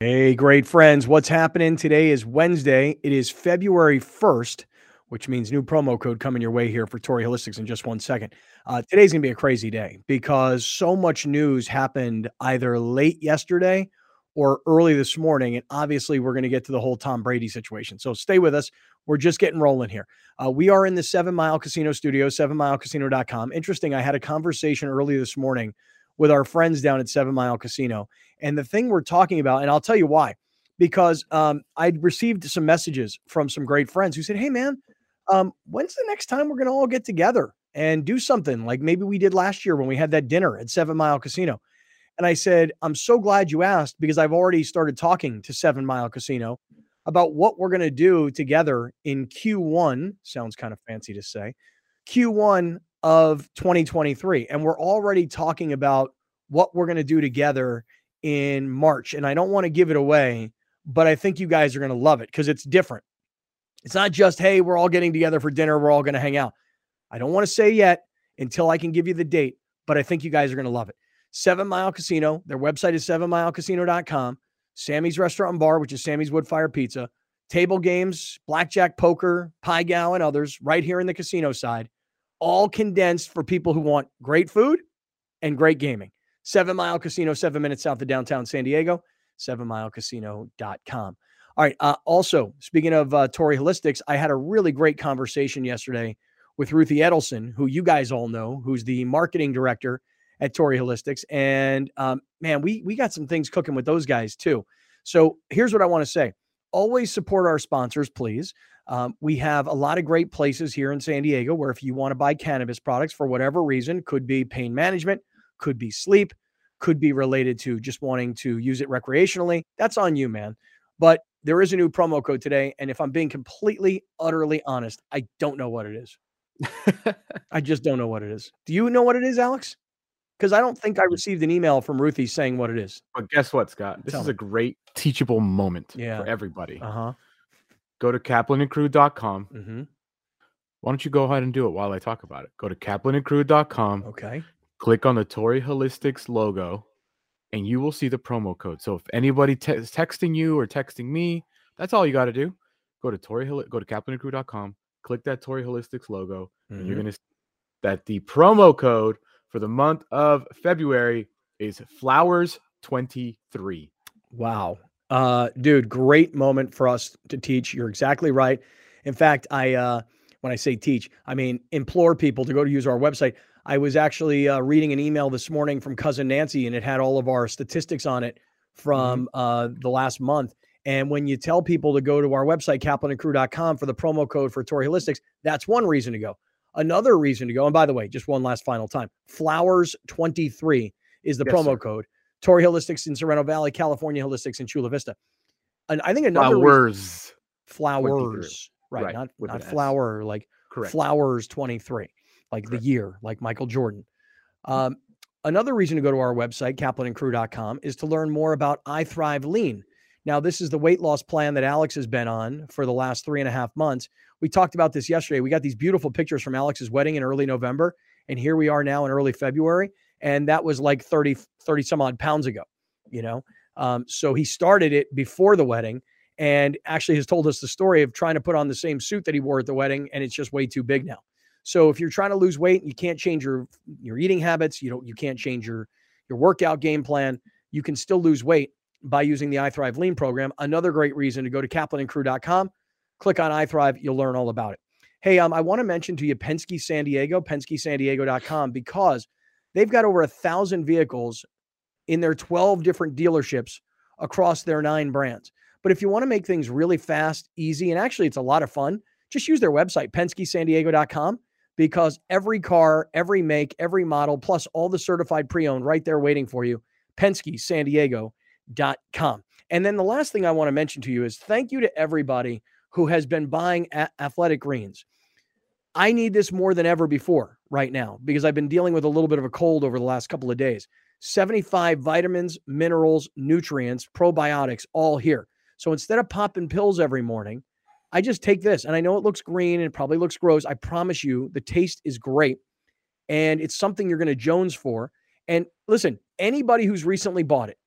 Hey, great friends. What's happening today is Wednesday. It is February 1st, which means new promo code coming your way here for Torrey Holistics in just one second. Uh, today's going to be a crazy day because so much news happened either late yesterday or early this morning. And obviously, we're going to get to the whole Tom Brady situation. So stay with us. We're just getting rolling here. Uh, we are in the Seven Mile Casino studio, sevenmilecasino.com. Interesting. I had a conversation early this morning with our friends down at Seven Mile Casino. And the thing we're talking about, and I'll tell you why, because um, I'd received some messages from some great friends who said, Hey, man, um, when's the next time we're going to all get together and do something like maybe we did last year when we had that dinner at Seven Mile Casino? And I said, I'm so glad you asked because I've already started talking to Seven Mile Casino about what we're going to do together in Q1. Sounds kind of fancy to say. Q1 of 2023. And we're already talking about what we're going to do together in March. And I don't want to give it away, but I think you guys are going to love it because it's different. It's not just, hey, we're all getting together for dinner, we're all going to hang out. I don't want to say yet until I can give you the date, but I think you guys are going to love it. Seven Mile Casino, their website is sevenmilecasino.com. Sammy's Restaurant and Bar, which is Sammy's Woodfire Pizza, table games, blackjack, poker, Pai Gow, and others right here in the casino side all condensed for people who want great food and great gaming. Seven Mile Casino, seven minutes south of downtown San Diego, sevenmilecasino.com. All right. Uh, also, speaking of uh, Torrey Holistics, I had a really great conversation yesterday with Ruthie Edelson, who you guys all know, who's the marketing director at Torrey Holistics. And um, man, we we got some things cooking with those guys too. So here's what I want to say: always support our sponsors, please. Um, we have a lot of great places here in San Diego where if you want to buy cannabis products for whatever reason, could be pain management, could be sleep, could be related to just wanting to use it recreationally. That's on you, man. But there is a new promo code today. And if I'm being completely, utterly honest, I don't know what it is. I just don't know what it is. Do you know what it is, Alex? Because I don't think I received an email from Ruthie saying what it is. But guess what, Scott? This Tell is me. a great teachable moment yeah. for everybody. Uh huh go to kaplanandcrew.com. Mm-hmm. Why don't you go ahead and do it while I talk about it? Go to kaplanandcrew.com. Okay. Click on the Torrey Holistics logo, and you will see the promo code. So if anybody te- is texting you or texting me, that's all you got to do. Go to Torrey, go to kaplanandcrew.com, click that Torrey Holistics logo, mm-hmm. and you're going to see that the promo code for the month of February is flowers23. Wow. Uh, dude, great moment for us to teach. You're exactly right. In fact, I uh, when I say teach, I mean implore people to go to use our website. I was actually uh, reading an email this morning from cousin Nancy, and it had all of our statistics on it from mm-hmm. uh, the last month. And when you tell people to go to our website, kaplanandcrew.com for the promo code for Torrey Holistics, that's one reason to go. Another reason to go, and by the way, just one last final time, flowers23 is the yes, promo sir. code. Torrey Holistics in Sorrento Valley, California Holistics in Chula Vista. And I think another flowers, reason, flowers, right, right? Not not flower, like Correct. flowers twenty three, like Correct. the year, like Michael Jordan. Um, another reason to go to our website, kaplanandcrew.com, is to learn more about I Thrive Lean. Now, this is the weight loss plan that Alex has been on for the last three and a half months. We talked about this yesterday. We got these beautiful pictures from Alex's wedding in early November, and here we are now in early February and that was like 30 30 some odd pounds ago you know um, so he started it before the wedding and actually has told us the story of trying to put on the same suit that he wore at the wedding and it's just way too big now so if you're trying to lose weight and you can't change your your eating habits you don't you can't change your your workout game plan you can still lose weight by using the iThrive Lean program. Another great reason to go to kaplanandcrew.com, click on iThrive, you'll learn all about it. Hey, um, I want to mention to you Penske San Diego, PenskeSanDiego.com, because They've got over a thousand vehicles in their 12 different dealerships across their nine brands. But if you want to make things really fast, easy, and actually it's a lot of fun, just use their website, PenskeSanDiego.com, because every car, every make, every model, plus all the certified pre owned right there waiting for you, PenskeSanDiego.com. And then the last thing I want to mention to you is thank you to everybody who has been buying athletic greens. I need this more than ever before right now because I've been dealing with a little bit of a cold over the last couple of days. 75 vitamins, minerals, nutrients, probiotics, all here. So instead of popping pills every morning, I just take this. And I know it looks green and probably looks gross. I promise you, the taste is great. And it's something you're going to Jones for. And listen, anybody who's recently bought it,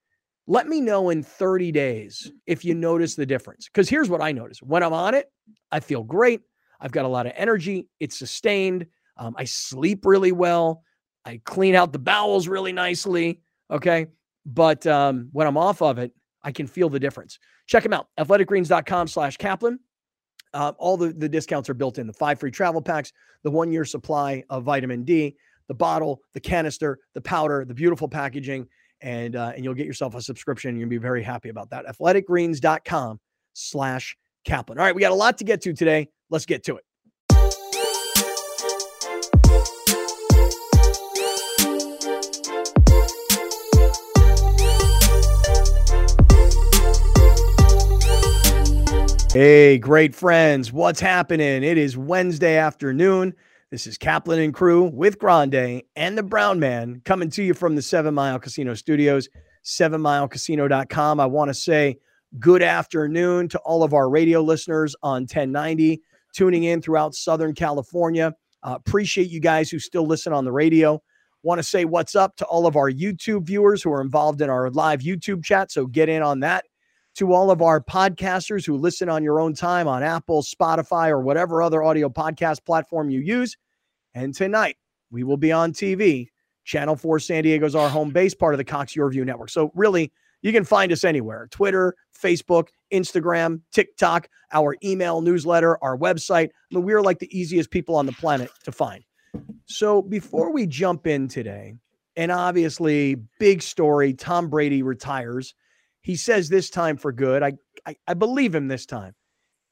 Let me know in 30 days if you notice the difference. Because here's what I notice when I'm on it, I feel great. I've got a lot of energy. It's sustained. Um, I sleep really well. I clean out the bowels really nicely. Okay. But um, when I'm off of it, I can feel the difference. Check them out. Athleticgreens.com slash Kaplan. Uh, all the, the discounts are built in the five free travel packs, the one year supply of vitamin D, the bottle, the canister, the powder, the beautiful packaging, and uh, and you'll get yourself a subscription. You'll be very happy about that. Athleticgreens.com slash Kaplan. All right, we got a lot to get to today. Let's get to it. Hey, great friends. What's happening? It is Wednesday afternoon. This is Kaplan and crew with Grande and the Brown Man coming to you from the Seven Mile Casino Studios, sevenmilecasino.com. I want to say good afternoon to all of our radio listeners on 1090 tuning in throughout Southern California. Uh, appreciate you guys who still listen on the radio. Want to say what's up to all of our YouTube viewers who are involved in our live YouTube chat. So get in on that to all of our podcasters who listen on your own time on Apple, Spotify, or whatever other audio podcast platform you use. And tonight we will be on TV. Channel 4 San Diego is our home base, part of the Cox YurView Network. So, really, you can find us anywhere Twitter, Facebook, Instagram, TikTok, our email newsletter, our website. I mean, we're like the easiest people on the planet to find. So, before we jump in today, and obviously, big story Tom Brady retires. He says this time for good. I, I, I believe him this time.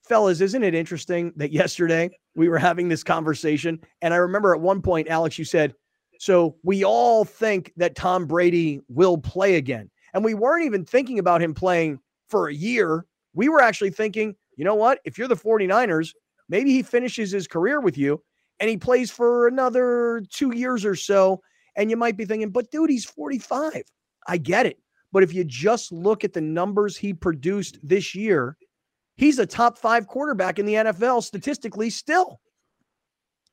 Fellas, isn't it interesting that yesterday we were having this conversation? And I remember at one point, Alex, you said, So we all think that Tom Brady will play again. And we weren't even thinking about him playing for a year. We were actually thinking, you know what? If you're the 49ers, maybe he finishes his career with you and he plays for another two years or so. And you might be thinking, but dude, he's 45. I get it. But if you just look at the numbers he produced this year, he's a top five quarterback in the NFL statistically still.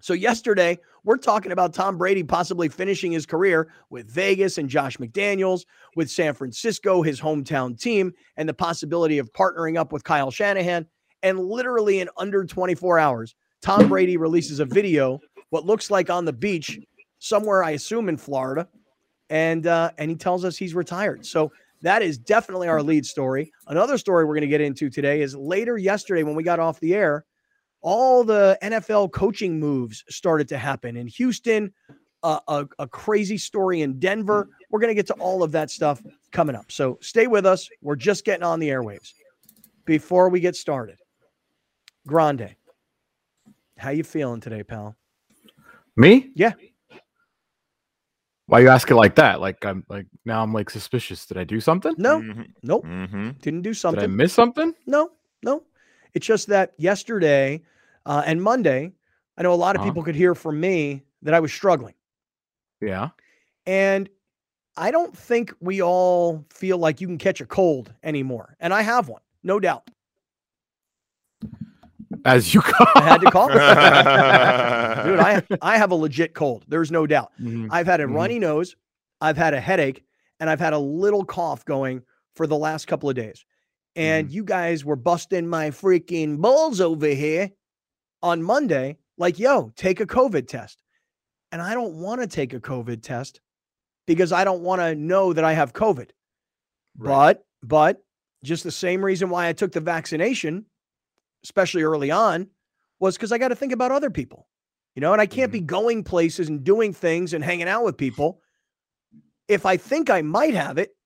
So, yesterday, we're talking about Tom Brady possibly finishing his career with Vegas and Josh McDaniels, with San Francisco, his hometown team, and the possibility of partnering up with Kyle Shanahan. And literally in under 24 hours, Tom Brady releases a video, what looks like on the beach, somewhere, I assume in Florida, and uh, and he tells us he's retired. So that is definitely our lead story. Another story we're going to get into today is later yesterday when we got off the air, all the NFL coaching moves started to happen in Houston. Uh, a, a crazy story in Denver. We're going to get to all of that stuff coming up. So stay with us. We're just getting on the airwaves. Before we get started, Grande, how you feeling today, pal? Me? Yeah. Why you ask it like that? Like I'm like now I'm like suspicious. Did I do something? No, Mm-hmm. nope, Mm-hmm. didn't do something. Did I miss something? No, no. It's just that yesterday uh, and Monday, I know a lot of Uh-huh. people could hear from me that I was struggling. Yeah. And I don't think we all feel like you can catch a cold anymore. And I have one, no doubt. As you go. I had to call. Dude, I, I have a legit cold. There's no doubt. Mhm. I've had a Mhm. runny nose, I've had a headache, and I've had a little cough going for the last couple of days. And you guys were busting my freaking balls over here on Monday, like, yo, take a COVID test. And I don't want to take a COVID test because I don't want to know that I have COVID. Right. But, but just the same reason why I took the vaccination, especially early on, was because I got to think about other people, you know, and I can't be mm-hmm. going places and doing things and hanging out with people. If I think I might have it,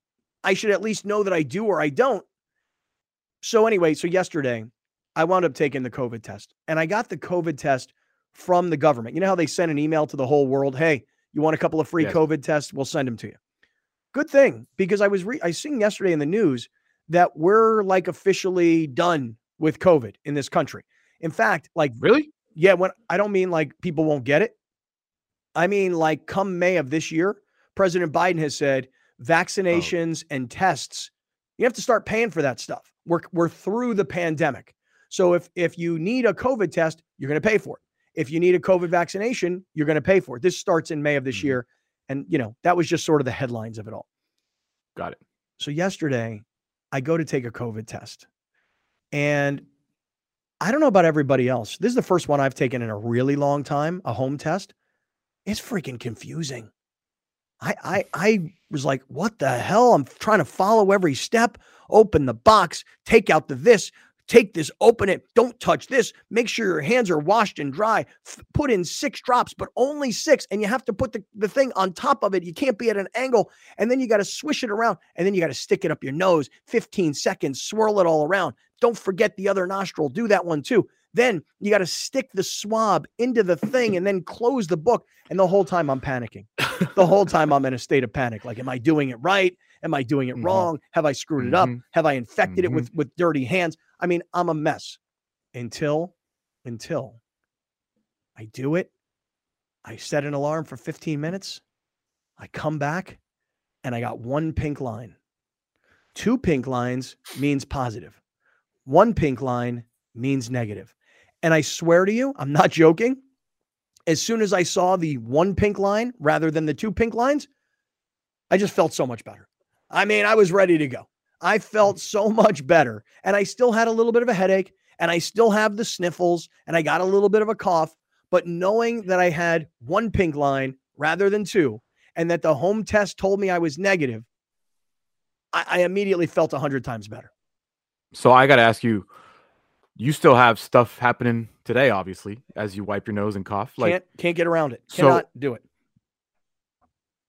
I should at least know that I do or I don't. So, anyway, so yesterday I wound up taking the COVID test and I got the COVID test from the government. You know how they send an email to the whole world? Hey, you want a couple of free Yes. COVID tests? We'll send them to you. Good thing because I was re- I seen yesterday in the news that we're like officially done with COVID in this country. In fact, like Really? yeah, when I don't mean like people won't get it. I mean like come May of this year, President Biden has said vaccinations and tests, you have to start paying for that stuff. We're we're through the pandemic. So if if you need a COVID test, you're going to pay for it. If you need a COVID vaccination, you're going to pay for it. This starts in May of this Mhm. year and you know, that was just sort of the headlines of it all. Got it. So yesterday, I go to take a COVID test. And I don't know about everybody else. This is the first one I've taken in a really long time, a home test. It's freaking confusing. I I I was like, what the hell? I'm trying to follow every step, open the box, take out the this, take this, open it, don't touch this, make sure your hands are washed and dry, F- put in six drops, but only six. And you have to put the, the thing on top of it. You can't be at an angle. And then you got to swish it around and then you got to stick it up your nose, 15 seconds, swirl it all around. Don't forget the other nostril. Do that one too. Then you got to stick the swab into the thing and then close the book. And the whole time I'm panicking. the whole time I'm in a state of panic. Like, am I doing it right? Am I doing it Mhm. wrong? Have I screwed it up? Mhm. Have I infected Mhm. it with with dirty hands? I mean, I'm a mess until until I do it. I set an alarm for 15 minutes. I come back and I got one pink line. Two pink lines means positive. One pink line means negative. And I swear to you, I'm not joking. As soon as I saw the one pink line rather than the two pink lines, I just felt so much better. I mean, I was ready to go. I felt mm. so much better. And I still had a little bit of a headache and I still have the sniffles and I got a little bit of a cough. But knowing that I had one pink line rather than two and that the home test told me I was negative, I, I immediately felt a hundred times better. So I got to ask you, you still have stuff happening today, obviously, as you wipe your nose and cough. Like, can't can't get around it. So- Cannot do it.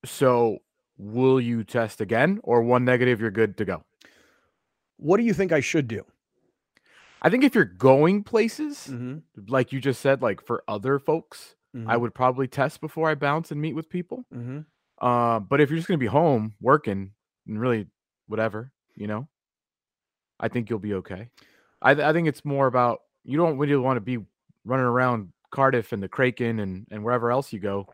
so will you test again, or one negative, you're good to go? What do you think I should do? I think if you're going places, Mm-hmm. like you just said, like for other folks, I would probably test before I bounce and meet with people. mm-hmm. Uh, but if you're just gonna be home working and really whatever, you know, I think you'll be okay. I I think it's more about you don't really want to be running around Cardiff and the Kraken and and wherever else you go.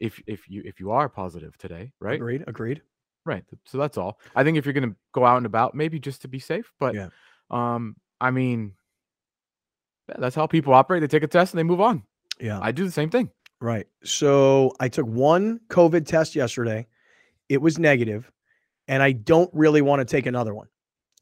If if you if you are positive today, right? Agreed. Agreed. Right. So that's all. I think if you're gonna go out and about, maybe just to be safe. But Yeah. um, I mean, that's how people operate. They take a test and they move on. Yeah. I do the same thing. Right. So I took one COVID test yesterday. It was negative, and I don't really want to take another one.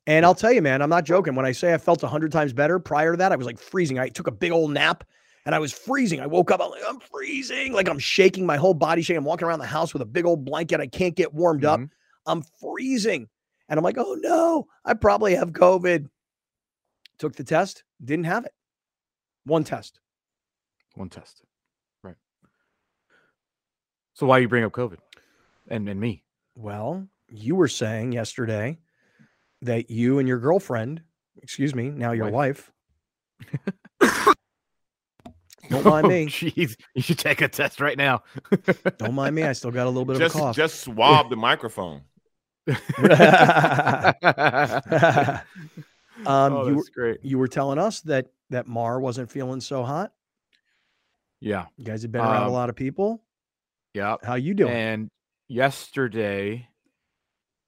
And I'll tell you, man, I'm not joking. When I say I felt a hundred times better prior to that, I was like freezing. I took a big old nap and I was freezing. I woke up, I'm like, I'm freezing. Like I'm shaking, my whole body shaking. I'm walking around the house with a big old blanket. I can't get warmed up. Mhm. I'm freezing. And I'm like, oh no, I probably have COVID. Took the test, didn't have it. One test. One test. Right. So why you bring up COVID and and me? Well, you were saying yesterday that you and your girlfriend, excuse me, now your wife, Don't mind Oh, me. Jeez, you should take a test right now. don't mind me. I still got a little bit Just of a cough. just swab the microphone. um, oh, you were, that's great. you were telling us that that Mar wasn't feeling so hot. Yeah, You guys have been around a Um, lot of people. yeah. How you doing? And yesterday,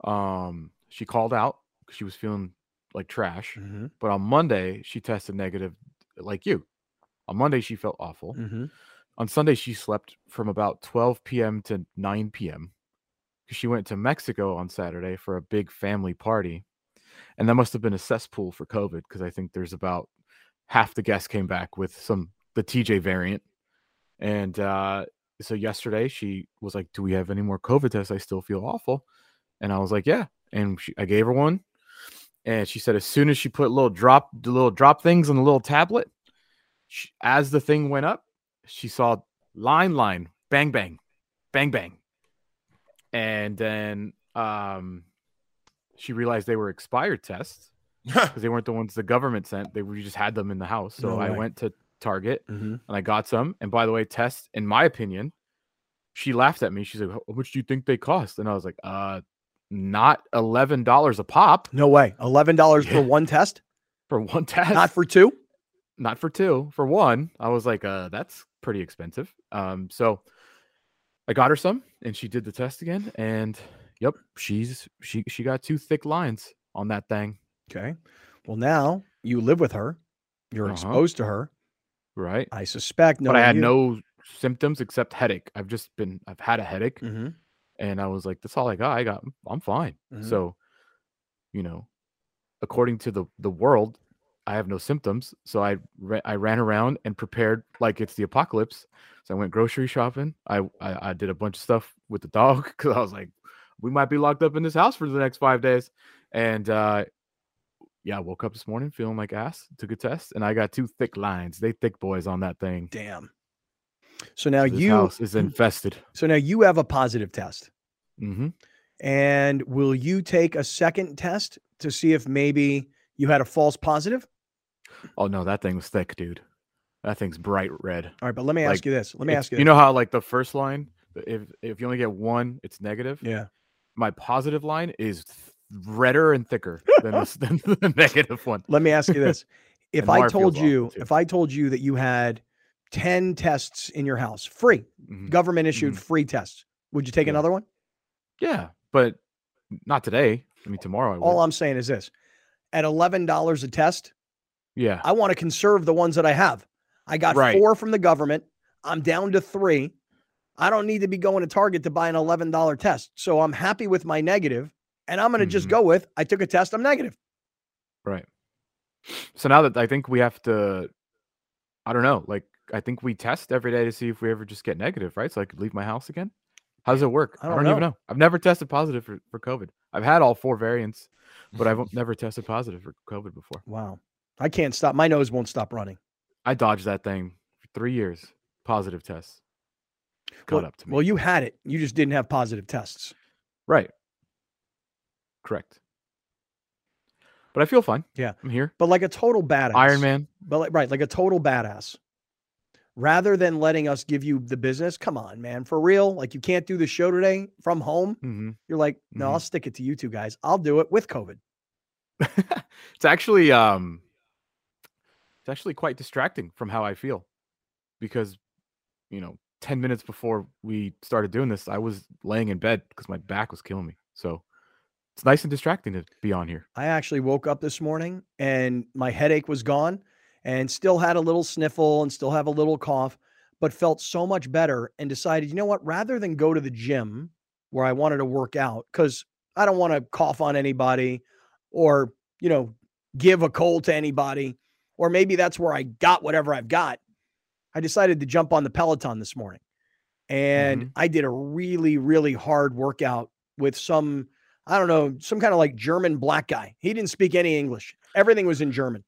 um, she called out 'cause she was feeling like trash. mm-hmm, But on Monday, she tested negative, like you. On Monday, she felt awful. mm-hmm. On Sunday, she slept from about 12 p.m. to 9 p.m. because she went to Mexico on Saturday for a big family party. And that must have been a cesspool for COVID because I think there's about half the guests came back with some the TJ variant. And uh, so yesterday she was like, "Do we have any more COVID tests? I still feel awful." And I was like, "Yeah." And she, I gave her one, and she said as soon as she put little drop the little drop things on the little tablet, she, as the thing went up, she saw line line bang bang, bang bang, and then um, she realized they were expired tests because they weren't the ones the government sent. They we just had them in the house. So No I went to Target Mm-hmm. and I got some. And by the way, tests, in my opinion, she laughed at me. She's like, "How much do you think they cost?" And I was like, "Uh, not eleven dollars a pop No way. Eleven dollars for one test, for one test. not for two. not for two. For one, I was like, uh, that's pretty expensive. Um, so I got her some, and she did the test again, and yep, she's she she got two thick lines on that thing. Okay. Well, now you live with her. You're Uh-huh. exposed to her. Right. I suspect. but I had no symptoms except headache. I've just been I've had a headache. hmm and I was like, "That's all I got. I got. I'm fine." Mhm. So, you know, according to the the world, I have no symptoms. So I ra- I ran around and prepared like it's the apocalypse. So I went grocery shopping. I I, I did a bunch of stuff with the dog because I was like, we might be locked up in this house for the next five days. And uh, yeah, I woke up this morning feeling like ass. Took a test, and I got two thick lines. They thick boys on that thing. Damn. So now this you house is infested. so now you have a positive test. hmm And will you take a second test to see if maybe you had a false positive? Oh no, that thing was thick, dude. That thing's bright red. All right, but let me ask you this. Let me ask you You know how like the first line, if if you only get one, it's negative. yeah. My positive line is redder and thicker than, the, than the negative one. Let me ask you this. If I told you, if I told you that you had 10 tests in your house, free, Mhm. government issued free tests, would you take Yeah. another one? Yeah, but not today. I mean, tomorrow. I All. I'm saying is this. At $11 a test, yeah, I want to conserve the ones that I have. I got Right. four from the government. I'm down to three. I don't need to be going to Target to buy an $11 test. So I'm happy with my negative, and I'm going to just Mhm. go with I took a test, I'm negative. right. So now that I think we have to, I don't know. Like I think we test every day to see if we ever just get negative, right? So I could leave my house again. How does it work? I don't even know. know. I've never tested positive for, for COVID. I've had all four variants, but I've never tested positive for COVID before. Wow. I can't stop. My nose won't stop running. I dodged that thing for three years. Positive tests. Caught well, up to me. well, you had it. You just didn't have positive tests. right. Correct. But I feel fine. Yeah. I'm here. But like a total badass. Iron Man. But like, right, like a total badass. Rather than letting us give you the business, come on, man, for real. Like you can't do the show today from home. hmm You're like, no, Mhm. I'll stick it to you two guys. I'll do it with COVID. it's actually um it's actually quite distracting from how I feel because you know 10 minutes before we started doing this I was laying in bed because my back was killing me so it's nice and distracting to be on here I actually woke up this morning and my headache was gone and still had a little sniffle and still have a little cough, but felt so much better and decided, you know what, rather than go to the gym where I wanted to work out, because I don't want to cough on anybody or, you know, give a cold to anybody, or maybe that's where I got whatever I've got. I decided to jump on the Peloton this morning and Mhm. I did a really, really hard workout with some I don't know, some kind of like German black guy. He didn't speak any English. Everything was in German,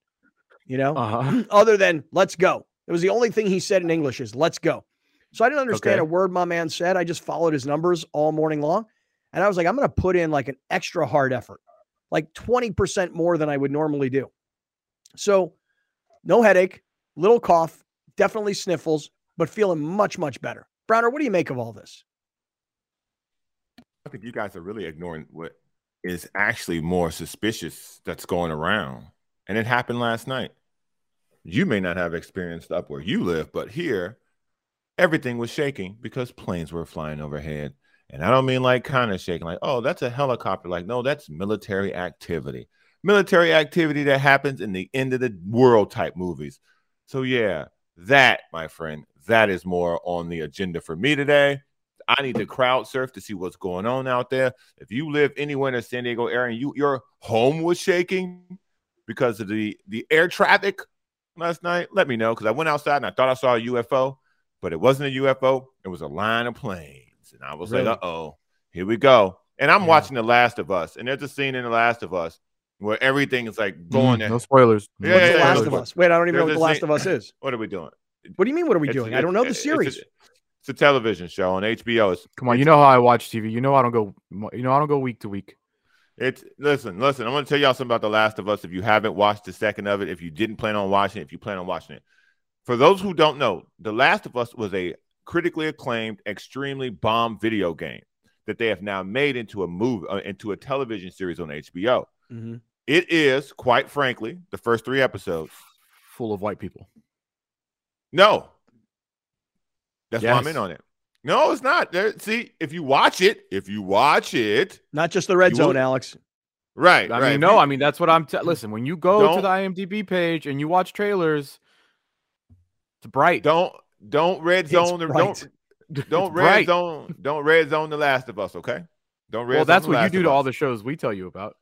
you know, uh-huh other than let's go. It was the only thing he said in English is let's go. So I didn't understand Okay. a word my man said. I just followed his numbers all morning long. And I was like, I'm going to put in like an extra hard effort, like 20% more than I would normally do. So no headache, little cough, definitely sniffles, but feeling much, much better. Browner, what do you make of all this? I think you guys are really ignoring what is actually more suspicious that's going around. And it happened last night. You may not have experienced up where you live, but here, everything was shaking because planes were flying overhead. And I don't mean like kind of shaking, like, oh, that's a helicopter. Like, no, that's military activity. Military activity that happens in the end of the world type movies. So, yeah, that, my friend, that is more on the agenda for me today. I need to crowd surf to see what's going on out there. If you live anywhere in the San Diego area and you your home was shaking because of the the air traffic last night, let me know because I went outside and I thought I saw a UFO, but it wasn't a UFO. It was a line of planes, and I was Really? like, "Uh oh, here we go." And I'm Yeah. watching The Last of Us, and there's a scene in The Last of Us where everything is like going. Mm, no spoilers Yeah, No What's yeah, The yeah, Last of. Us? Wait, I don't even know what The Last scene- of Us is. What are we doing? What do you mean? What are we It's- doing? I don't know the it's- it's a- series. It's a television show on HBO. It's come on you know how I watch TV you know I don't go you know I don't go week to week It's listen, listen. I'm going to tell y'all something about The Last of Us. If you haven't watched the second of it, if you didn't plan on watching it, if you plan on watching it, for those who don't know, The Last of Us was a critically acclaimed, extremely bomb video game that they have now made into a movie, uh, into a television series on HBO. Mhm. It is, quite frankly, the first three episodes. full of white people No, that's why I'm in on it. No, it's not. There, see, if you watch it, if you watch it, Not just the red zone, will- Alex. right? I right. mean no I mean that's what I'm t- listen when you go to Don't- the IMDb page and you watch trailers it's bright don't don't red zone or don't don't red Right. zone. Don't red zone The Last of Us. Okay. Don't red Well, zone that's The what you do of to all the shows we tell you about.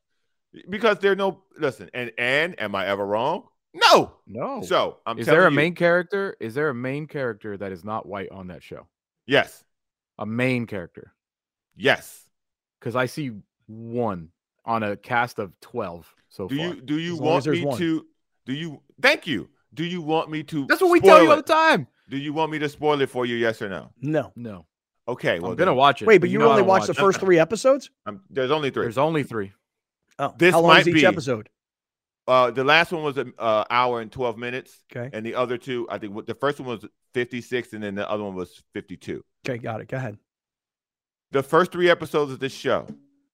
because there are no listen. And and am I ever wrong? No. No. So I'm is telling there a you, main character? Is there a main character that is not white on that show? Yes. A main character? Yes. Because I see one on a cast of twelve so Do far. you do you As want me one. to? Do you? Thank you. Do you want me to? That's what we tell you all the time. Do you want me to spoil it for you? Yes or no? No. No, Okay. Well, I'm gonna then, watch it. Wait, but you, know only don't watched the watch first three episodes? I'm, there's only three. There's only three. Oh, This how long might is each be- episode? Uh, the last one was an uh, hour and 12 minutes, Okay. and the other two, I think, the first one was 56, and then the other one was 52. Okay, got it. Go ahead. The first three episodes of this show,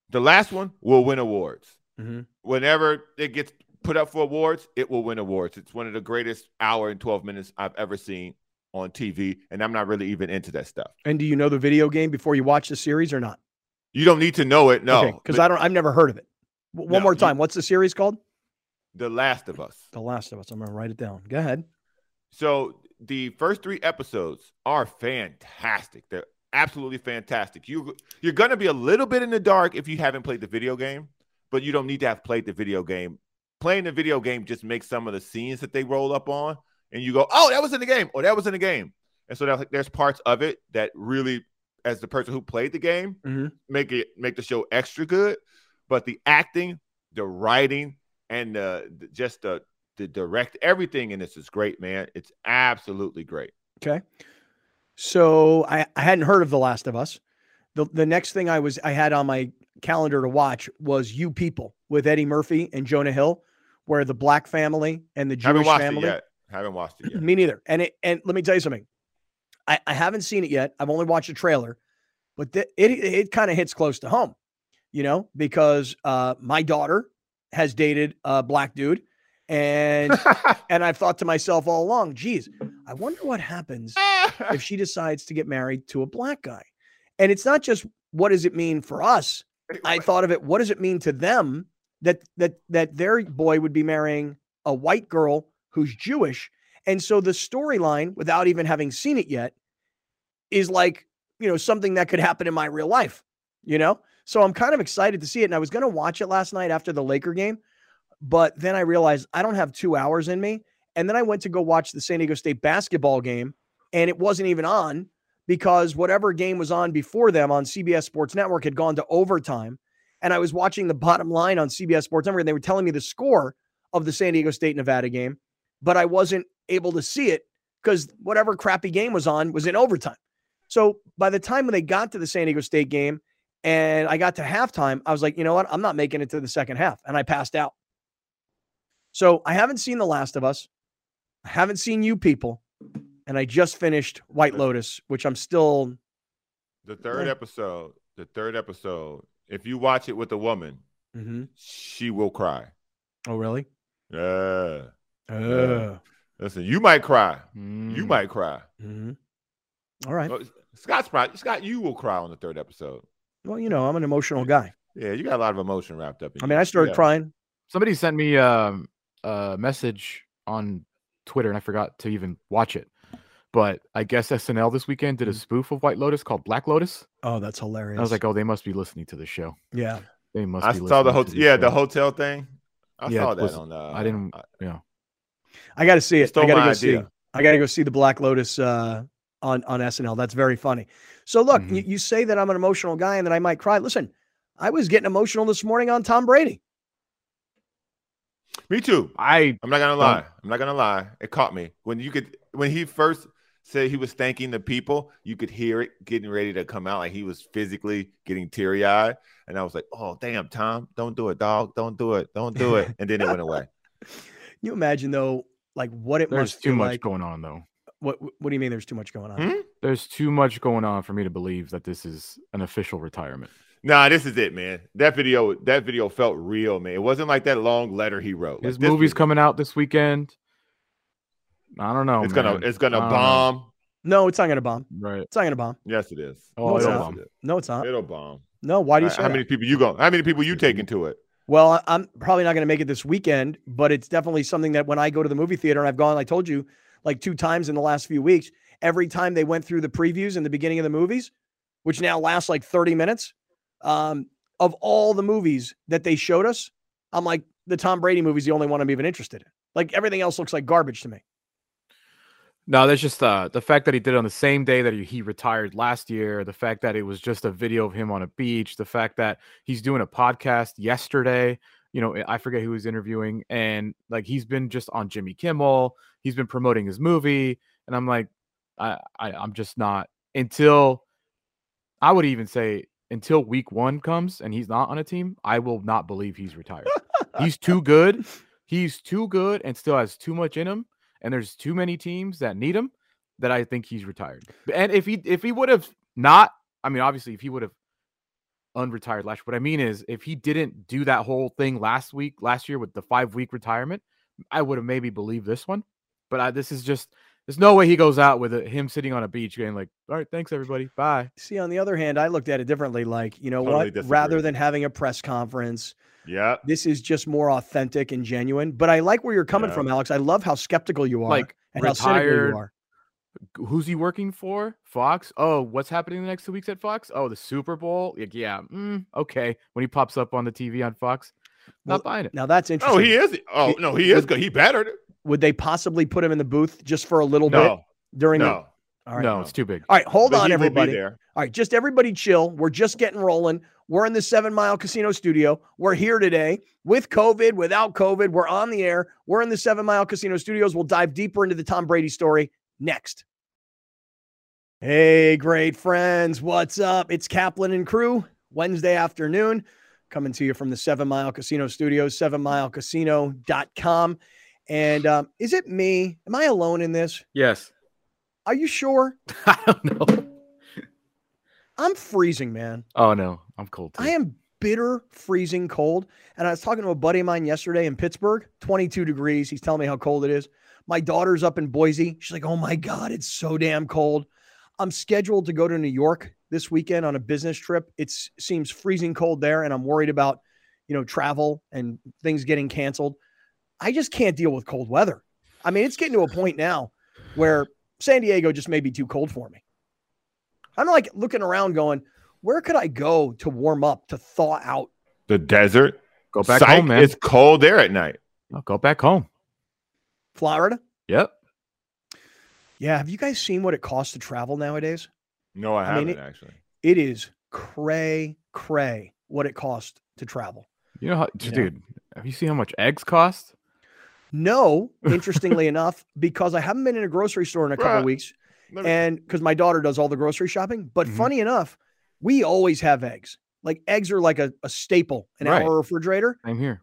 the last one will win awards. Mm-hmm. Whenever it gets put up for awards, it will win awards. It's one of the greatest hour and 12 minutes I've ever seen on TV, and I'm not really even into that stuff. And do you know the video game before you watch the series or not? You don't need to know it, no. because but I don't. I've never heard of it. One No, more you- time. What's the series called? The Last of Us. The Last of Us. I'm gonna write it down. Go ahead. So the first three episodes are fantastic. They're absolutely fantastic. You you're gonna be a little bit in the dark if you haven't played the video game, but you don't need to have played the video game. Playing the video game just makes some of the scenes that they roll up on, and you go, "Oh, that was in the game," or "That was in the game." And so there's- there's parts of it that really, as the person who played the game, Mhm. make it make the show extra good. But the acting, the writing, and the- just the the direct everything in this is great, man. It's absolutely great. Okay. So I, I hadn't heard of The Last of Us. The the next thing I was I had on my calendar to watch was You People with Eddie Murphy and Jonah Hill, where the black family and the Jewish Haven't family. it yet. Haven't watched it yet. Me neither. And it and let me tell you something. I, I haven't seen it yet. I've only watched a trailer, but th- it it kind of hits close to home, you know, because uh, my daughter has dated a black dude, and and I've thought to myself all along, geez, I wonder what happens if she decides to get married to a black guy. And it's not just what does it mean for us. I thought of it, what does it mean to them that that that their boy would be marrying a white girl who's Jewish? And so the storyline, without even having seen it yet, is like, you know, something that could happen in my real life, you know? So I'm kind of excited to see it. And I was going to watch it last night after the Laker game, but then I realized I don't have two hours in me. And then I went to go watch the San Diego State basketball game, and it wasn't even on because whatever game was on before them on CBS Sports Network had gone to overtime. And I was watching the bottom line on CBS Sports Network, and they were telling me the score of the San Diego State Nevada game, but I wasn't able to see it because whatever crappy game was on was in overtime. So by the time when they got to the San Diego State game and I got to halftime, I was like, you know what? I'm not making it to the second half. And I passed out. So I haven't seen The Last of Us. I haven't seen you people. And I just finished White Lotus, which I'm still The third Yeah. episode, the third episode, if you watch it with a woman, Mhm. she will cry. Oh, really? Yeah. Uh, Listen, you might cry. You Mm. might cry. mhm. All right. Scott's probably Scott, you will cry on the third episode. Well, you know, I'm an emotional guy. Yeah, you got a lot of emotion wrapped up in I you. mean, I started Yeah. crying. Somebody sent me um, a message on Twitter, and I forgot to even watch it. But I guess SNL this weekend did a Mm. spoof of White Lotus called Black Lotus. Oh, that's hilarious. I was like, oh, they must be listening to the show. yeah. They must. I be saw the listening to hotel. the Yeah, the hotel thing. I Yeah, saw that was- on. Uh, I didn't. Yeah. I got to see it. I got to my go see. I got to go see the Black Lotus uh, on on SNL. That's very funny. So look, Mhm. you, you say that I'm an emotional guy and that I might cry. Listen, I was getting emotional this morning on Tom Brady. Me too. I I'm not gonna lie. I'm not gonna lie. It caught me when you could when he first said he was thanking the people. You could hear it getting ready to come out, like he was physically getting teary eyed, and I was like, "Oh damn, Tom, don't do it, dog. Don't do it. Don't do it." And then it went away. You imagine though, like what it there's must too feel much like. going on though. What What do you mean? There's too much going on? Hmm? There's too much going on for me to believe that this is an official retirement. Nah, this is it, man. That video, that video felt real, man. It wasn't like that long letter he wrote. His this movie's was- coming out this weekend. I don't know. It's gonna, it's gonna I know. bomb. No, it's not going to bomb. Right. It's not going to bomb. Yes, it is. Oh, No, it's it'll not. bomb. No, it's not. It'll bomb. No, why do you How- say how that? many people you go? How many people you taking to it? Well, I- I'm probably not going to make it this weekend, but it's definitely something that when I go to the movie theater, and I've gone, I told you, like two times in the last few weeks, every time they went through the previews in the beginning of the movies, which now lasts like 30 minutes. Um, of all the movies that they showed us, I'm like, the Tom Brady movie's the only one I'm even interested in. Like everything else looks like garbage to me. No, that's just uh, the fact that he did it on the same day that he, he retired last year. The fact that it was just a video of him on a beach. The fact that he's doing a podcast yesterday. You know, I forget who he's interviewing, and like he's been just on Jimmy Kimmel. He's been promoting his movie, and I'm like, I, I I'm just not until I would even say until week one comes and he's not on a team, I will not believe he's retired. he's too good. He's too good and still has too much in him. And there's too many teams that need him that I think he's retired. And if he if he would have not, I mean, obviously, if he would have unretired last, year. what I mean is if he didn't do that whole thing last week, last year with the five week retirement, I would have maybe believed this one. But I, this is just there's no way he goes out with a, him sitting on a beach going like, "All right, thanks everybody, bye." See, on the other hand, I looked at it differently. Like, you know totally what? Disagree. Rather than having a press conference, yeah, this is just more authentic and genuine. But I like where you're coming yeah. from, Alex. I love how skeptical you are, like and retired, how cynical you are. Who's he working for? Fox. Oh, what's happening the next two weeks at Fox? Oh, the Super Bowl. Like, yeah, mm, okay. When he pops up on the TV on Fox, not well, buying it. Now that's interesting. Oh, he is. Oh no, he is good. He better. Would they possibly put him in the booth just for a little no. bit? during no. the all right. No, it's too big. All right, hold but on, everybody. All right, just everybody chill. We're just getting rolling. We're in the Seven Mile Casino studio. We're here today with COVID, without COVID. We're on the air. We're in the Seven Mile Casino studios. We'll dive deeper into the Tom Brady story next. Hey, great friends. What's up? It's Kaplan and crew, Wednesday afternoon, coming to you from the Seven Mile Casino studios, sevenmilecasino.com. And um, is it me? Am I alone in this? Yes. Are you sure? I don't know. I'm freezing, man. Oh no, I'm cold. Too. I am bitter, freezing cold. And I was talking to a buddy of mine yesterday in Pittsburgh, 22 degrees. He's telling me how cold it is. My daughter's up in Boise. She's like, "Oh my god, it's so damn cold." I'm scheduled to go to New York this weekend on a business trip. It seems freezing cold there, and I'm worried about, you know, travel and things getting canceled. I just can't deal with cold weather. I mean, it's getting to a point now where San Diego just may be too cold for me. I'm like looking around going, where could I go to warm up, to thaw out? The desert. Go back Psych, home, man. It's cold there at night. I'll go back home. Florida? Yep. Yeah. Have you guys seen what it costs to travel nowadays? No, I, I haven't mean, it, actually. It is cray cray what it costs to travel. You know how, you dude, know? have you seen how much eggs cost? No, interestingly enough, because I haven't been in a grocery store in a couple weeks, and because my daughter does all the grocery shopping. But mm-hmm. funny enough, we always have eggs. Like eggs are like a, a staple in right. our refrigerator. I'm here.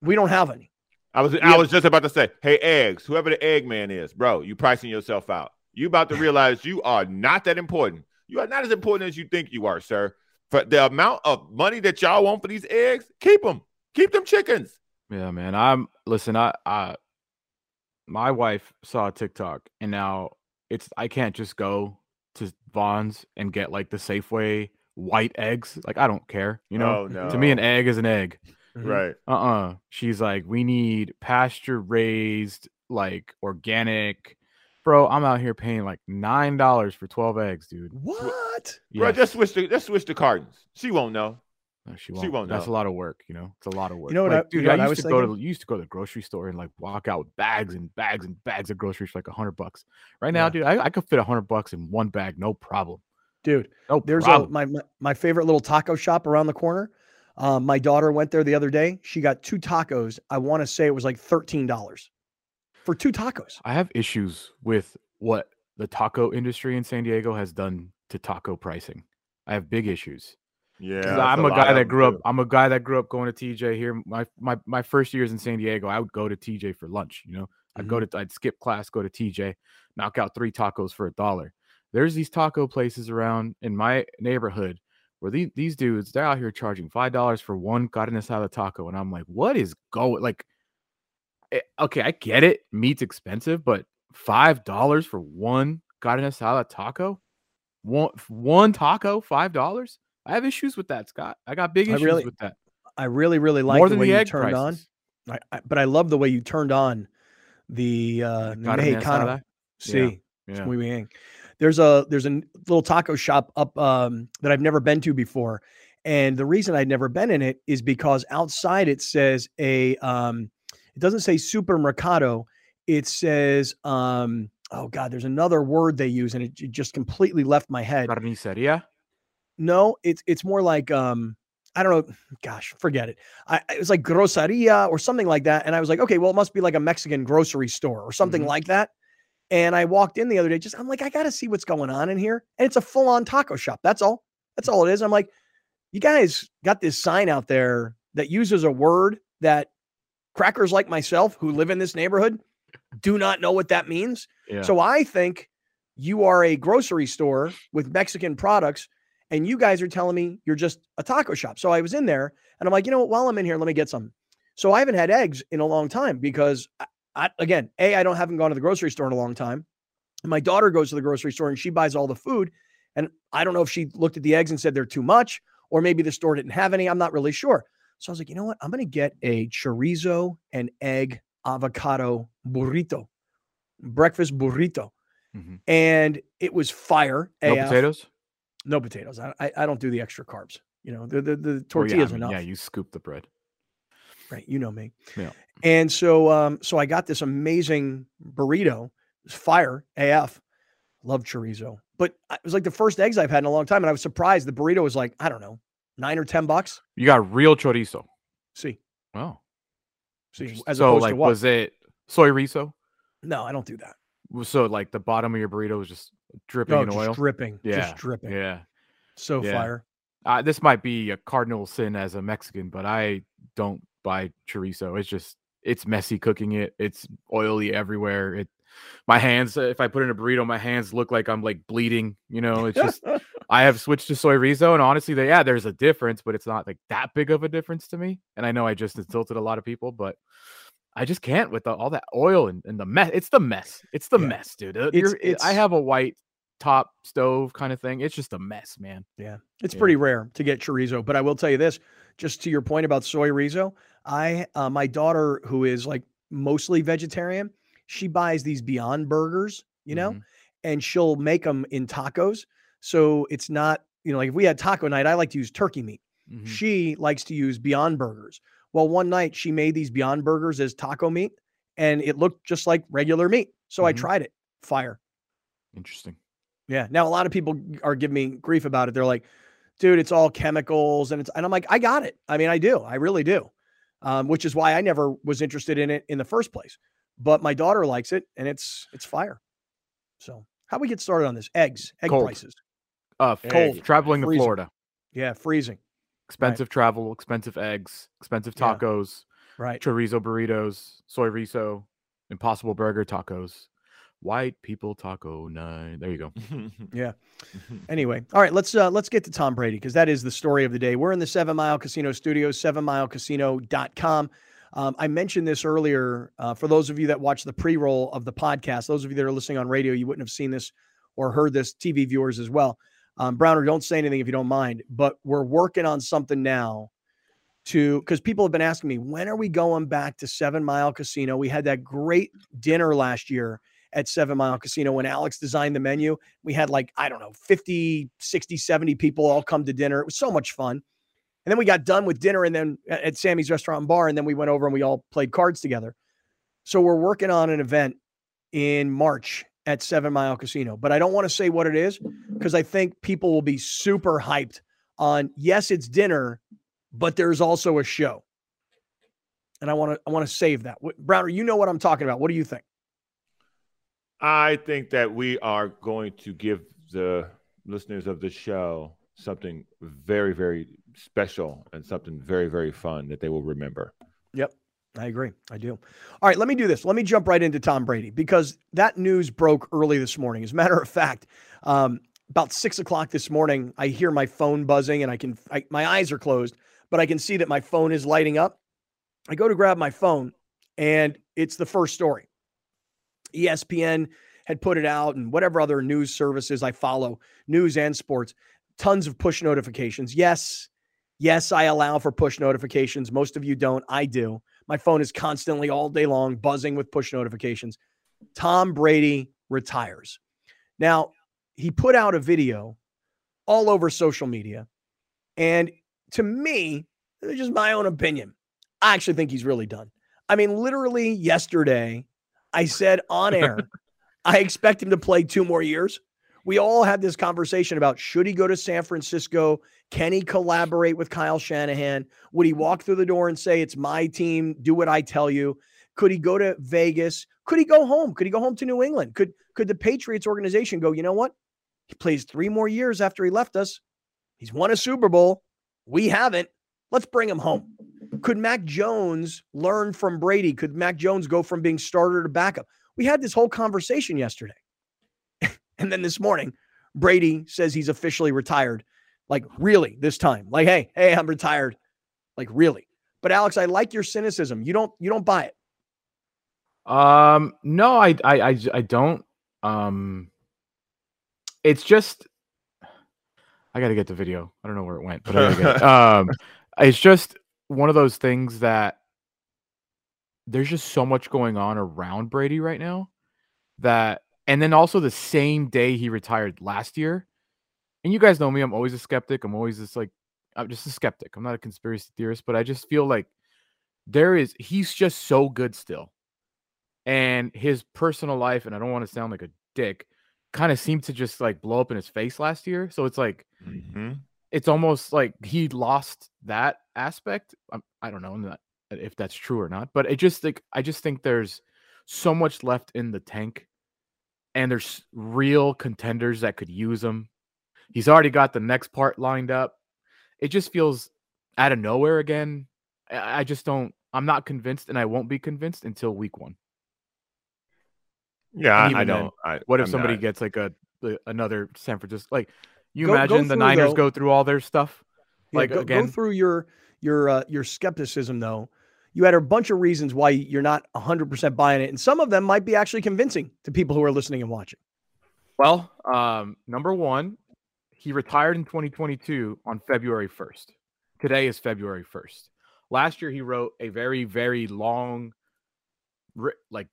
We don't have any. I was we I was just about to say, hey, eggs, whoever the egg man is, bro, you pricing yourself out. You about to realize you are not that important. You are not as important as you think you are, sir. For the amount of money that y'all want for these eggs, keep them. Keep them chickens. Yeah, man. I'm listen. I, I, my wife saw TikTok, and now it's I can't just go to Vons and get like the Safeway white eggs. Like I don't care, you know. Oh, no. To me, an egg is an egg. Mm-hmm. Right. Uh. Uh-uh. uh She's like, we need pasture raised, like organic. Bro, I'm out here paying like nine dollars for twelve eggs, dude. What? Yes. Bro, just switch the just switch the cartons. She won't know. No, she won't. She won't That's know. a lot of work, you know. It's a lot of work. You know what, like, I, dude? You know I used to go to used to go to the grocery store and like walk out with bags and bags and bags of groceries for like a hundred bucks. Right now, yeah. dude, I, I could fit a hundred bucks in one bag, no problem. Dude, no there's problem. a my, my my favorite little taco shop around the corner. Um, my daughter went there the other day. She got two tacos. I want to say it was like thirteen dollars for two tacos. I have issues with what the taco industry in San Diego has done to taco pricing. I have big issues. Yeah, I'm a, a guy that grew up. I'm a guy that grew up going to TJ here. My my my first years in San Diego, I would go to TJ for lunch. You know, I'd mm-hmm. go to I'd skip class, go to TJ, knock out three tacos for a dollar. There's these taco places around in my neighborhood where these these dudes they're out here charging five dollars for one carne asada taco, and I'm like, what is going like? It, eh, okay, I get it, meat's expensive, but five dollars for one carne asada taco, one one taco, five dollars. I have issues with that, Scott. I got big issues really, with that. I really, really like the way the you turned prices. on. I, I, but I love the way you turned on the uh, Mexicano. Sí, yeah. yeah. muy bien. There's a there's a little taco shop up um, that I've never been to before, and the reason I'd never been in it is because outside it says a um, it doesn't say supermercado. It says um, oh god, there's another word they use, and it, j- just completely left my head. Carniceria. No, it's it's more like um I don't know. Gosh, forget it. I it was like groceria or something like that, and I was like, okay, well, it must be like a Mexican grocery store or something Mhm. like that. And I walked in the other day, just I'm like, I got to see what's going on in here, and it's a full on taco shop. That's all. That's all it is. I'm like, you guys got this sign out there that uses a word that crackers like myself who live in this neighborhood do not know what that means. Yeah. So I think you are a grocery store with Mexican products, and you guys are telling me you're just a taco shop. So I was in there, and I'm like, you know what? While I'm in here, let me get some. So I haven't had eggs in a long time because, I, again, a I don't haven't gone to the grocery store in a long time. My daughter goes to the grocery store and she buys all the food, and I don't know if she looked at the eggs and said they're too much, or maybe the store didn't have any. I'm not really sure. So I was like, you know what? I'm going to get a chorizo and egg avocado burrito, breakfast burrito Mhm. and it was fire. No AF. potatoes. No potatoes. I, I I don't do the extra carbs. You know, the the, the Well, yeah, I tortillas mean, enough. Yeah, you scoop the bread. Right. You know me. Yeah. And so um so I got this amazing burrito. It was fire AF. Love chorizo. But it was like the first eggs I've had in a long time. And I was surprised the burrito was like, I don't know, nine or ten bucks. You got real chorizo. See. Oh, See, interest- as so opposed like, to what? was it soy riso? no, I don't do that. So like the bottom of your burrito was just dripping No, in just oil. dripping. Yeah, Just dripping. Yeah. So yeah. fire. Uh, this might be a cardinal sin as a Mexican, but I don't buy chorizo. It's just it's messy cooking it. It's oily everywhere. It my hands if I put in a burrito, my hands look like I'm like bleeding. You know, it's just I have switched to soy riso, and honestly, they, yeah, there's a difference, but it's not like that big of a difference to me. And I know I just insulted a lot of people, but I just can't with the, all that oil and, and the mess. It's the mess. It's the Yeah. mess, dude. Uh, It's- you're- it- I have a white top stove kind of thing. It's just a mess, man. Yeah, it's Yeah. pretty rare to get chorizo, but I will tell you this: just to your point about soy rizo, I uh, my daughter who is like mostly vegetarian, she buys these Beyond Burgers, you know, Mhm. and she'll make them in tacos. So it's not, you know, like if we had taco night, I like to use turkey meat. Mhm. She likes to use Beyond Burgers. Well, one night she made these Beyond Burgers as taco meat, and it looked just like regular meat. So I Mhm. tried it. Fire. Interesting. Yeah. Now a lot of people are giving me grief about it. They're like, dude, it's all chemicals and it's and I'm like, I got it. I mean, I do. I really do. Um, which is why I never was interested in it in the first place. But my daughter likes it and it's it's fire. So how we get started on this? Eggs, egg Cold. prices. Uh, Egg, cold traveling to. Florida. Yeah, freezing. Expensive travel, expensive eggs, expensive Yeah. tacos, Right. chorizo burritos, soy riso, impossible burger tacos, white people taco night. There you go. Yeah. Anyway, all right, let's uh let's get to Tom Brady because that is the story of the day. We're in the Seven Mile Casino Studios, sevenmilecasino.com. Um, I mentioned this earlier. Uh, for those of you that watch the pre-roll of the podcast, those of you that are listening on radio, you wouldn't have seen this or heard this. TV viewers as well. Um, Browner, don't say anything if you don't mind. But we're working on something now to because people have been asking me when are we going back to Seven Mile Casino? We had that great dinner last year at Seven Mile Casino when Alex designed the menu. We had like, I don't know, 50, 60, 70 people all come to dinner. It was so much fun. And then we got done with dinner and then at Sammy's restaurant and bar. And then we went over and we all played cards together. So we're working on an event in March at Seven Mile Casino, but I don't want to say what it is because I think people will be super hyped on yes, it's dinner, but there's also a show. And I want to I want to save that. Browner, you know what I'm talking about. What do you think? I think that we are going to give the listeners of the show something very, very special and something very, very fun that they will remember. Yep, I agree. I do. All right, let me do this. Let me jump right into Tom Brady because that news broke early this morning. As a matter of fact, um, about six o'clock this morning, I hear my phone buzzing and I can, I, my eyes are closed, but I can see that my phone is lighting up. I go to grab my phone and it's the first story. ESPN had put it out and whatever other news services I follow, news and sports, tons of push notifications. Yes, yes, I allow for push notifications. Most of you don't. I do. My phone is constantly all day long buzzing with push notifications. Tom Brady retires. Now, he put out a video all over social media. And to me, it's just my own opinion. I actually think he's really done. I mean, literally yesterday, I said on air, I expect him to play two more years. We all had this conversation about should he go to San Francisco? Can he collaborate with Kyle Shanahan? Would he walk through the door and say, It's my team, do what I tell you? Could he go to Vegas? Could he go home? Could he go home to New England? Could could the Patriots organization go, you know what? He plays three more years after he left us. He's won a Super Bowl. We haven't. Let's bring him home. Could Mac Jones learn from Brady? Could Mac Jones go from being starter to backup? We had this whole conversation yesterday. and then this morning, Brady says he's officially retired. Like, really, this time. Like, hey, hey, I'm retired. Like, really. But Alex, I like your cynicism. You don't you don't buy it. Um, no, I, I, I, I don't. Um, it's just I got to get the video. I don't know where it went, but I gotta get it. Um, it's just one of those things that there's just so much going on around Brady right now that, and then also the same day he retired last year. And you guys know me, I'm always a skeptic. I'm always just like, I'm just a skeptic. I'm not a conspiracy theorist, but I just feel like there is, he's just so good still and his personal life and i don't want to sound like a dick kind of seemed to just like blow up in his face last year so it's like Mhm. It's almost like he lost that aspect I'm, i don't know uh, if that's true or not but it just like i just think there's so much left in the tank and there's real contenders that could use him he's already got the next part lined up it just feels out of nowhere again i I just don't i'm not convinced and i won't be convinced until week one Yeah, I, I even then, don't. I, What if I'm somebody not- gets like a the- another San Francisco? Like you Go- go imagine the Niners though- go through all their stuff. Yeah, Like go, go through your your uh, your skepticism though. You had a bunch of reasons why you're not 100% buying it, and some of them might be actually convincing to people who are listening and watching. well, um, number one, he retired in 2022 on February 1st. Today is February 1st. Last year, he wrote a very very long, like,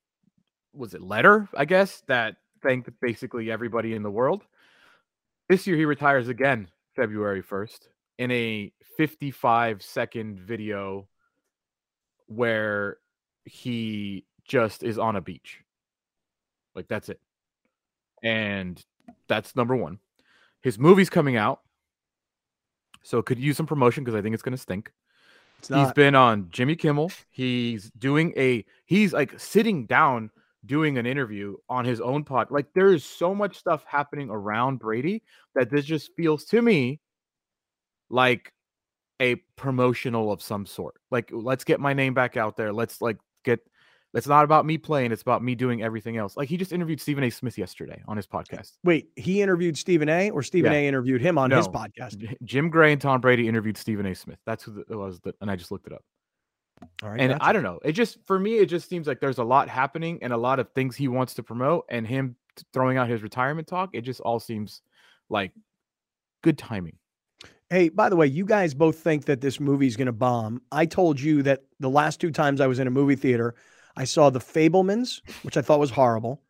was it letter? I guess that thanked basically everybody in the world. This year, he retires again February 1st in a 55 second video where he just is on a beach. Like that's it. And that's number one. His movie's coming out. So could use some promotion because I think it's gonna stink. It's He's been on Jimmy Kimmel. He's doing a he's like sitting down doing an interview on his own pod. Like there is so much stuff happening around Brady that this just feels to me like a promotional of some sort. Like let's get my name back out there. Let's like get it's not about me playing, it's about me doing everything else. Like he just interviewed Stephen A. Smith yesterday on his podcast. Wait, he interviewed Stephen A. or Stephen Yeah. A. interviewed him on his podcast. Jim Gray and Tom Brady interviewed Stephen A. Smith. That's who it was, that, and I just looked it up. All right, and gotcha. I don't know. It just for me, it just seems like there's a lot happening and a lot of things he wants to promote, and him throwing out his retirement talk. It just all seems like good timing. Hey, by the way, you guys both think that this movie's going to bomb. I told you that the last two times I was in a movie theater, I saw The Fabelmans, which I thought was horrible,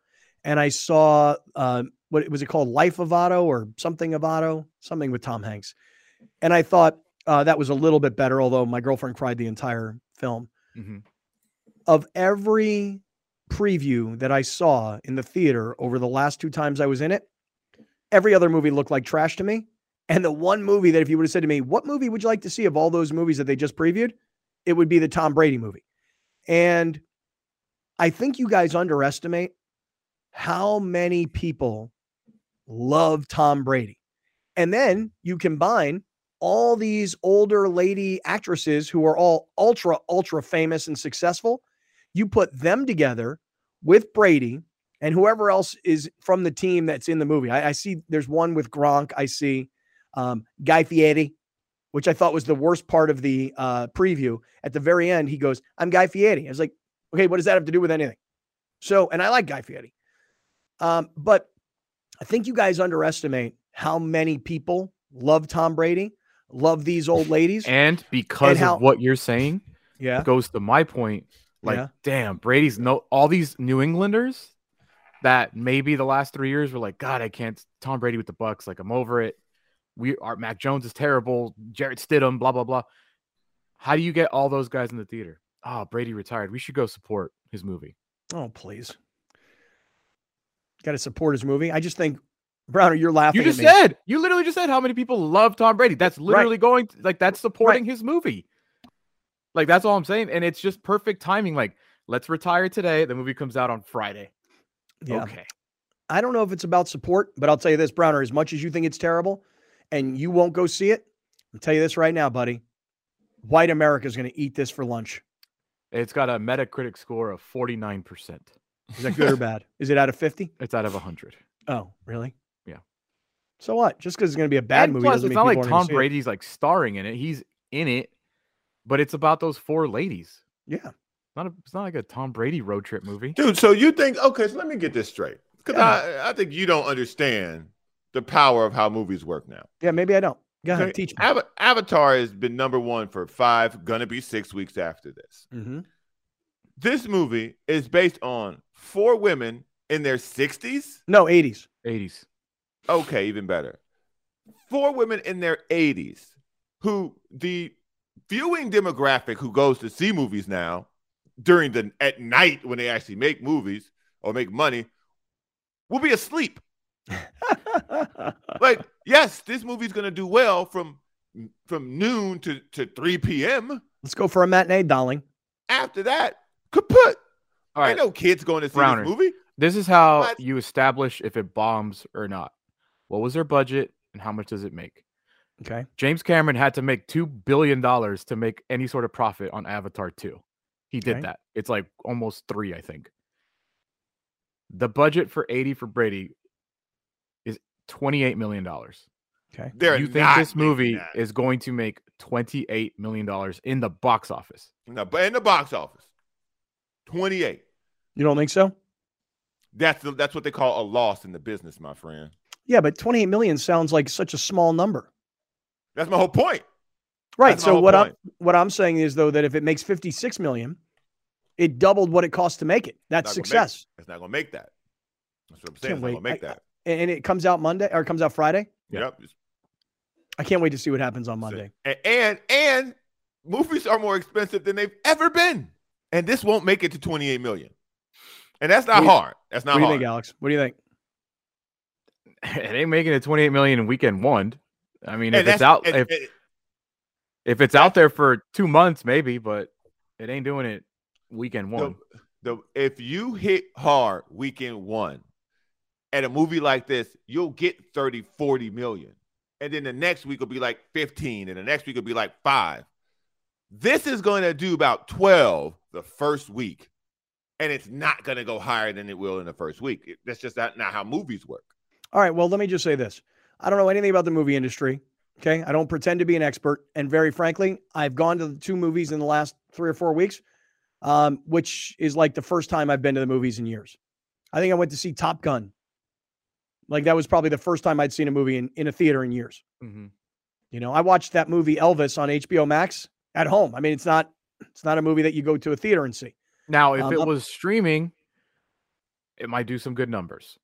and I saw uh, what was it called, Life of Otto or something of Otto, something with Tom Hanks, and I thought uh, that was a little bit better. Although my girlfriend cried the entire film. Mhm. Of every preview that I saw in the theater over the last two times I was in it, every other movie looked like trash to me. And the one movie that if you would have said to me, what movie would you like to see of all those movies that they just previewed? It would be the Tom Brady movie. And I think you guys underestimate how many people love Tom Brady. And then you combine all these older lady actresses who are all ultra, ultra famous and successful. You put them together with Brady and whoever else is from the team that's in the movie. I, I see there's one with Gronk. I see um, Guy Fieri, which I thought was the worst part of the uh, preview. At the very end, he goes, "I'm Guy Fieri." I was like, "Okay, what does that have to do with anything?" So, and I like Guy Fieri, um, but I think you guys underestimate how many people love Tom Brady, love these old ladies. And because how- of what you're saying, yeah, goes to my point. Like, Yeah. damn, Brady's no all these New Englanders. that maybe the last three years were like, God, I can't. Tom Brady with the Bucs, like I'm over it. We are Mac Jones is terrible. Jarrett Stidham, blah blah blah. How do you get all those guys in the theater? Oh, Brady retired. We should go support his movie. Oh, please. Got to support his movie. I just think, Browner, you're laughing. You just said you literally just said how many people love Tom Brady. That's literally going to, like that's supporting his movie. Like that's all I'm saying, and it's just perfect timing. Like let's retire today. The movie comes out on Friday. Yeah. Okay. I don't know if it's about support, but I'll tell you this, Browner, as much as you think it's terrible and you won't go see it, I'll tell you this right now, buddy. White America is going to eat this for lunch. It's got a Metacritic score of 49%. Is that good or bad? Is it out of 50? It's out of 100. Oh, really? Yeah. So what? Just because it's going to be a bad And movie plus, doesn't it's mean not like Tom. Brady's like starring in it. He's in it, but it's about those four ladies. Yeah. Not a, it's not like a Tom Brady road trip movie. Dude, so you think okay, so let me get this straight. Because Yeah. I, I think you don't understand the power of how movies work now. Yeah, maybe I don't. Go ahead, Okay? teach me. Ava- Avatar has been number one for five, gonna be six weeks after this. hmm This movie is based on four women in their 60s. No, 80s. 80s. Okay, even better. Four women in their 80s who the viewing demographic who goes to see movies now during the at night when they actually make movies or make money will be asleep. Like, yes, this movie's gonna do well from from noon to, to 3 p.m. Let's go for a matinee, darling. After that, kaput. All right. I know kids going to see Browner. this movie. This is how What? you establish if it bombs or not. What was their budget and how much does it make? Okay. James Cameron had to make two billion dollars to make any sort of profit on Avatar 2. He did Okay. that. It's like almost three, I think. The budget for 80 for Brady is 28 million dollars. Okay. They're You think this movie that. is going to make 28 million dollars in the box office? No, but in the box office, 28. You don't think so? That's the, that's what they call a loss in the business, my friend. Yeah, but 28 million sounds like such a small number. That's my whole point. Right. That's So whole what I'm what I'm saying is though that if it makes 56 million, it doubled what it cost to make it. That's Not gonna make success. It's not going to make that. That's what I'm saying. Can't It's not going to make I- that. And and it comes out Monday or it comes out Friday. Yeah. Yep. I can't wait to see what happens on Monday. And, and and movies are more expensive than they've ever been, and this won't make it to 28 million. And that's not What hard. That's not hard. What do you hard. think, Alex? What do you think? It ain't making it 28 million in weekend one. I mean, if it's out, if, and- if it's out there for two months, maybe, but it ain't doing it weekend one. the, the if you hit hard weekend one at a movie like this, you'll get 30, 40 million. And then the next week will be like 15, and the next week will be like five. This is going to do about 12 the first week. And it's not going to go higher than it will in the first week. That's just not, not how movies work. All right. Well, let me just say this. I don't know anything about the movie industry. Okay. I don't pretend to be an expert. And very frankly, I've gone to the two movies in the last three or four weeks, um, which is like the first time I've been to the movies in years. I think I went to see Top Gun. Like that was probably the first time I'd seen a movie in, in a theater in years. Mhm. You know, I watched that movie Elvis on HBO Max at home. I mean, it's not it's not a movie that you go to a theater and see. Now, if Um, it was streaming, it might do some good numbers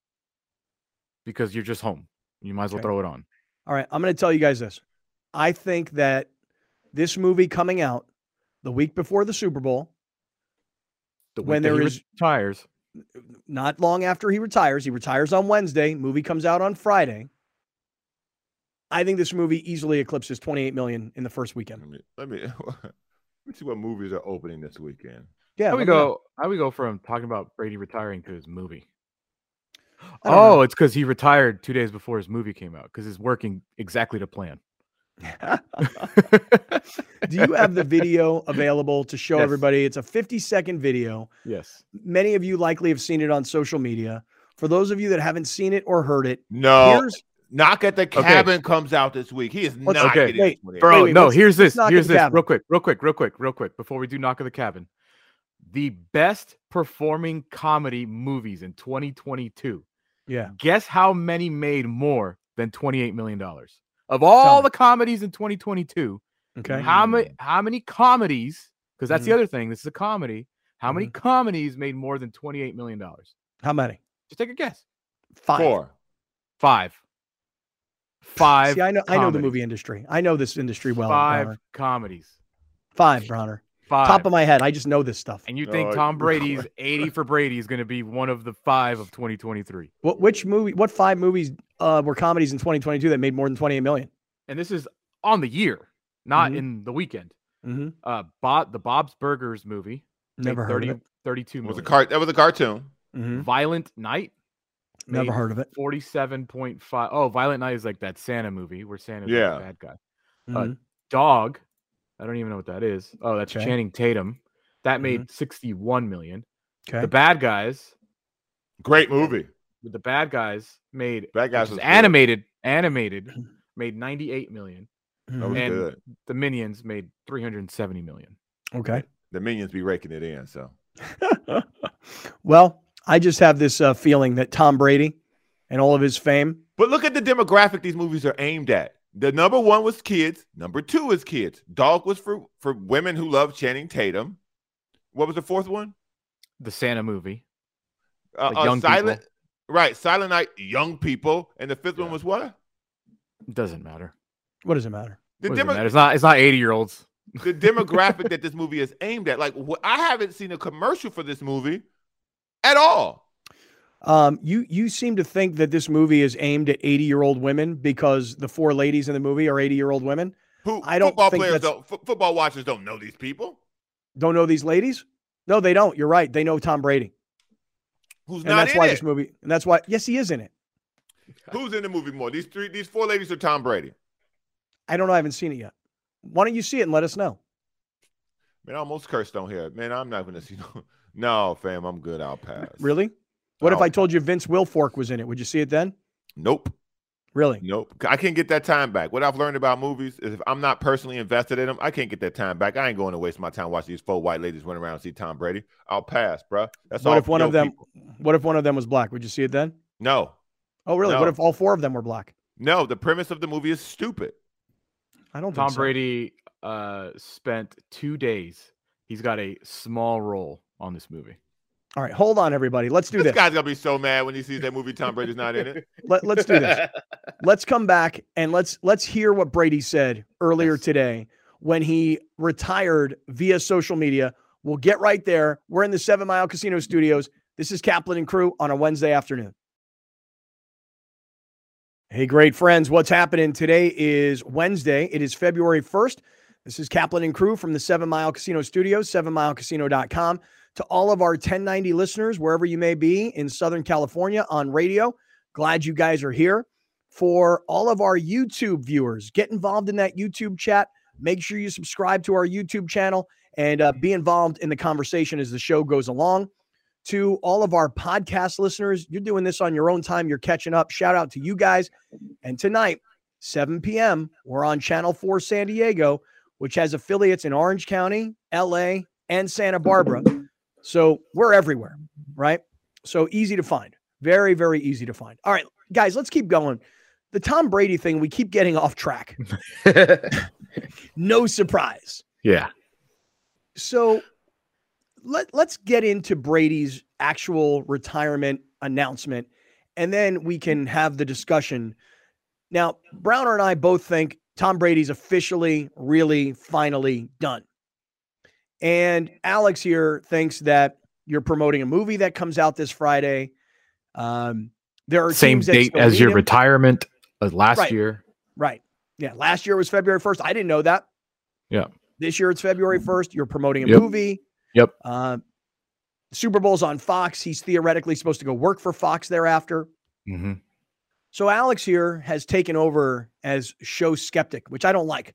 because you're just home. You might as well Okay. throw it on. All right, I'm going to tell you guys this. I think that this movie coming out the week before the Super Bowl, The When week that there he retires, not long after he retires, he retires on Wednesday, movie comes out on Friday. I think this movie easily eclipses 28 million in the first weekend. Let me let me, let me see what movies are opening this weekend. Yeah, how we let me know. go? How we go from talking about Brady retiring to his movie? I don't Oh, it's because he retired two days before his movie came out because it's working exactly to plan. Do you have the video available to show Yes. everybody? It's a 50 second video. yes. Many of you likely have seen it on social media. For those of you that haven't seen it or heard it, No, here's Knock at the Cabin comes out this week. He is Let's- not Okay. getting Wait, this one. Bro, wait, no, here's this. Here's this. cabin. Real quick, real quick, real quick, real quick, before we do knock of the cabin. The best performing comedy movies in 2022. yeah. Guess how many made more than $28 million? Of all the comedies in 2022, Okay. how many how many comedies? Because that's Mhm. the other thing. This is a comedy. How many Mm-hmm. comedies made more than $28 million? How many? Just take a guess. Five. Four. Five. Five. See, I know I know the movie industry. I know this industry well. Five Browner. comedies. Five, Browner. Five. Top of my head. I just know this stuff. and you think I- Tom Brady's 80 for Brady is going to be one of the five of 2023. What which movie what five movies uh were comedies in 2022 that made more than 28 million? And this is on the year, not Mhm. in the weekend. Mm-hmm. Uh, Bob, the Bob's Burgers movie. made Never heard 30, of it. 32 It was a million. cart. That was a cartoon. Mm-hmm. Violent Night. Never heard of it. 47.5. Oh, Violent Night is like that Santa movie where Santa's like Yeah. the bad guy. Mhm. Dog. I don't even know what that is. Oh, that's Okay. Channing Tatum. That made 61 million. Okay. The Bad Guys. Great movie. with The Bad Guys made Bad Guys which is was good. animated. Animated made 98 million. That Mhm. was and- good. The Minions made 370 million. Okay. The minions be raking it in. So well, I just have this uh, feeling that Tom Brady and all of his fame. But look at the demographic these movies are aimed at. The number one was kids. Number two is kids. Dog was for for women who love Channing Tatum. What was the fourth one? The Santa movie. Uh, Like uh, young Silent. people. Right, Silent Night, young people, and the fifth one was what? Doesn't matter. What does it matter? The, What does it matter? It's not. It's not 80 year olds. the demographic that this movie is aimed at. Like, wh- I haven't seen a commercial for this movie at all. Um, you you seem to think that this movie is aimed at 80 year old women because the four ladies in the movie are 80 year old women. Who I don't football think players don't fo- football watchers don't know these people. Don't know these ladies? No, they don't. You're right. They know Tom Brady, Who's and not that's why it? this movie. And that's why. Yes, he is in it. Who's in the movie more? These three, these four ladies or Tom Brady? I don't know. I haven't seen it yet. Why don't you see it and let us know? Man, I almost cursed on here. Man, I'm not gonna see no. No, fam, I'm good. I'll pass. Really? What if I'll told you Vince Wilfork was in it? Would you see it then? Nope. Really? Nope. I can't get that time back. What I've learned about movies is if I'm not personally invested in them, I can't get that time back. I ain't going to waste my time watching these four white ladies run around and see Tom Brady. I'll pass, bruh. That's What all if one of them? people. What if one of them was black? Would you see it then? No, Oh, really? What if all four of them were black? no. The premise of the movie is stupid. I don't. Tom think so. Brady uh, spent two days. He's got a small role on this movie. All right, hold on, everybody. Let's do This this. guy's gonna be so mad when he sees that movie. Tom Brady's not in it. Let, let's do this. let's come back and let's let's hear what Brady said earlier Yes. today when he retired via social media. We'll get right there. We're in the Seven Mile Casino Studios. This is Kaplan and crew on a Wednesday afternoon. Hey, great friends. What's happening today is Wednesday. It is February 1st. This is Kaplan and crew from the Seven Mile Casino Studios, sevenmilecasino.com. To all of our 1090 listeners, wherever you may be in Southern California on radio, glad you guys are here for all of our YouTube viewers. Get involved in that YouTube chat. Make sure you subscribe to our YouTube channel and uh, be involved in the conversation as the show goes along. To all of our podcast listeners, you're doing this on your own time. You're catching up. Shout out to you guys. And tonight, 7 p.m., we're on Channel 4 San Diego, which has affiliates in Orange County, LA, and Santa Barbara. So we're everywhere, right? So easy to find. Very, very easy to find. All right, guys, let's keep going. The Tom Brady thing, we keep getting off track. No surprise. yeah. So let, let's get into Brady's actual retirement announcement, and then we can have the discussion. Now, Browner and I both think Tom Brady's officially, really, finally done. And Alex here thinks that you're promoting a movie that comes out this Friday. Um, there are Same date as your him. retirement as last Right. year. Right. Yeah. Last year was February 1st. I didn't know that. Yeah. This year it's February 1st. You're promoting a Yep. movie. Yep. Uh, Super Bowl's on Fox. He's theoretically supposed to go work for Fox thereafter. hmm So Alex here has taken over as show skeptic, which I don't like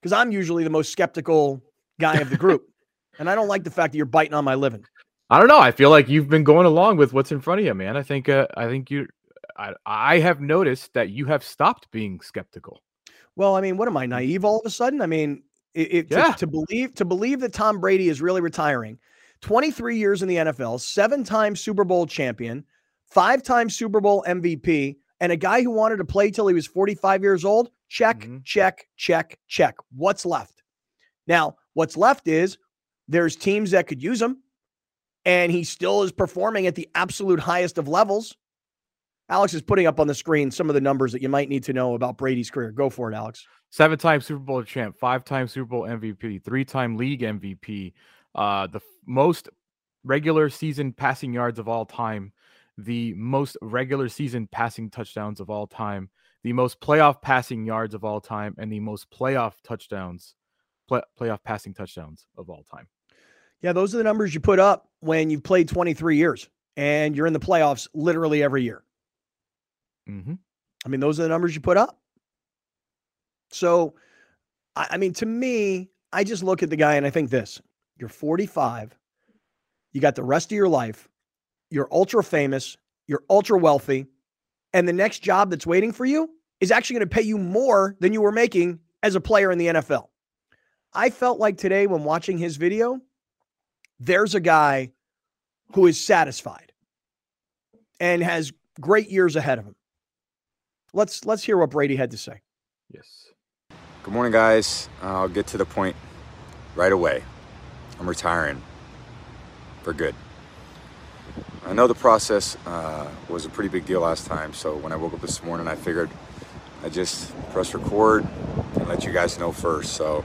because I'm usually the most skeptical guy of the group. and I don't like the fact that you're biting on my living. I don't know. I feel like you've been going along with what's in front of you, man. I think. Uh, I think you. I, I have noticed that you have stopped being skeptical. Well, I mean, what am I naive all of a sudden? I mean, it, it, to- Yeah. to, believe to believe that Tom Brady is really retiring, 23 years in the NFL, seven-time Super Bowl champion, five-time Super Bowl MVP, and a guy who wanted to play till he was 45 years old. Check, Mhm. check, check, check. What's left? Now, what's left is there's teams that could use him. and he still is performing at the absolute highest of levels. Alex is putting up on the screen some of the numbers that you might need to know about Brady's career. Go for it, Alex. Seven time Super Bowl champ, five time Super Bowl MVP, three time league MVP, uh, the f- most regular season passing yards of all time, the most regular season passing touchdowns of all time, the most playoff passing yards of all time, and the most playoff touchdowns, play, playoff passing touchdowns of all time. Yeah, those are the numbers you put up when you've played 23 years and you're in the playoffs literally every year. Mm-hmm. I mean, those are the numbers you put up. So, I, I mean, to me, I just look at the guy and I think this you're 45, you got the rest of your life, you're ultra famous, you're ultra wealthy, and the next job that's waiting for you is actually going to pay you more than you were making as a player in the NFL. I felt like today when watching his video, there's a guy who is satisfied and has great years ahead of him. Let's let's hear what Brady had to say. Yes. Good morning, guys. I'll get to the point right away. I'm retiring for good. I know the process uh, was a pretty big deal last time, so when I woke up this morning, I figured I just press record and let you guys know first. So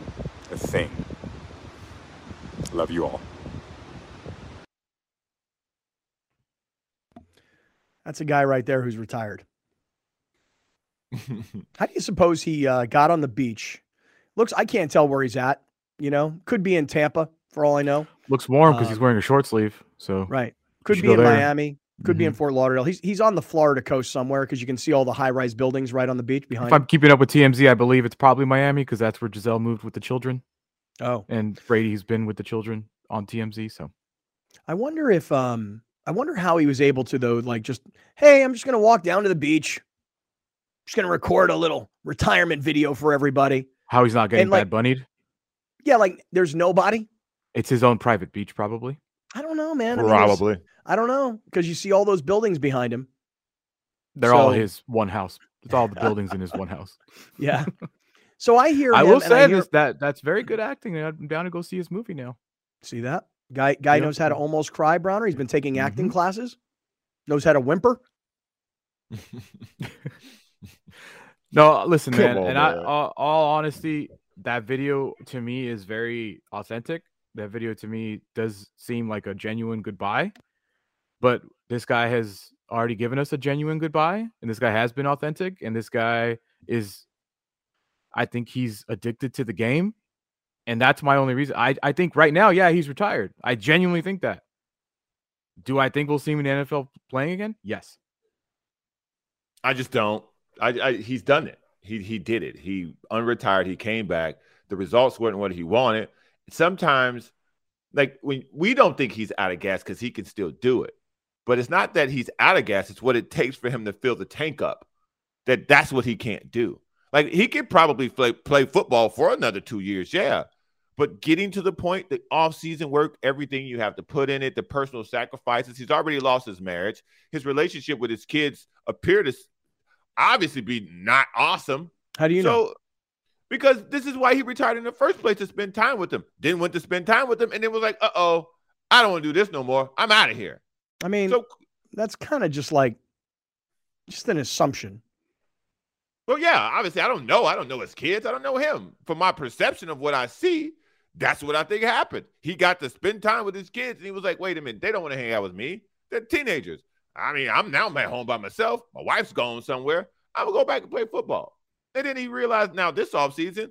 thing. Love you all. That's a guy right there who's retired. How do you suppose he uh, got on the beach? Looks, I can't tell where he's at. You know, could be in Tampa for all I know. Looks warm because Um, he's wearing a short sleeve. So Right. Could be in there. Mm-hmm. Miami. Could be in Fort Lauderdale. He's he's on the Florida coast somewhere because you can see all the high rise buildings right on the beach behind. if I'm keeping up with TMZ, I believe it's probably Miami because that's where Gisele moved with the children, Oh, and Brady's been with the children on TMZ. So I wonder if um I wonder how he was able to though like just hey I'm just gonna walk down to the beach, just gonna record a little retirement video for everybody. how he's not getting like- bad bunnied? Yeah, like there's nobody. It's his own private beach, probably. I don't know, man. I mean, Probably. I don't know because you see all those buildings behind him. They're all his one house. It's all the buildings in his one house. Yeah. So I hear. I will and I say hear- this that that's very good acting. I'm down to go see his movie now. See that guy? Guy Yep. knows how to almost cry, Browner. He's been taking acting Mm-hmm. classes. Knows how to whimper. No, listen, Come man. on, and I, all, all honesty, that video to me is very authentic. That video to me does seem like a genuine goodbye. But this guy has already given us a genuine goodbye, and this guy has been authentic, and this guy is, I think he's addicted to the game, and that's my only reason. I, I think right now, yeah, he's retired. I genuinely think that. Do I think we'll see him in the NFL playing again? Yes. I just don't. I, I he's done it. He he did it. He unretired. He came back. The results weren't what he wanted. Sometimes, like when we don't think he's out of gas because he can still do it, but it's not that he's out of gas. It's what it takes for him to fill the tank up. That that's what he can't do. Like he could probably play play football for another two years, yeah. But getting to the point, the off-season work, everything you have to put in it, the personal sacrifices. He's already lost his marriage. His relationship with his kids appear to obviously be not awesome. How do you so, know? because this is why he retired in the first place to spend time with them. Didn't want to spend time with them, and then was like, "Uh oh, I don't want to do this no more. I'm out of here." I mean, So, that's kind of just like just an assumption. Well, yeah, obviously, I don't know. I don't know his kids. I don't know him. From my perception of what I see, that's what I think happened. He got to spend time with his kids, and he was like, "Wait a minute, they don't want to hang out with me. They're teenagers. I mean, I'm now at home by myself. My wife's gone somewhere. I'm gonna go back and play football." And then he realized now this offseason,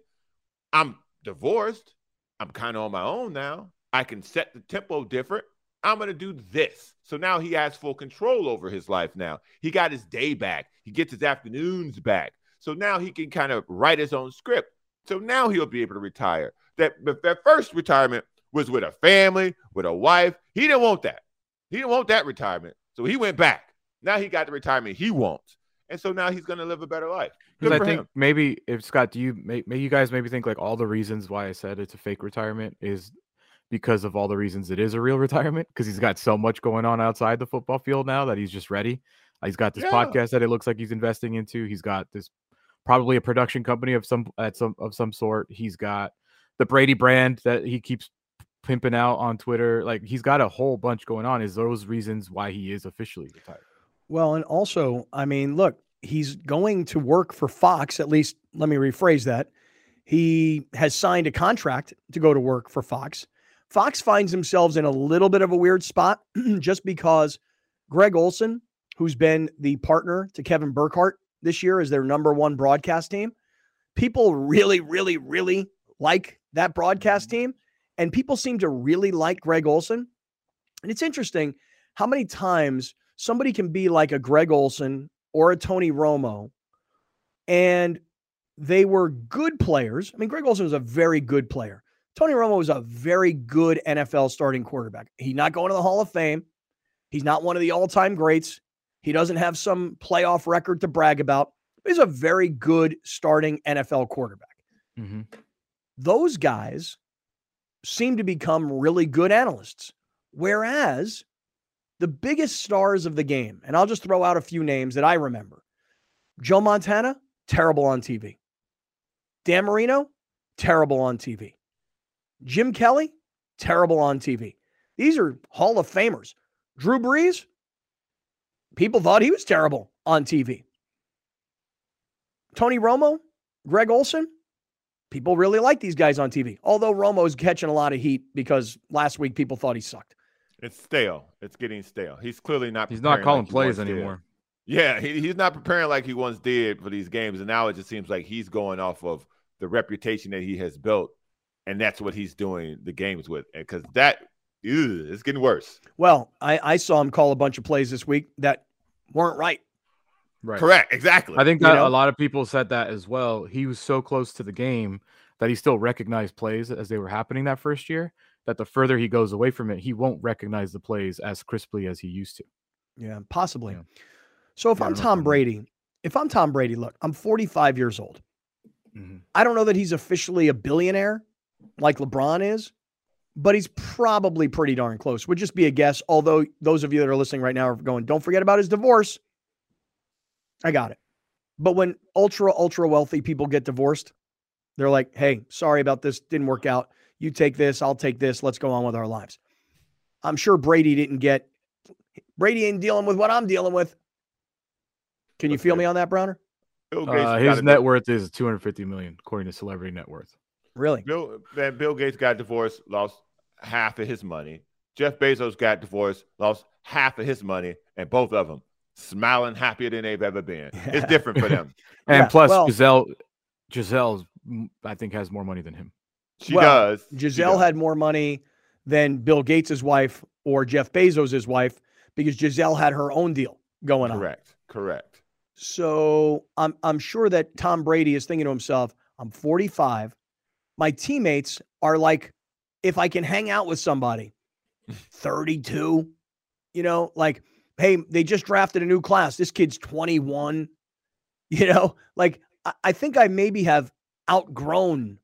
I'm divorced. I'm kind of on my own now. I can set the tempo different. I'm going to do this. So now he has full control over his life now. He got his day back. He gets his afternoons back. So now he can kind of write his own script. So now he'll be able to retire. That that first retirement was with a family, with a wife. He didn't want that. He didn't want that retirement. So he went back. Now he got the retirement he wants. And so now he's going to live a better life. Because I think him. maybe if Scott, do you may, may you guys maybe think like all the reasons why I said it's a fake retirement is because of all the reasons it is a real retirement because he's got so much going on outside the football field now that he's just ready. He's got this Yeah. podcast that it looks like he's investing into. He's got this probably a production company of some at some of some sort. He's got the Brady brand that he keeps pimping out on Twitter. Like he's got a whole bunch going on. Is those reasons why he is officially retired? Well, and also, I mean, look, he's going to work for Fox. At least, let me rephrase that. He has signed a contract to go to work for Fox. Fox finds themselves in a little bit of a weird spot just because Greg Olsen, who's been the partner to Kevin Burkhardt this year as their number one broadcast team, people really, really, really like that broadcast mm-hmm. team. And people seem to really like Greg Olsen. And it's interesting how many times somebody can be like a Greg Olsen or a Tony Romo, and they were good players. I mean, Greg Olsen was a very good player. Tony Romo was a very good NFL starting quarterback. He's not going to the Hall of Fame. He's not one of the all-time greats. He doesn't have some playoff record to brag about. He's a very good starting NFL quarterback. Mm-hmm. Those guys seem to become really good analysts. Whereas the biggest stars of the game, and I'll just throw out a few names that I remember Joe Montana, terrible on TV. Dan Marino, terrible on TV. Jim Kelly, terrible on TV. These are Hall of Famers. Drew Brees, people thought he was terrible on TV. Tony Romo, Greg Olsen, people really like these guys on TV. Although Romo's catching a lot of heat because last week people thought he sucked. It's stale. It's getting stale. He's clearly not. He's not calling like plays once did. anymore. Yeah, he, he's not preparing like he once did for these games, and now it just seems like he's going off of the reputation that he has built, and that's what he's doing the games with. Because that, ew, it's getting worse. Well, I, I saw him call a bunch of plays this week that weren't right. Right. Correct. Exactly. I think You know? a lot of people said that as well. He was so close to the game that he still recognized plays as they were happening that first year. That the further he goes away from it, he won't recognize the plays as crisply as he used to. Yeah, possibly. Yeah. So if Yeah, I I'm don't know if Tom I'm- Brady, if I'm Tom Brady, look, I'm 45 years old. Mhm. I don't know that he's officially a billionaire like LeBron is, but he's probably pretty darn close. Would just be a guess. Although those of you that are listening right now are going, don't forget about his divorce. I got it. But when ultra, ultra wealthy people get divorced, they're like, hey, sorry about this. Didn't work out. You take this, I'll take this. Let's go on with our lives. I'm sure Brady didn't get, Brady ain't dealing with what I'm dealing with. Can you feel me on that, Browner? Bill Gates Uh, his net worth is 250 million, according to Celebrity Net Worth. Really? Bill, man, Bill Gates got divorced, lost half of his money. Jeff Bezos got divorced, lost half of his money, and both of them smiling happier than they've ever been. Yeah. It's different for them. And Yeah, plus, well- Gisele, Gisele's, mm, I think, has more money than him. She Well, does. She Gisele does. had more money than Bill Gates' wife or Jeff Bezos' wife because Gisele had her own deal going on. correct. Correct. So I'm I'm sure that Tom Brady is thinking to himself, I'm 45. My teammates are like, if I can hang out with somebody, 32, you know, like, hey, they just drafted a new class. This kid's 21. You know, like I, I think I maybe have outgrown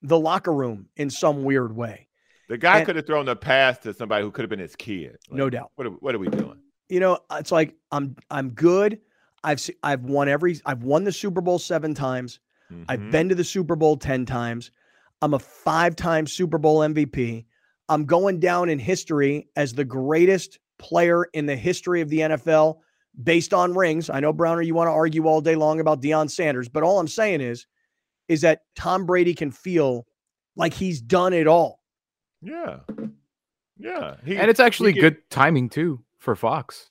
the locker room in some weird way. The guy And- could have thrown the pass to somebody who could have been his kid. No doubt. What are, what are we doing? you know, it's like I'm I'm good. I've I've won every I've won the Super Bowl 7 times. I've Mhm. been to the Super Bowl 10 times. I'm a five-time Super Bowl MVP. I'm going down in history as the greatest player in the history of the NFL based on rings. I know Browner you want to argue all day long about Deion Sanders, but all I'm saying is is that Tom Brady can feel like he's done it all. Yeah. Yeah. He, And it's actually get- good timing too for Fox.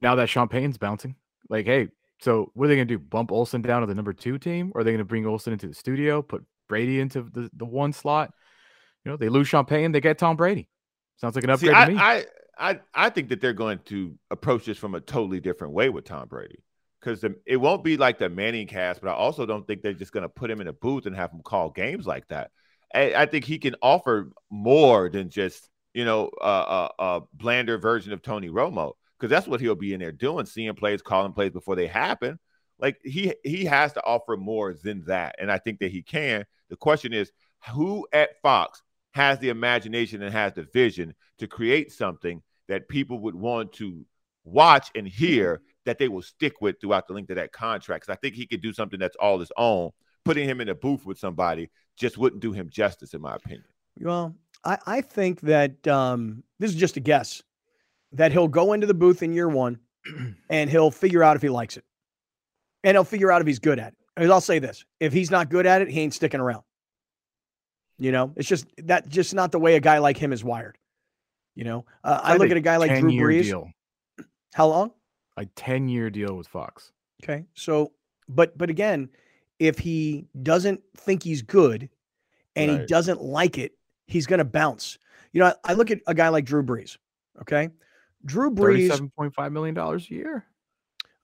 Now that Sean Payton's bouncing, like, hey, so what are they gonna do? Bump Olsen down to the number two team, or are they gonna bring Olsen into the studio, put Brady into the, the one slot? You know, they lose Sean Payton, they get Tom Brady. Sounds like an See, upgrade to me. I, I, I, I think that they're going to approach this from a totally different way with Tom Brady because it won't be like the Manning cast, but I also don't think they're just going to put him in a booth and have him call games like that. I, I think he can offer more than just you know a, a, a blander version of Tony Romo because that's what he'll be in there doing, seeing plays, calling plays before they happen. Like he he has to offer more than that, and I think that he can. The question is, who at Fox has the imagination and has the vision to create something that people would want to watch and hear that they will stick with throughout the length of that contract. Because I think he could do something that's all his own. Putting him in a booth with somebody just wouldn't do him justice, in my opinion. Well, I, I think that um, this is just a guess that he'll go into the booth in year one and he'll figure out if he likes it. And he'll figure out if he's good at it. I'll say this if he's not good at it, he ain't sticking around. You know, it's just that just not the way a guy like him is wired. You know, uh, I look at a guy like Drew Brees. Deal. How long? A 10 year deal with Fox. Okay. So, but, but again, if he doesn't think he's good and right. he doesn't like it, he's going to bounce. You know, I, I, look at a guy like Drew Brees. Okay. Drew Brees, $7.5 million a year.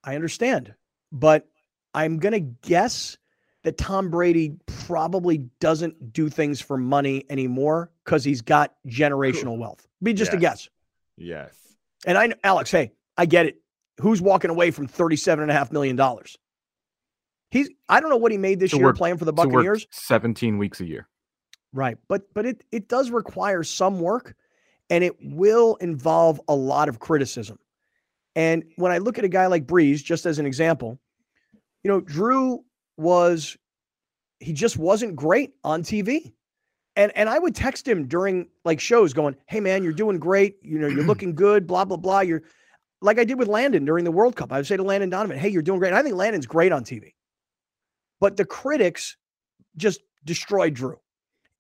I understand. But I'm going to guess that Tom Brady probably doesn't do things for money anymore because he's got generational wealth. Be just yes. a guess. Yes. And I, Alex, hey, I get it. Who's walking away from $37.5 million? He's, I don't know what he made this year work, playing for the Buccaneers. 17 weeks a year. Right. But, but it, it does require some work and it will involve a lot of criticism. And when I look at a guy like Brees, just as an example, you know, Drew was he just wasn't great on TV. And and I would text him during like shows going, "Hey man, you're doing great. You know, you're looking good, blah blah blah. You're like I did with Landon during the World Cup. I would say to Landon Donovan, "Hey, you're doing great." And I think Landon's great on TV. But the critics just destroyed Drew.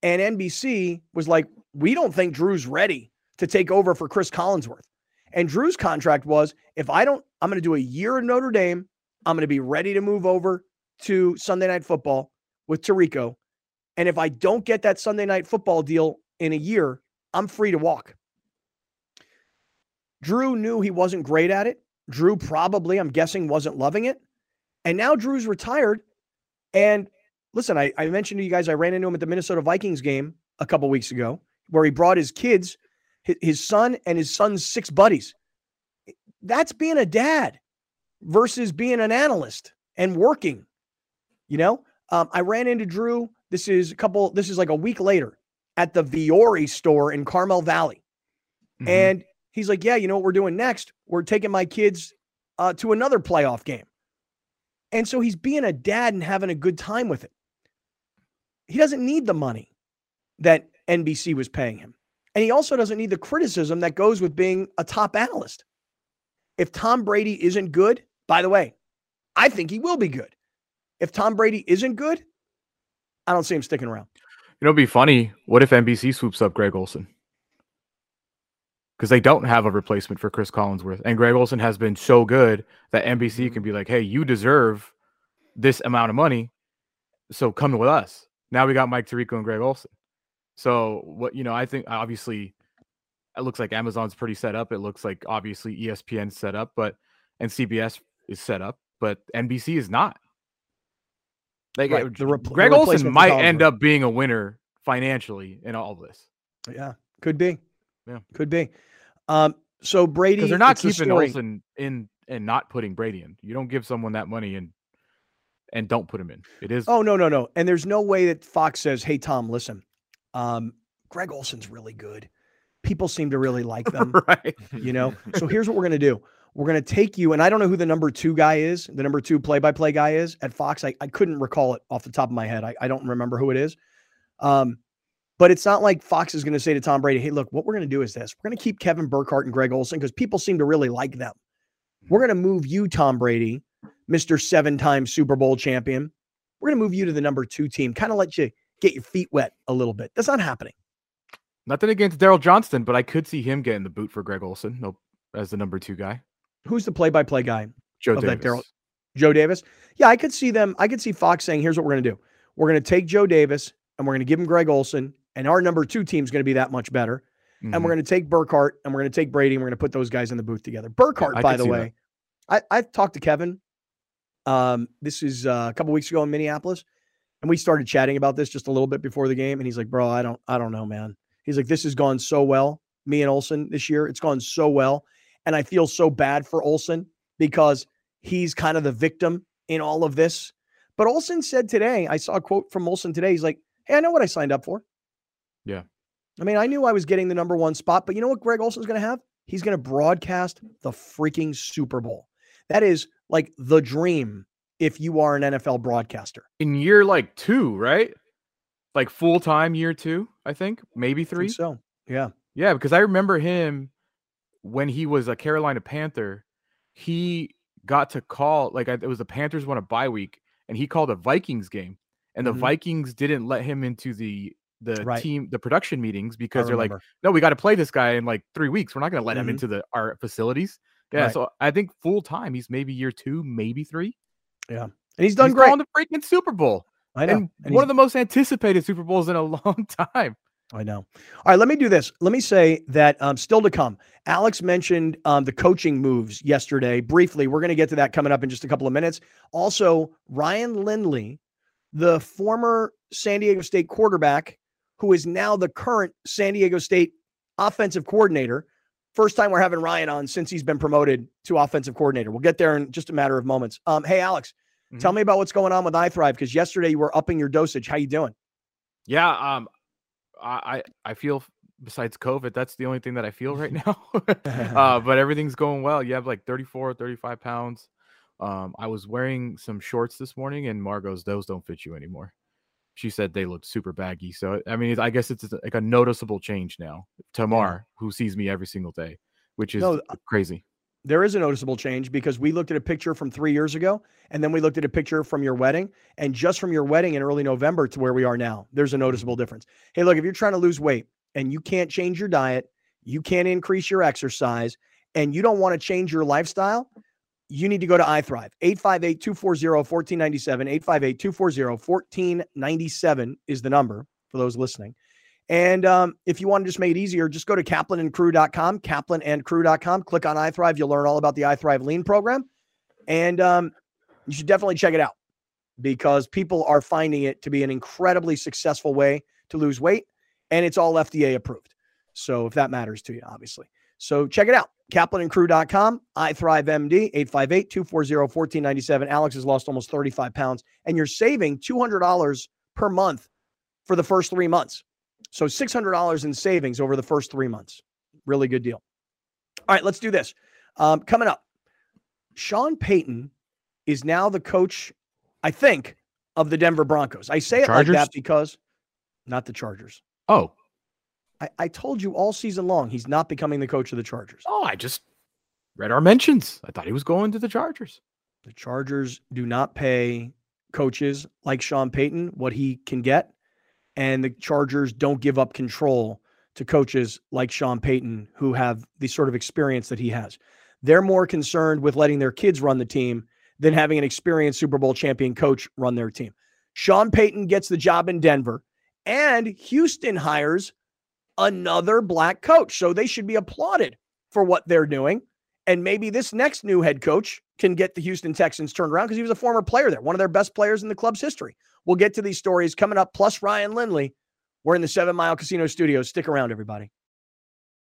And NBC was like, "We don't think Drew's ready to take over for Chris Collinsworth." And Drew's contract was, "If I don't I'm going to do a year in Notre Dame. I'm going to be ready to move over to Sunday Night Football with Tirico. And if I don't get that Sunday Night Football deal in a year, I'm free to walk. Drew knew he wasn't great at it. Drew probably, I'm guessing, wasn't loving it. And now Drew's retired. And listen, I, I mentioned to you guys, I ran into him at the Minnesota Vikings game a couple weeks ago where he brought his kids, his son and his son's six buddies. That's being a dad versus being an analyst and working. You know, um, I ran into Drew. This is a couple, this is like a week later at the Vuori store in Carmel Valley. Mm-hmm. And he's like, Yeah, you know what we're doing next? We're taking my kids uh, to another playoff game. And so he's being a dad and having a good time with it. He doesn't need the money that NBC was paying him. And he also doesn't need the criticism that goes with being a top analyst. If Tom Brady isn't good, by the way, I think he will be good. If Tom Brady isn't good, I don't see him sticking around. You know, it'd be funny. What if NBC swoops up Greg Olsen? Because they don't have a replacement for Chris Collinsworth. And Greg Olsen has been so good that NBC can mm-hmm. be like, hey, you deserve this amount of money. So come with us. Now we got Mike Tirico and Greg Olsen. So what you know, I think obviously it looks like Amazon's pretty set up. It looks like obviously ESPN's set up, but and CBS is set up, but NBC is not. Like right. the rep- Greg the Olsen might end up being a winner financially in all this. Yeah, could be. Yeah, could be. Um, so Brady, because they're not keeping the Olsen in and not putting Brady in. You don't give someone that money and and don't put him in. It is. Oh no, no, no. And there's no way that Fox says, "Hey Tom, listen, um, Greg Olsen's really good. People seem to really like them, right? You know. So here's what we're gonna do. We're going to take you, and I don't know who the number two guy is, the number two play by play guy is at Fox. I, I couldn't recall it off the top of my head. I, I don't remember who it is. Um, but it's not like Fox is going to say to Tom Brady, hey, look, what we're going to do is this. We're going to keep Kevin Burkhardt and Greg Olsen because people seem to really like them. We're going to move you, Tom Brady, Mr. Seven time Super Bowl champion. We're going to move you to the number two team, kind of let you get your feet wet a little bit. That's not happening. Nothing against Daryl Johnston, but I could see him getting the boot for Greg Olsen nope, as the number two guy. Who's the play-by-play guy? Joe Davis. Joe Davis. Yeah, I could see them. I could see Fox saying, "Here's what we're going to do. We're going to take Joe Davis and we're going to give him Greg Olsen, and our number two team is going to be that much better. Mm-hmm. And we're going to take Burkhardt and we're going to take Brady and we're going to put those guys in the booth together. Burkhardt, yeah, by the way, I I talked to Kevin. Um, this is uh, a couple weeks ago in Minneapolis. And we started chatting about this just a little bit before the game. And he's like, bro, I don't, I don't know, man. He's like, this has gone so well, me and Olsen this year. It's gone so well. And I feel so bad for Olsen because he's kind of the victim in all of this. But Olsen said today, I saw a quote from Olsen today. He's like, Hey, I know what I signed up for. Yeah. I mean, I knew I was getting the number one spot, but you know what Greg Olsen's going to have? He's going to broadcast the freaking Super Bowl. That is like the dream if you are an NFL broadcaster. In year like two, right? Like full time year two, I think, maybe three. so, yeah. Yeah, because I remember him when he was a Carolina Panther. He got to call like it was the Panthers won a bye week, and he called a Vikings game, and the Mhm. Vikings didn't let him into the the Right. team the production meetings I because they're like, no, we got to play this guy in like three weeks. We're not going to let him Mhm. into the our facilities. Yeah, Right. so I think full time he's maybe year two, maybe three. Yeah, and he's done he's great. on the freaking Super Bowl I know. and, And one of the most anticipated Super Bowls in a long time. I know. All right, let me do this. Let me say that um, still to come. Alex mentioned um, the coaching moves yesterday briefly. We're going to get to that coming up in just a couple of minutes. Also, Ryan Lindley, the former San Diego State quarterback, who is now the current San Diego State offensive coordinator. First time we're having Ryan on since he's been promoted to offensive coordinator. We'll get there in just a matter of moments. Um, hey, Alex, tell me about what's going on with iThrive because yesterday you were upping your dosage. How you doing? Yeah, um, I I feel besides COVID, that's the only thing that I feel right now. uh, but everything's going well. You have like 34, 35 pounds. Um, I was wearing some shorts this morning, and Margot's those don't fit you anymore. She said they looked super baggy. So I mean, I guess it's like a noticeable change now. Tamar, who sees me every single day, which is No, crazy. There is a noticeable change because we looked at a picture from three years ago and then we looked at a picture from your wedding and just from your wedding in early november to where we are now there's a noticeable difference hey look if you're trying to lose weight and you can't change your diet you can't increase your exercise and you don't want to change your lifestyle you need to go to iThrive. 858-240-1497. 858-240-1497 is the number for those listening. And um, if you want to just make it easier, just go to kaplanandcrew.com, kaplanandcrew.com. Click on iThrive. You'll learn all about the iThrive Lean program. And um, you should definitely check it out because people are finding it to be an incredibly successful way to lose weight. And it's all FDA approved. So if that matters to you, obviously. So check it out. KaplanandCrew.com, iThriveMD, 858-240-1497. Alex has lost almost 35 pounds, and you're saving $200 per month for the first three months. So $600 in savings over the first three months. Really good deal. All right, let's do this. Um, coming up, Sean Payton is now the coach, I think, of the Denver Broncos. I say it like that because not the Chargers. Oh, I, I told you all season long he's not becoming the coach of the Chargers. oh, I just read our mentions. I thought he was going to the Chargers. The Chargers do not pay coaches like Sean Payton what he can get. And the Chargers don't give up control to coaches like Sean Payton who have the sort of experience that he has. They're more concerned with letting their kids run the team than having an experienced Super Bowl champion coach run their team. Sean Payton gets the job in Denver, and Houston hires another black coach. So they should be applauded for what they're doing. And maybe this next new head coach can get the Houston Texans turned around because he was a former player there, one of their best players in the club's history. We'll get to these stories coming up, plus Ryan Lindley. We're in the Seven Mile Casino Studios. Stick around, everybody.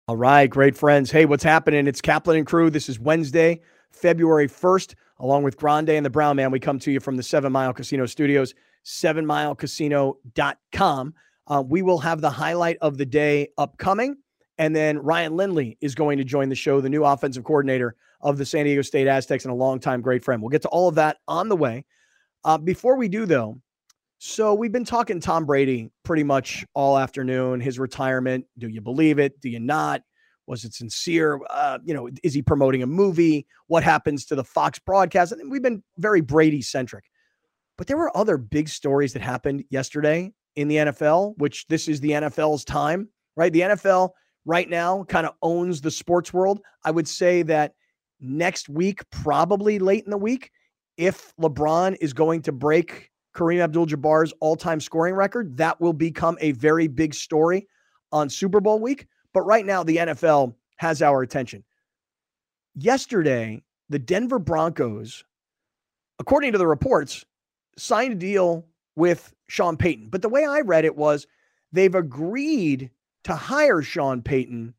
All right, great friends. Hey, what's happening? It's Kaplan and Crew. This is Wednesday, February 1st, along with Grande and the Brown Man. We come to you from the Seven Mile Casino Studios, sevenmilecasino.com. Uh, we will have the highlight of the day upcoming. And then Ryan Lindley is going to join the show, the new offensive coordinator of the San Diego State Aztecs and a longtime great friend. We'll get to all of that on the way. Uh, before we do, though, so we've been talking Tom Brady pretty much all afternoon, his retirement. Do you believe it? Do you not? Was it sincere? Uh, you know, is he promoting a movie? What happens to the Fox broadcast? And we've been very Brady centric. But there were other big stories that happened yesterday in the NFL, which this is the NFL's time, right? The NFL right now kind of owns the sports world. I would say that next week, probably late in the week, if LeBron is going to break Kareem Abdul Jabbar's all time scoring record, that will become a very big story on Super Bowl week. But right now, the NFL has our attention. Yesterday, the Denver Broncos, according to the reports, signed a deal with Sean Payton. But the way I read it was they've agreed to hire Sean Payton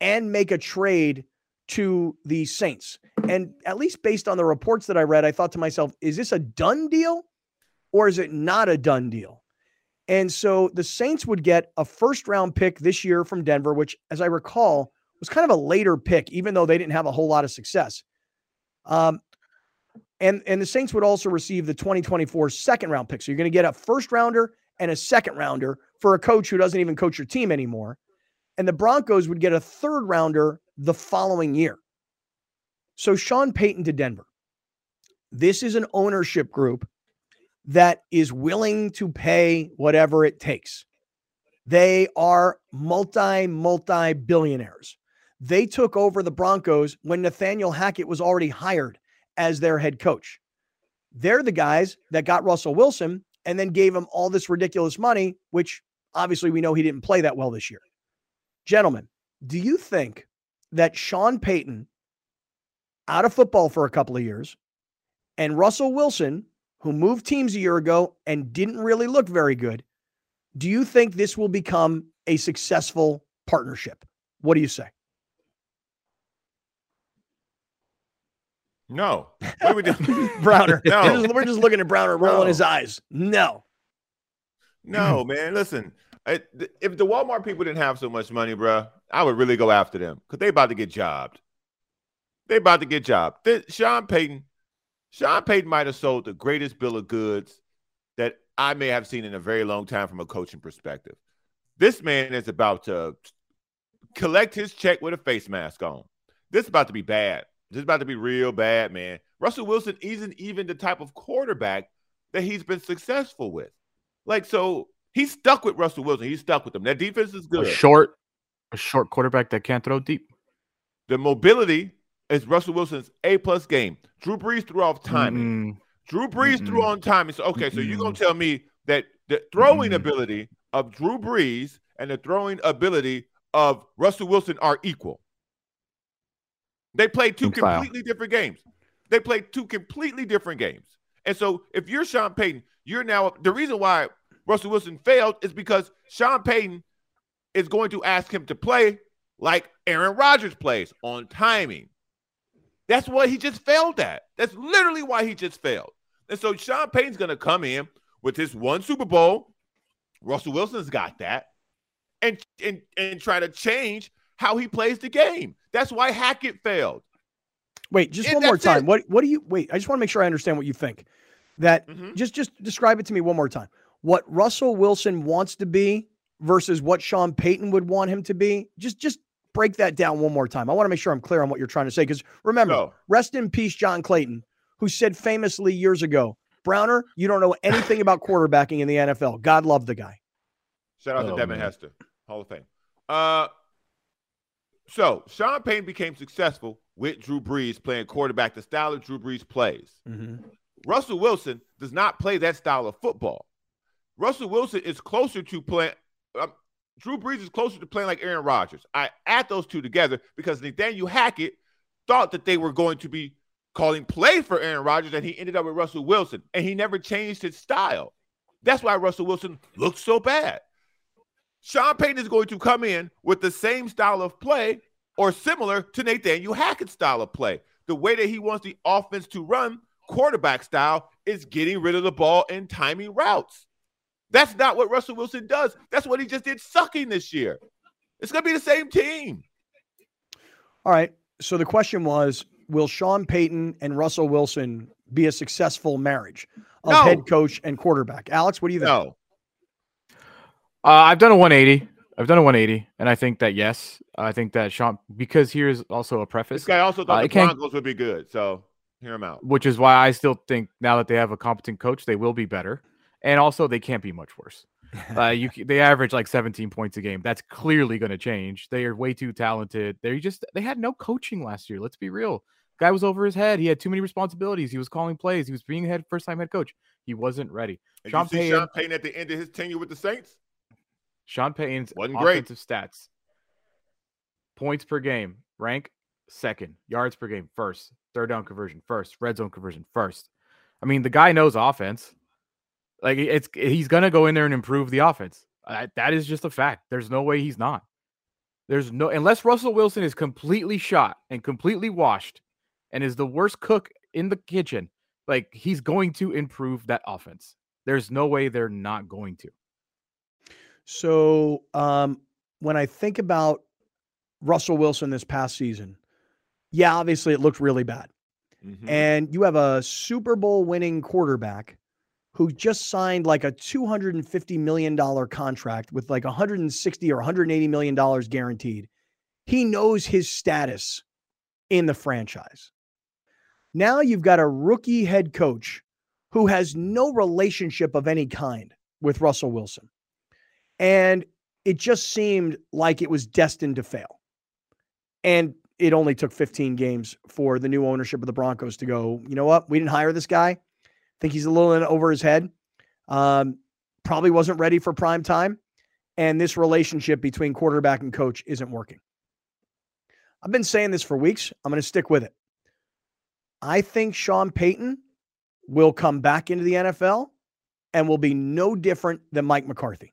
and make a trade to the Saints. And at least based on the reports that I read, I thought to myself, is this a done deal or is it not a done deal? And so the Saints would get a first round pick this year from Denver, which, as I recall, was kind of a later pick, even though they didn't have a whole lot of success. Um, and, and the Saints would also receive the 2024 second round pick. So you're going to get a first rounder and a second rounder for a coach who doesn't even coach your team anymore. And the Broncos would get a third rounder the following year. So Sean Payton to Denver. This is an ownership group that is willing to pay whatever it takes. They are multi, multi billionaires. They took over the Broncos when Nathaniel Hackett was already hired as their head coach. They're the guys that got Russell Wilson and then gave him all this ridiculous money, which obviously we know he didn't play that well this year. Gentlemen, do you think that Sean Payton, out of football for a couple of years, and Russell Wilson, who moved teams a year ago and didn't really look very good, do you think this will become a successful partnership? What do you say? No. What are we doing? Browner. No. We're just, we're just looking at Browner rolling No. his eyes. No. No, man. Listen, I, th- if the Walmart people didn't have so much money, bruh, I would really go after them because they about to get jobbed. They about to get jobbed. Th- Sean Payton, Sean Payton might have sold the greatest bill of goods that I may have seen in a very long time from a coaching perspective. This man is about to collect his check with a face mask on. This is about to be bad. This is about to be real bad, man. Russell Wilson isn't even the type of quarterback that he's been successful with. Like, so he's stuck with Russell Wilson. He's stuck with them. That defense is good. A short, a short quarterback that can't throw deep. The mobility is Russell Wilson's A plus game. Drew Brees threw off timing. Mm-mm. Drew Brees threw Mm-mm. on timing. So okay, so you're gonna tell me that the throwing Mm-mm. ability of Drew Brees and the throwing ability of Russell Wilson are equal. They played two completely different games. They played two completely different games. And so if you're Sean Payton, you're now the reason why Russell Wilson failed is because Sean Payton is going to ask him to play like Aaron Rodgers plays on timing. That's what he just failed at. That's literally why he just failed. And so Sean Payton's going to come in with his one Super Bowl. Russell Wilson's got that, and and and try to change how he plays the game. That's why Hackett failed. Wait, just Yeah, one more time. it. What what do you wait? I just want to make sure I understand what you think. That Mhm. just just describe it to me one more time. What Russell Wilson wants to be versus what Sean Payton would want him to be. Just just break that down one more time. I want to make sure I'm clear on what you're trying to say. Because remember, So rest in peace, John Clayton, who said famously years ago, Browner, you don't know anything about quarterbacking in the NFL. God love the guy. shout out to Oh, Devin man. Hester, Hall of Fame. Uh, so Sean Payton became successful with Drew Brees playing quarterback the style of Drew Brees plays. Russell Wilson does not play that style of football. Russell Wilson is closer to playing. Um, Drew Brees is closer to playing like Aaron Rodgers. I add those two together because Nathaniel Hackett thought that they were going to be calling play for Aaron Rodgers, and he ended up with Russell Wilson, and he never changed his style. That's why Russell Wilson looks so bad. Sean Payton is going to come in with the same style of play or similar to Nathaniel Hackett's style of play. The way that he wants the offense to run, quarterback style, is getting rid of the ball and timing routes. That's not what Russell Wilson does. That's what he just did sucking this year. It's going to be the same team. All right. So the question was Will Sean Payton and Russell Wilson be a successful marriage of No. head coach and quarterback? Alex, what do you think? No. Uh, I've done a 180. I've done a 180, and I think that yes, I think that Sean. Because here's also a preface. This guy also thought Uh, the Broncos would be good. So hear him out. which is why I still think now that they have a competent coach, they will be better, and also they can't be much worse. Uh, you they average like 17 points a game. That's clearly going to change. They are way too talented. They just they had no coaching last year. Let's be real. Guy was over his head. He had too many responsibilities. He was calling plays. He was being head first time head coach. He wasn't ready. Sean you see Payton- Sean Payton at the end of his tenure with the Saints? Sean Payton's Wasn't great. offensive stats. Points per game, rank second. Yards per game, first. Third down conversion, first. Red zone conversion, first. I mean, the guy knows offense. Like it's he's gonna go in there and improve the offense. Uh, that is just a fact. There's no way he's not. There's no unless Russell Wilson is completely shot and completely washed and is the worst cook in the kitchen. Like he's going to improve that offense. There's no way they're not going to. So um, when I think about Russell Wilson this past season, yeah, obviously it looked really bad. Mm-hmm. And you have a Super Bowl winning quarterback who just signed like a $250 million contract with like 160 or 180 million dollars guaranteed. He knows his status in the franchise. Now you've got a rookie head coach who has no relationship of any kind with Russell Wilson. And it just seemed like it was destined to fail. And it only took 15 games for the new ownership of the Broncos to go, you know what? We didn't hire this guy. I think he's a little in over his head. Um, probably wasn't ready for prime time. And this relationship between quarterback and coach isn't working. I've been saying this for weeks. I'm going to stick with it. I think Sean Payton will come back into the NFL and will be no different than Mike McCarthy.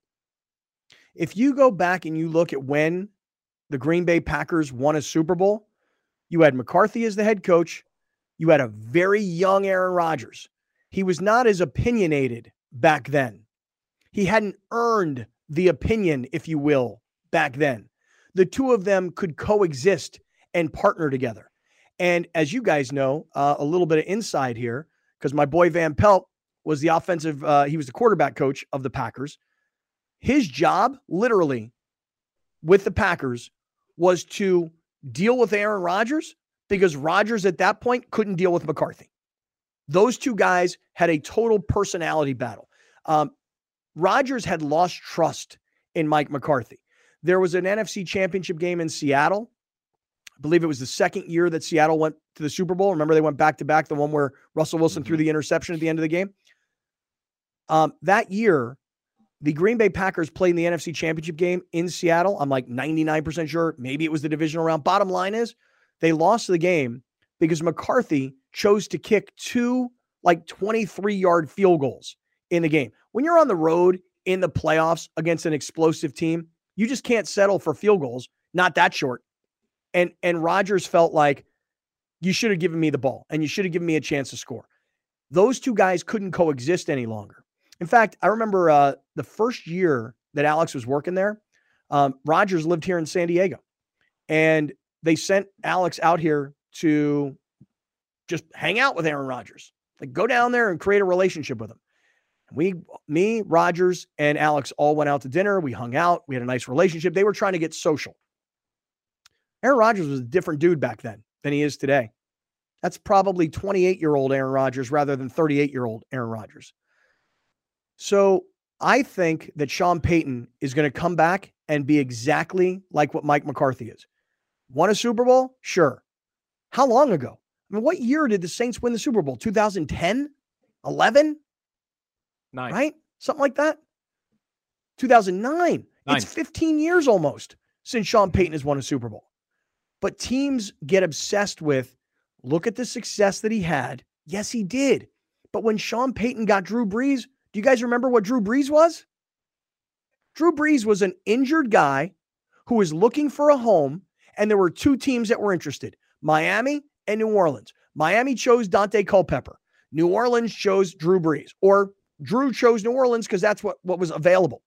If you go back and you look at when the Green Bay Packers won a Super Bowl, you had McCarthy as the head coach. You had a very young Aaron Rodgers. He was not as opinionated back then. He hadn't earned the opinion, if you will, back then. The two of them could coexist and partner together. And as you guys know, uh, a little bit of inside here, because my boy Van Pelt was the offensive, uh, he was the quarterback coach of the Packers. His job, literally, with the Packers was to deal with Aaron Rodgers because Rodgers at that point couldn't deal with McCarthy. Those two guys had a total personality battle. Um, Rodgers had lost trust in Mike McCarthy. There was an NFC championship game in Seattle. I believe it was the second year that Seattle went to the Super Bowl. Remember, they went back to back, the one where Russell Wilson mm-hmm. threw the interception at the end of the game. Um, that year, the Green Bay Packers played in the NFC Championship game in Seattle. I'm like 99% sure. Maybe it was the divisional round. Bottom line is they lost the game because McCarthy chose to kick two like 23 yard field goals in the game. When you're on the road in the playoffs against an explosive team, you just can't settle for field goals, not that short. And and Rodgers felt like you should have given me the ball and you should have given me a chance to score. Those two guys couldn't coexist any longer. In fact, I remember uh, the first year that Alex was working there, um, Rodgers lived here in San Diego. And they sent Alex out here to just hang out with Aaron Rodgers. Like go down there and create a relationship with him. We, me, Rodgers, and Alex all went out to dinner. We hung out. We had a nice relationship. They were trying to get social. Aaron Rodgers was a different dude back then than he is today. That's probably 28 year old Aaron Rodgers rather than 38 year old Aaron Rodgers. So I think that Sean Payton is going to come back and be exactly like what Mike McCarthy is. Won a Super Bowl? Sure. How long ago? I mean, what year did the Saints win the Super Bowl? 2010? 11? Nine. Right? Something like that? 2009. Nine. It's 15 years almost since Sean Payton has won a Super Bowl. But teams get obsessed with look at the success that he had. Yes, he did. But when Sean Payton got Drew Brees, do you guys remember what Drew Brees was? Drew Brees was an injured guy who was looking for a home, and there were two teams that were interested Miami and New Orleans. Miami chose Daunte Culpepper. New Orleans chose Drew Brees, or Drew chose New Orleans because that's what, what was available.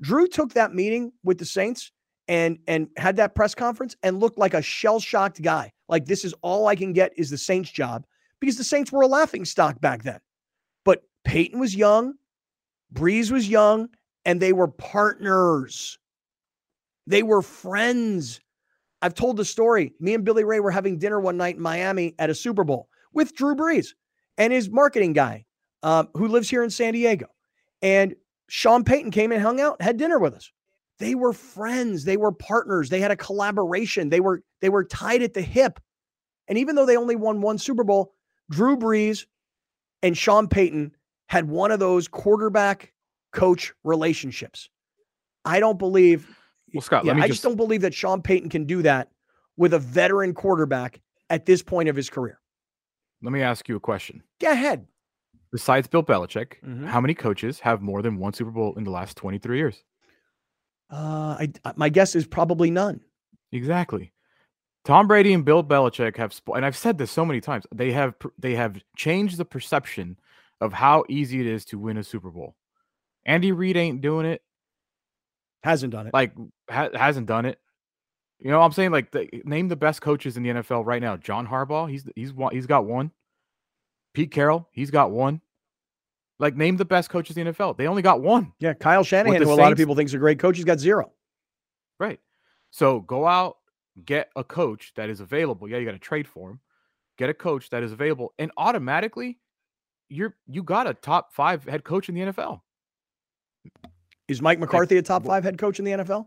Drew took that meeting with the Saints and and had that press conference and looked like a shell-shocked guy. Like this is all I can get is the Saints job because the Saints were a laughing stock back then. Payton was young, Brees was young, and they were partners. They were friends. I've told the story. Me and Billy Ray were having dinner one night in Miami at a Super Bowl with Drew Brees and his marketing guy um, who lives here in San Diego. And Sean Payton came and hung out, had dinner with us. They were friends. They were partners. They had a collaboration. They were they were tied at the hip. And even though they only won one Super Bowl, Drew Brees and Sean Payton had one of those quarterback coach relationships. I don't believe. Well, Scott, yeah, I just, just don't believe that Sean Payton can do that with a veteran quarterback at this point of his career. Let me ask you a question. Go ahead. besides Bill Belichick, Mhm. how many coaches have more than one Super Bowl in the last 23 years? Uh, I, my guess is probably none. Exactly. Tom Brady and Bill Belichick have, and I've said this so many times, they have they have changed the perception of how easy it is to win a Super Bowl. Andy Reid ain't doing it. Hasn't done it. Like ha- hasn't done it. You know what I'm saying? Like the, name the best coaches in the NFL right now. John Harbaugh, he's he's he's got one. Pete Carroll, he's got one. Like name the best coaches in the NFL. They only got one. yeah, Kyle Shanahan, who a lot of people thinks a great coach, he's got zero. Right. So go out, get a coach that is available. Yeah, you got to trade for him. Get a coach that is available, and automatically, you're you got a top five head coach in the NFL. Is Mike McCarthy a top five head coach in the NFL?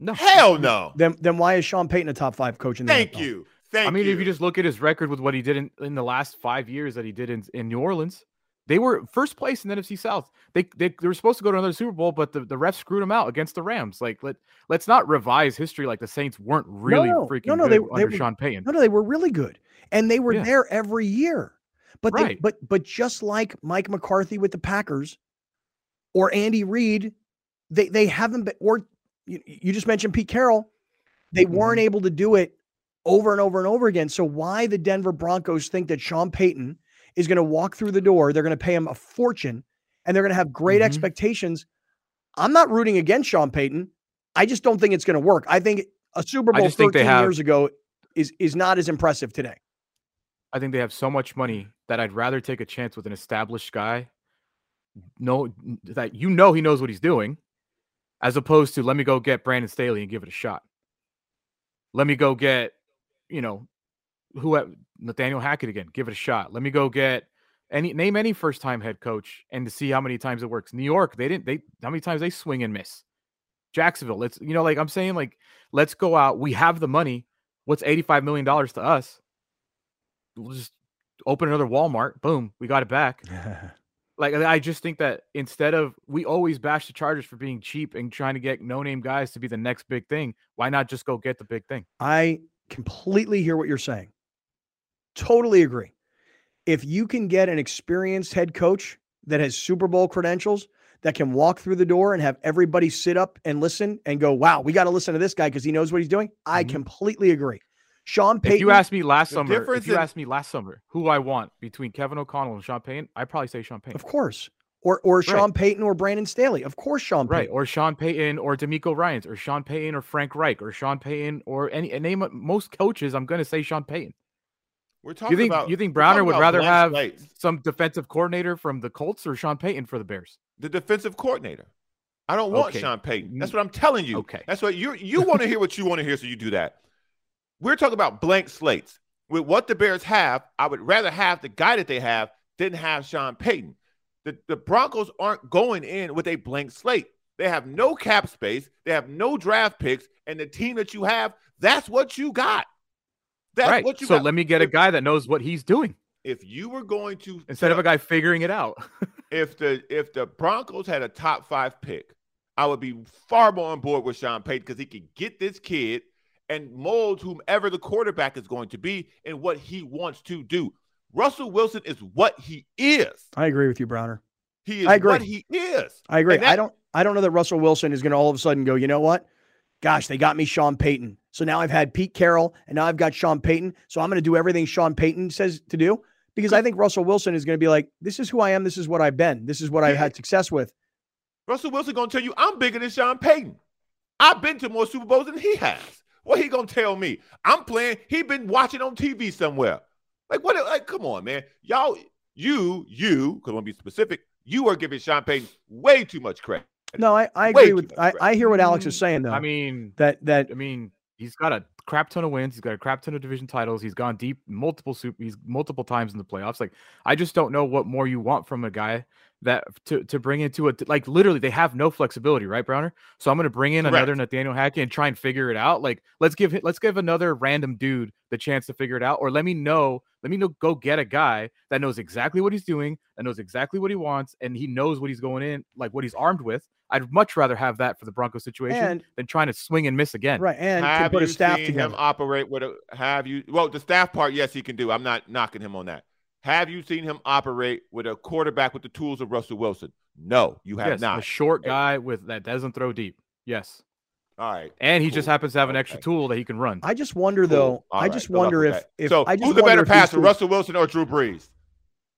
No, Hell no. Then then why is Sean Payton a top five coach in the Thank NFL? you. Thank you. I mean, you. if you just look at his record with what he did in, in the last five years that he did in, in New Orleans, they were first place in the NFC South. They, they they were supposed to go to another Super Bowl, but the, the refs screwed them out against the Rams. Like let let's not revise history like the Saints weren't really no. freaking No, no, good they- under they were- Sean Payton. No, no, they were really good, and they were Yeah. there every year. But they, but but just like Mike McCarthy with the Packers, or Andy Reid, they they haven't been. Or you, you just mentioned Pete Carroll, they weren't Mm-hmm. able to do it over and over and over again. So why the Denver Broncos think that Sean Payton is going to walk through the door? They're going to pay him a fortune, and they're going to have great Mhm. expectations. I'm not rooting against Sean Payton. I just don't think it's going to work. I think a Super Bowl just think 13 they have- years ago is is not as impressive today. I think they have so much money that I'd rather take a chance with an established guy, know that you know he knows what he's doing, as opposed to let me go get Brandon Staley and give it a shot. Let me go get, you know, who uh, Nathaniel Hackett again, give it a shot. Let me go get any name any first time head coach and to see how many times it works. New York, they didn't they how many times they swing and miss. Jacksonville, let's you know, like I'm saying, like let's go out. We have the money. What's $85 million to us? We'll just open another Walmart. Boom, we got it back. Like I just think that instead of we always bash the Chargers for being cheap and trying to get no name guys to be the next big thing. Why not just go get the big thing? I completely hear what you're saying. Totally agree. If you can get an experienced head coach that has Super Bowl credentials that can walk through the door and have everybody sit up and listen and go, wow, we got to listen to this guy because he knows what he's doing, I Mhm. completely agree. Sean Payton. If you asked me last summer, if you in- asked me last summer who I want between Kevin O'Connell and Sean Payton, I'd probably say Sean Payton. of course. Or, or Sean Payton or Brandon Staley. Of course, Sean Payton. Right, or Sean Payton, or DeMeco Ryans, or Sean Payton, or Frank Reich, or Sean Payton, or any name of- most coaches. I'm going to say Sean Payton. We're talking You think about you think Browner would rather have slates. some defensive coordinator from the Colts or Sean Payton for the Bears? the defensive coordinator. I don't want Okay. Sean Payton. That's Mm. what I'm telling you. Okay. That's what you you want to hear what you want to hear, so you do that. We're talking about blank slates. With what the Bears have, I would rather have the guy that they have than have Sean Payton. The, the Broncos aren't going in with a blank slate. They have no cap space, they have no draft picks, and the team that you have, that's what you got. That's right. what you so got. let me get a guy that knows what he's doing If you were going to instead of a guy figuring it out. if the if the Broncos had a top five pick, I would be far more on board with Sean Payton because he could get this kid and mold whomever the quarterback is going to be and what he wants to do. Russell Wilson is what he is. I agree with you, Browner. He is I agree. what he is. I agree. That- I don't I don't know that Russell Wilson is going to all of a sudden go, you know what? Gosh, they got me Sean Payton. So now I've had Pete Carroll and now I've got Sean Payton. So I'm going to do everything Sean Payton says to do because I think Russell Wilson is going to be like, this is who I am. This is what I've been. This is what I've had success with. Russell Wilson gonna tell you I'm bigger than Sean Payton. I've been to more Super Bowls than he has. What he gonna tell me? I'm playing. He been watching on TV somewhere. Like what? Like come on, man. Y'all, you, you, because I want to be specific. You are giving Sean Payton way too much credit. No, I, I agree with I. I hear what Alex is saying mm, though. I mean, that that I mean, he's got a crap ton of wins. He's got a crap ton of division titles. He's gone deep multiple super. He's multiple times in the playoffs. Like I just don't know what more you want from a guy that to to bring into a like literally they have no flexibility, right, Browner? So I'm going to bring in Correct. another Nathaniel Hackett and try and figure it out. Like let's give let's give another random dude the chance to figure it out, or let me know. Let me know. Go get a guy that knows exactly what he's doing, that knows exactly what he wants, and he knows what he's going in, like what he's armed with. I'd much rather have that for the Broncos situation And- than trying to swing and miss again. right and can have put you a staff seen together. him operate with a? Have you? Well, the staff part, yes, he can do. I'm not knocking him on that. Have you seen him operate with a quarterback with the tools of Russell Wilson? No, you have yes, not. a short guy with that doesn't throw deep. Yes, All right. and he just happens to have an extra Okay. tool that he can run. I just wonder Cool. though. All I right. just Good wonder if if so I just who's the better passer, Russell Wilson or Drew Brees?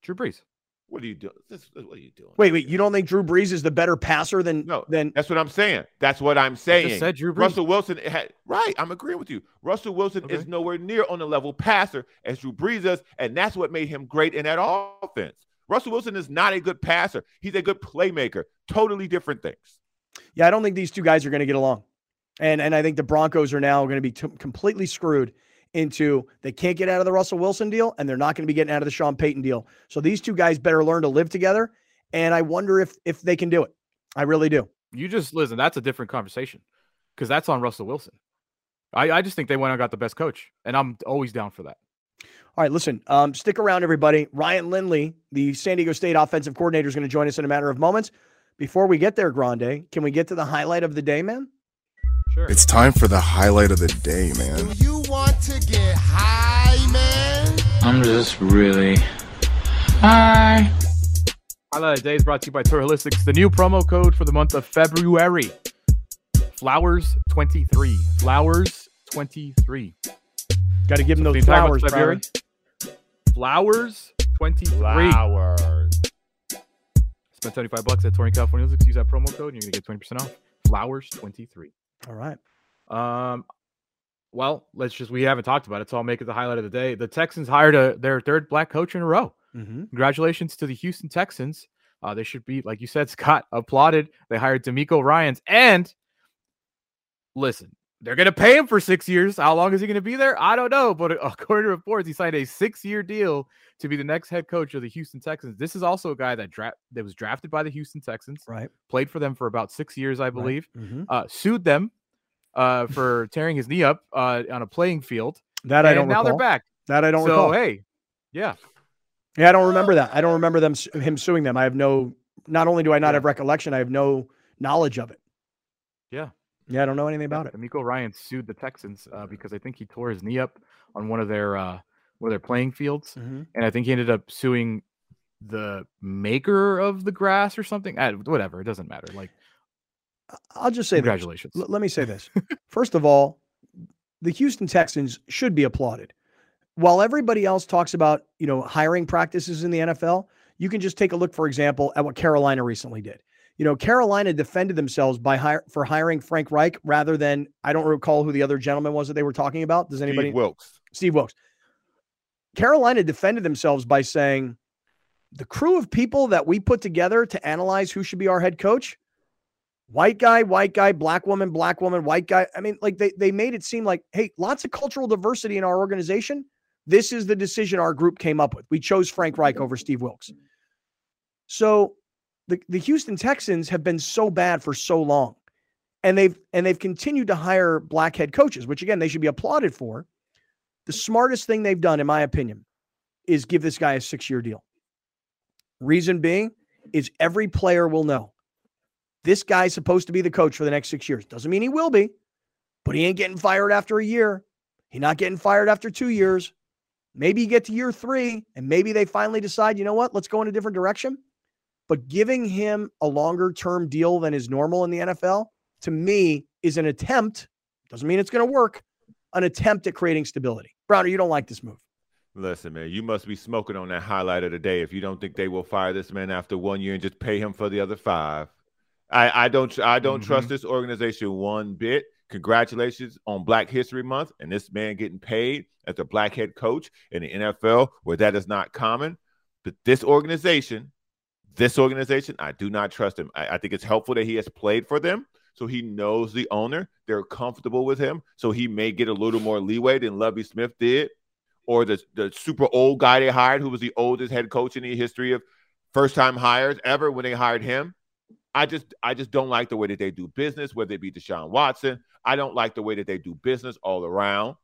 Drew Brees. What are you doing? This, what are you doing? Wait, wait. You don't think Drew Brees is the better passer than No, than That's what I'm saying. That's what I'm I saying. just said Drew Brees. Russell Wilson had right. I'm agreeing with you. Russell Wilson is nowhere near on the level passer as Drew Brees is, and that's what made him great in that offense. Russell Wilson is not a good passer. He's a good playmaker. Totally different things. Yeah, I don't think these two guys are going to get along, and and I think the Broncos are now going to be t- completely screwed into they can't get out of the Russell Wilson deal, and they're not going to be getting out of the Sean Payton deal. So these two guys better learn to live together, and I wonder if if they can do it. I really do. You just listen. That's a different conversation because that's on Russell Wilson. I, I just think they went and got the best coach, and I'm always down for that. All right, listen, um, stick around, everybody. Ryan Lindley, the San Diego State offensive coordinator, is going to join us in a matter of moments. Before we get there, Grande, can we get to the highlight of the day, man? Sure. It's time for the highlight of the day, man. I'm just really high. Highlight of the day is brought to you by Tour Holistics. The new promo code for the month of February. Flowers 23. Flowers 23. Got to give them So those the entire month flowers, February. February. Flowers 23. Flowers. Spend 75 bucks at Touring California Holistics. Use that promo code and you're going to get 20% off. Flowers 23. All right. Um, well, let's just, we haven't talked about it, so I'll make it the highlight of the day. The Texans hired a, their third black coach in a row. Mm-hmm. Congratulations to the Houston Texans. Uh, they should be, like you said, Scott, applauded. They hired DeMeco Ryans. And listen, they're going to pay him for six years. How long is he going to be there? I don't know. But according to reports, he signed a six year deal to be the next head coach of the Houston Texans. This is also a guy that, dra- that was drafted by the Houston Texans, Right. played for them for about six years, I believe, Mm-hmm. uh, sued them uh, for tearing his knee up uh, on a playing field. That I don't now recall. they're back. That I don't so, recall. hey, yeah. Yeah, I don't remember that. I don't remember them him suing them. I have no. Not only do I not Yeah. have recollection, I have no knowledge of it. Yeah. Yeah, I don't know anything about it. DeMeco Ryan sued the Texans uh, because I think he tore his knee up on one of their uh, one of their playing fields, Mm-hmm. and I think he ended up suing the maker of the grass or something. Uh, whatever, it doesn't matter. Like, I'll just say this. congratulations. L- let me say this. First of all, the Houston Texans should be applauded. While everybody else talks about, you know, hiring practices in the NFL, you can just take a look, for example, at what Carolina recently did. You know, Carolina defended themselves by hire, for hiring Frank Reich rather than I don't recall who the other gentleman was that they were talking about. Does anybody Steve Wilks. Steve Wilks. Carolina defended themselves by saying the crew of people that we put together to analyze who should be our head coach white guy, white guy, black woman, black woman, white guy. I mean, like they, they made it seem like, hey, lots of cultural diversity in our organization. This is the decision our group came up with. We chose Frank Reich over Steve Wilks. So the, the Houston Texans have been so bad for so long. And they've and they've continued to hire black head coaches, which again they should be applauded for. The smartest thing they've done, in my opinion, is give this guy a six-year deal. Reason being is every player will know this guy's supposed to be the coach for the next six years. Doesn't mean he will be, but he ain't getting fired after a year. He not getting fired after two years. Maybe you get to year three, and maybe they finally decide, you know what, let's go in a different direction. But giving him a longer term deal than is normal in the NFL, to me, is an attempt. Doesn't mean it's going to work. An attempt at creating stability. Browner, you don't like this move. Listen, man, you must be smoking on that highlight of the day if you don't think they will fire this man after one year and just pay him for the other five. I, I don't I don't trust mm-hmm. this organization one bit. Congratulations on Black History Month and this man getting paid as a black head coach in the NFL where that is not common. But this organization, this organization, I do not trust him. I, I think it's helpful that he has played for them. So he knows the owner. They're comfortable with him. So he may get a little more leeway than Lovie Smith did or the the super old guy they hired, who was the oldest head coach in the history of first time hires ever when they hired him. I just I just don't like the way that they do business, whether it be Deshaun Watson. I don't like the way that they do business all around.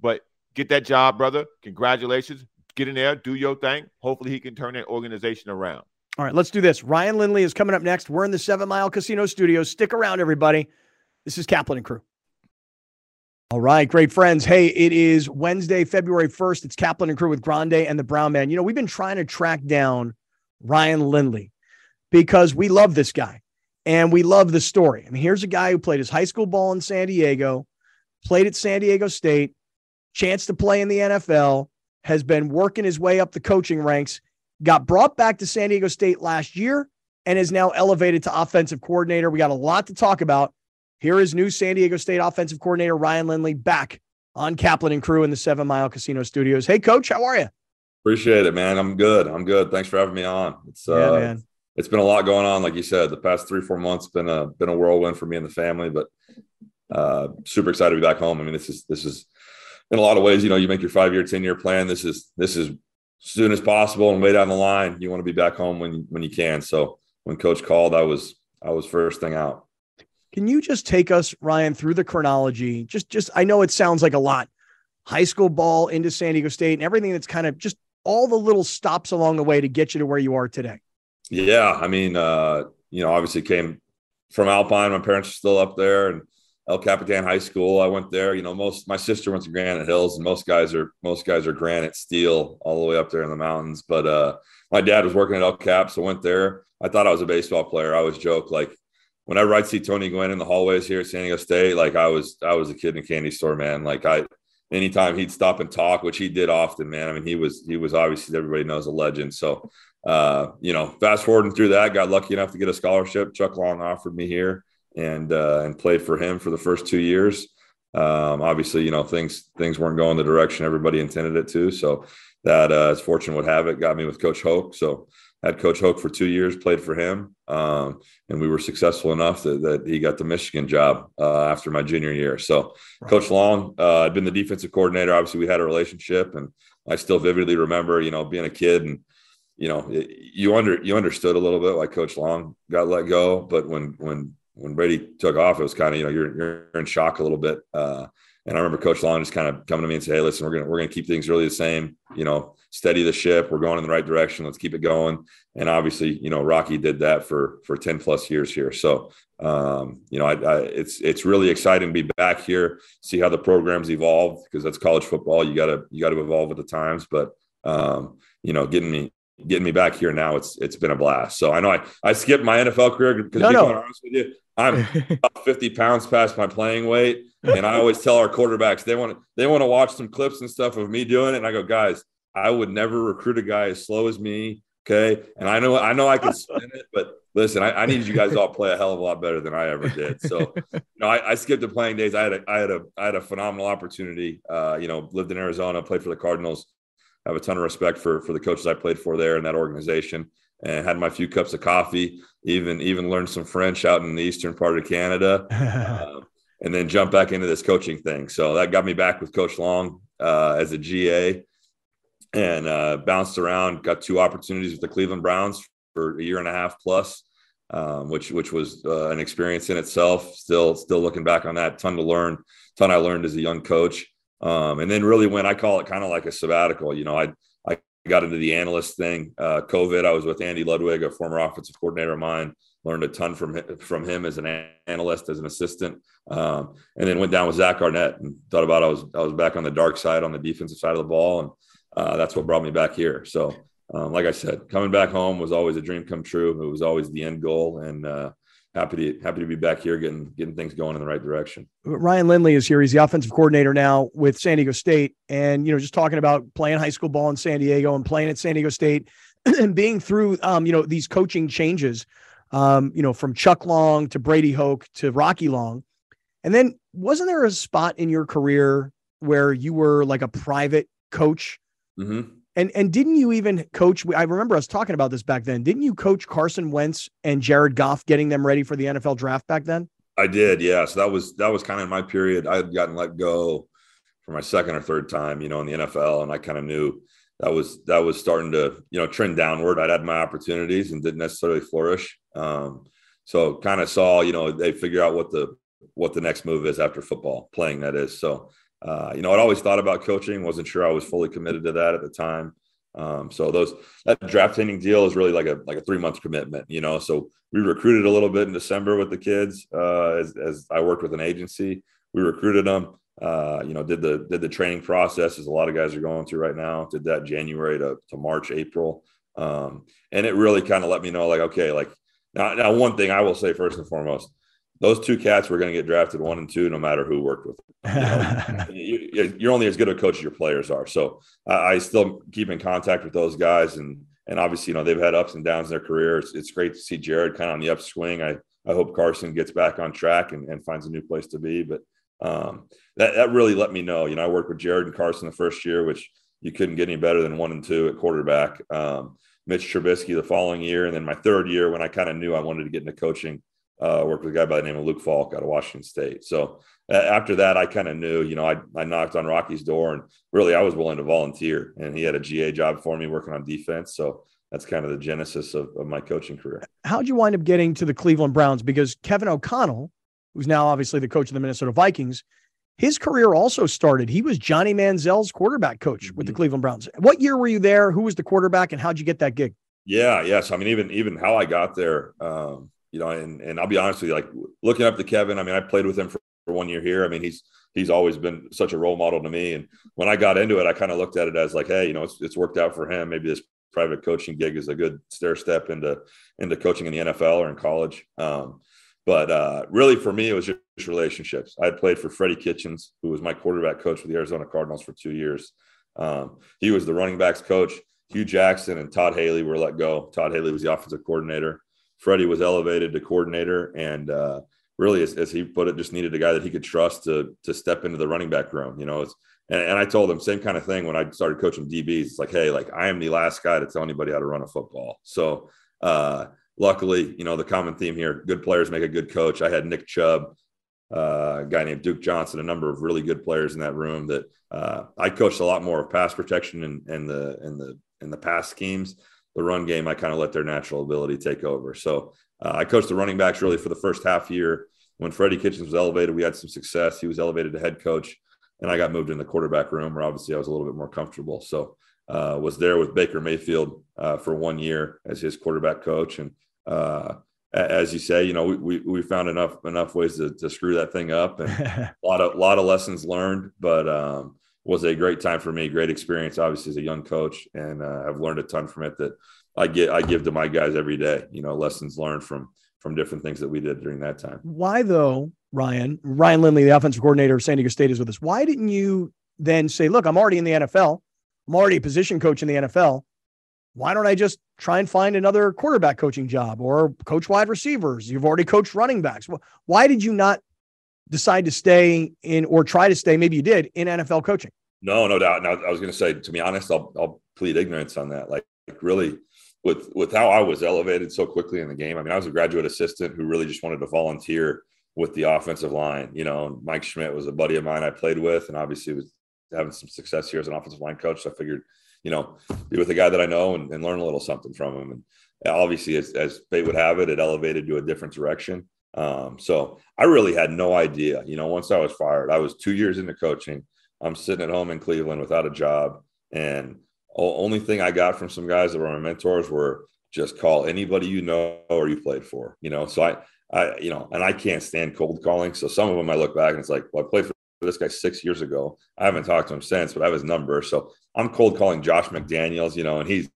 But get that job, brother. Congratulations. Get in there, do your thing. Hopefully he can turn that organization around. All right, let's do this. Ryan Lindley is coming up next. We're in the Seven Mile Casino Studios. Stick around, everybody. This is Kaplan and Crew. All right, great friends. Hey, it is Wednesday, February 1st. It's Kaplan and Crew with Grande and the Brown Man. You know, we've been trying to track down Ryan Lindley because we love this guy and we love the story. I mean, here's a guy who played his high school ball in San Diego, played at San Diego State, chance to play in the NFL, has been working his way up the coaching ranks, got brought back to San Diego State last year, and is now elevated to offensive coordinator. We got a lot to talk about. Here is new San Diego State offensive coordinator Ryan Lindley back on Kaplan and Crew in the Seven Mile Casino Studios. Hey, Coach, how are you? Appreciate it, man. I'm good. I'm good. Thanks for having me on. It's Yeah, uh, man. It's been a lot going on, like you said. The past three, four months been a been a whirlwind for me and the family, but uh, super excited to be back home. I mean, this is this is in a lot of ways, you know, you make your five year, ten year plan. This is this is soon as possible and way down the line. You want to be back home when when you can. So when Coach called, I was I was first thing out. Can you just take us, Ryan, through the chronology? Just, just I know it sounds like a lot. High school ball into San Diego State and everything that's kind of just all the little stops along the way to get you to where you are today. Yeah, I mean, uh, you know, obviously came from Alpine. My parents are still up there, and El Capitan High School. I went there. You know, most my sister went to Granite Hills, and most guys are most guys are Granite Steel all the way up there in the mountains. But uh, my dad was working at El Cap, so went there. I thought I was a baseball player. I always joke like whenever I'd see Tony Gwynn in the hallways here at San Diego State, like I was I was a kid in a candy store, man. Like I anytime he'd stop and talk, which he did often, man. I mean, he was he was obviously everybody knows a legend. So uh, you know, fast forwarding through that, got lucky enough to get a scholarship. Chuck Long offered me here and uh, and played for him for the first two years. Um, obviously, you know, things things weren't going the direction everybody intended it to. So that uh, as fortune would have it, got me with Coach Hoke. So had Coach Hoke for two years, played for him, um, and we were successful enough that, that he got the Michigan job uh, after my junior year. So, Coach Long uh, had been the defensive coordinator. Obviously, we had a relationship, and I still vividly remember, you know, being a kid and you know, it, you under you understood a little bit why Coach Long got let go, but when when when Brady took off, it was kind of you know you're you're in shock a little bit. Uh, and I remember Coach Long just kind of coming to me and say, "Hey, listen, we're gonna we're gonna keep things really the same. You know, steady the ship. We're going in the right direction. Let's keep it going." And obviously, you know, Rocky did that for for ten plus years here. So, um, you know, I, I, it's it's really exciting to be back here, see how the program's evolved because that's college football. You gotta you gotta evolve with the times. But um, you know, getting me getting me back here now, it's it's been a blast. So I know I I skipped my NFL career because No, no. honest with you, I'm about 50 pounds past my playing weight. And I always tell our quarterbacks they want to they want to watch some clips and stuff of me doing it. And I go, guys, I would never recruit a guy as slow as me. Okay. And I know I know I can spin it, but listen, I, I need you guys to all play a hell of a lot better than I ever did. So you know, I, I skipped the playing days. I had a I had a I had a phenomenal opportunity. Uh, you know, lived in Arizona, played for the Cardinals. I have a ton of respect for for the coaches I played for there in that organization and had my few cups of coffee, even even learned some French out in the eastern part of Canada. Um, and then jump back into this coaching thing. So that got me back with Coach Long uh, as a GA and uh, bounced around. Got two opportunities with the Cleveland Browns for a year and a half plus, um, which which was uh, an experience in itself. Still still looking back on that, ton to learn, ton I learned as a young coach. Um, and then really when I call it kind of like a sabbatical, you know, I I got into the analyst thing. Uh, COVID, I was with Andy Ludwig, a former offensive coordinator of mine. Learned a ton from hi- from him as an analyst, as an assistant, um, and then went down with Zach Arnett and thought about I was I was back on the dark side on the defensive side of the ball, and uh, that's what brought me back here. So, um, like I said, coming back home was always a dream come true. It was always the end goal, and uh, happy to happy to be back here, getting getting things going in the right direction. Ryan Lindley is here. He's the offensive coordinator now with San Diego State. And, you know, just talking about playing high school ball in San Diego and playing at San Diego State and being through, um, you know, these coaching changes, um, you know, from Chuck Long to Brady Hoke to Rocky Long. And then wasn't there a spot in your career where you were like a private coach? Mm-hmm. And and didn't you even coach? I remember us talking about this back then. Didn't you coach Carson Wentz and Jared Goff, getting them ready for the NFL draft back then? I did, yeah. So that was that was kind of my period. I had gotten let go for my second or third time, you know, in the NFL, and I kind of knew that was that was starting to you know trend downward. I'd had my opportunities and didn't necessarily flourish. Um, so kind of saw, you know, they figure out what the what the next move is after football, playing that is. So uh, you know, I'd always thought about coaching. wasn't sure I was fully committed to that at the time. Um, so those that draft training deal is really like a like a three month commitment, you know. So we recruited a little bit in December with the kids uh, as as I worked with an agency. We recruited them, Uh, you know, did the did the training process as a lot of guys are going through right now. Did that January to, to March, April, um, and it really kind of let me know like, okay, like now, now one thing I will say first and foremost, those two cats were going to get drafted one and two, no matter who worked with them. You know, you, are only as good a coach as your players are. So I, I still keep in contact with those guys, and and obviously, you know, they've had ups and downs in their career. It's, it's great to see Jared kind of on the upswing. I I hope Carson gets back on track and, and finds a new place to be. But um, that that really let me know. You know, I worked with Jared and Carson the first year, which you couldn't get any better than one and two at quarterback. Um, Mitch Trubisky the following year, and then my third year when I kind of knew I wanted to get into coaching, uh, worked with a guy by the name of Luke Falk out of Washington State. So uh, after that, I kind of knew, you know, I, I knocked on Rocky's door, and really I was willing to volunteer, and he had a GA job for me working on defense. So that's kind of the genesis of, of my coaching career. How'd you wind up getting to the Cleveland Browns? Because Kevin O'Connell, who's now obviously the coach of the Minnesota Vikings, his career also started. He was Johnny Manziel's quarterback coach mm-hmm. with the mm-hmm. Cleveland Browns. What year were you there? Who was the quarterback, and how'd you get that gig? Yeah, yes. I mean, even even how I got there, um, you know, and and I'll be honest with you, like looking up to Kevin. I mean, I played with him for, for one year here. I mean, he's he's always been such a role model to me. And when I got into it, I kind of looked at it as like, hey, you know, it's, it's worked out for him. Maybe this private coaching gig is a good stair step into into coaching in the NFL or in college. Um, but uh, really, for me, it was just relationships. I played for Freddie Kitchens, who was my quarterback coach for the Arizona Cardinals for two years. Um, he was the running backs coach. Hue Jackson and Todd Haley were let go. Todd Haley was the offensive coordinator. Freddie was elevated to coordinator, and uh, really, as, as, he put it, just needed a guy that he could trust to to step into the running back room. You know, and, and I told him same kind of thing when I started coaching DBs. It's like, hey, like I am the last guy to tell anybody how to run a football. So uh, luckily, you know, the common theme here: good players make a good coach. I had Nick Chubb, uh, a guy named Duke Johnson, a number of really good players in that room. That uh, I coached a lot more of pass protection and, and the and the and the pass schemes the run game, I kind of let their natural ability take over. So uh, I coached the running backs really for the first half year. When Freddie Kitchens was elevated, we had some success. He was elevated to head coach, and I got moved in the quarterback room where obviously I was a little bit more comfortable. So uh, was there with Baker Mayfield uh, for one year as his quarterback coach, and uh, as you say, you know, we, we, we found enough enough ways to, to screw that thing up, and a lot of lot of lessons learned. But um, was a great time for me, great experience, obviously as a young coach, and uh, I've learned a ton from it that I get I give to my guys every day. You know, lessons learned from from different things that we did during that time. Why though, Ryan? Ryan Lindley, the offensive coordinator of San Diego State, is with us. Why didn't you then say, "Look, I'm already in the NFL. I'm already a position coach in the NFL. Why don't I just try and find another quarterback coaching job or coach wide receivers? You've already coached running backs. Why did you not decide to stay in or try to stay, maybe you did, in NFL coaching? No, no doubt. Now, I was going to say, to be honest, I'll, I'll plead ignorance on that. Like, like, really, with with how I was elevated so quickly in the game. I mean, I was a graduate assistant who really just wanted to volunteer with the offensive line. You know, Mike Schmidt was a buddy of mine I played with, and obviously was having some success here as an offensive line coach. So I figured, you know, be with a guy that I know and, and learn a little something from him. And obviously, as, as fate would have it, it elevated to a different direction. Um, so I really had no idea. You know, once I was fired, I was two years into coaching. I'm sitting at home in Cleveland without a job, and only thing I got from some guys that were my mentors were just call anybody you know or you played for. You know, so I, I, you know, and I can't stand cold calling. So some of them I look back and it's like, well, I played for this guy six years ago. I haven't talked to him since, but I have his number. So I'm cold calling Josh McDaniels, you know, and he's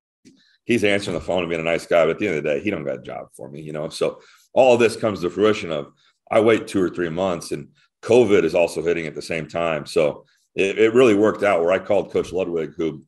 he's answering the phone and being a nice guy. But at the end of the day, he don't got a job for me, you know. So all this comes to fruition of I wait two or three months and COVID is also hitting at the same time. So it, it really worked out where I called Coach Ludwig, who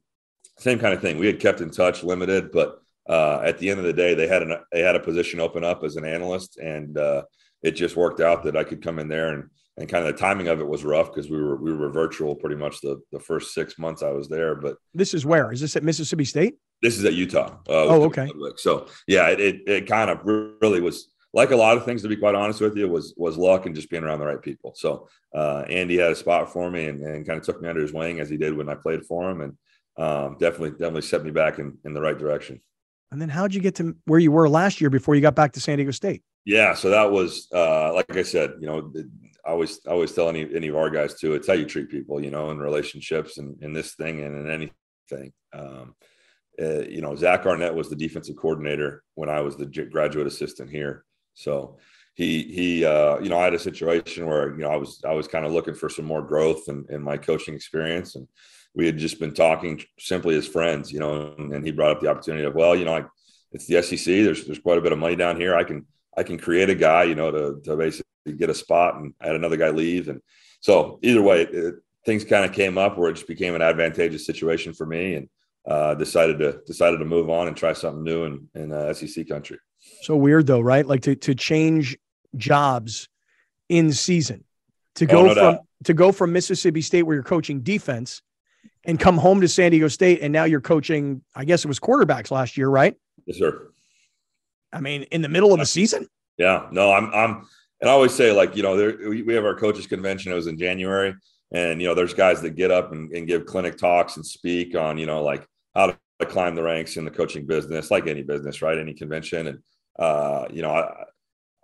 same kind of thing. We had kept in touch, limited, but uh, at the end of the day, they had an they had a position open up as an analyst, and uh, it just worked out that I could come in there and and kind of the timing of it was rough because we were we were virtual pretty much the the first six months I was there. But this is where is this at Mississippi State? This is at Utah. Uh, oh, okay. So yeah, it, it, it kind of really was like a lot of things, to be quite honest with you, was was luck and just being around the right people. So uh, Andy had a spot for me and, and kind of took me under his wing as he did when I played for him, and um, definitely definitely set me back in in the right direction. And then how'd you get to where you were last year before you got back to San Diego State? Yeah, so that was uh, like I said, you know, I always I always tell any any of our guys too. It's how you treat people, you know, in relationships and in this thing and in anything. Um, uh, you know, Zach Arnett was the defensive coordinator when I was the graduate assistant here. So he he uh, you know I had a situation where you know I was I was kind of looking for some more growth in, in my coaching experience, and we had just been talking simply as friends, you know, and, and he brought up the opportunity of well, you know, I, it's the SEC. There's there's quite a bit of money down here. I can I can create a guy, you know, to to basically get a spot, and I had another guy leave, and so either way, it, things kind of came up where it just became an advantageous situation for me, and uh, decided to decided to move on and try something new in in uh, SEC country. So weird though, right? Like to to change jobs in season to Oh, go no from doubt. to go from Mississippi State where you're coaching defense and come home to San Diego State and now you're coaching I guess it was quarterbacks last year, right? Yes, sir. I mean, in the middle of the season? Yeah, no, I'm, I'm, and I always say like, you know, there, we, we have our coaches convention. It was in January, and you know, there's guys that get up and, and give clinic talks and speak on, you know, like how to climb the ranks in the coaching business, like any business, right? Any convention, and uh, you know, I,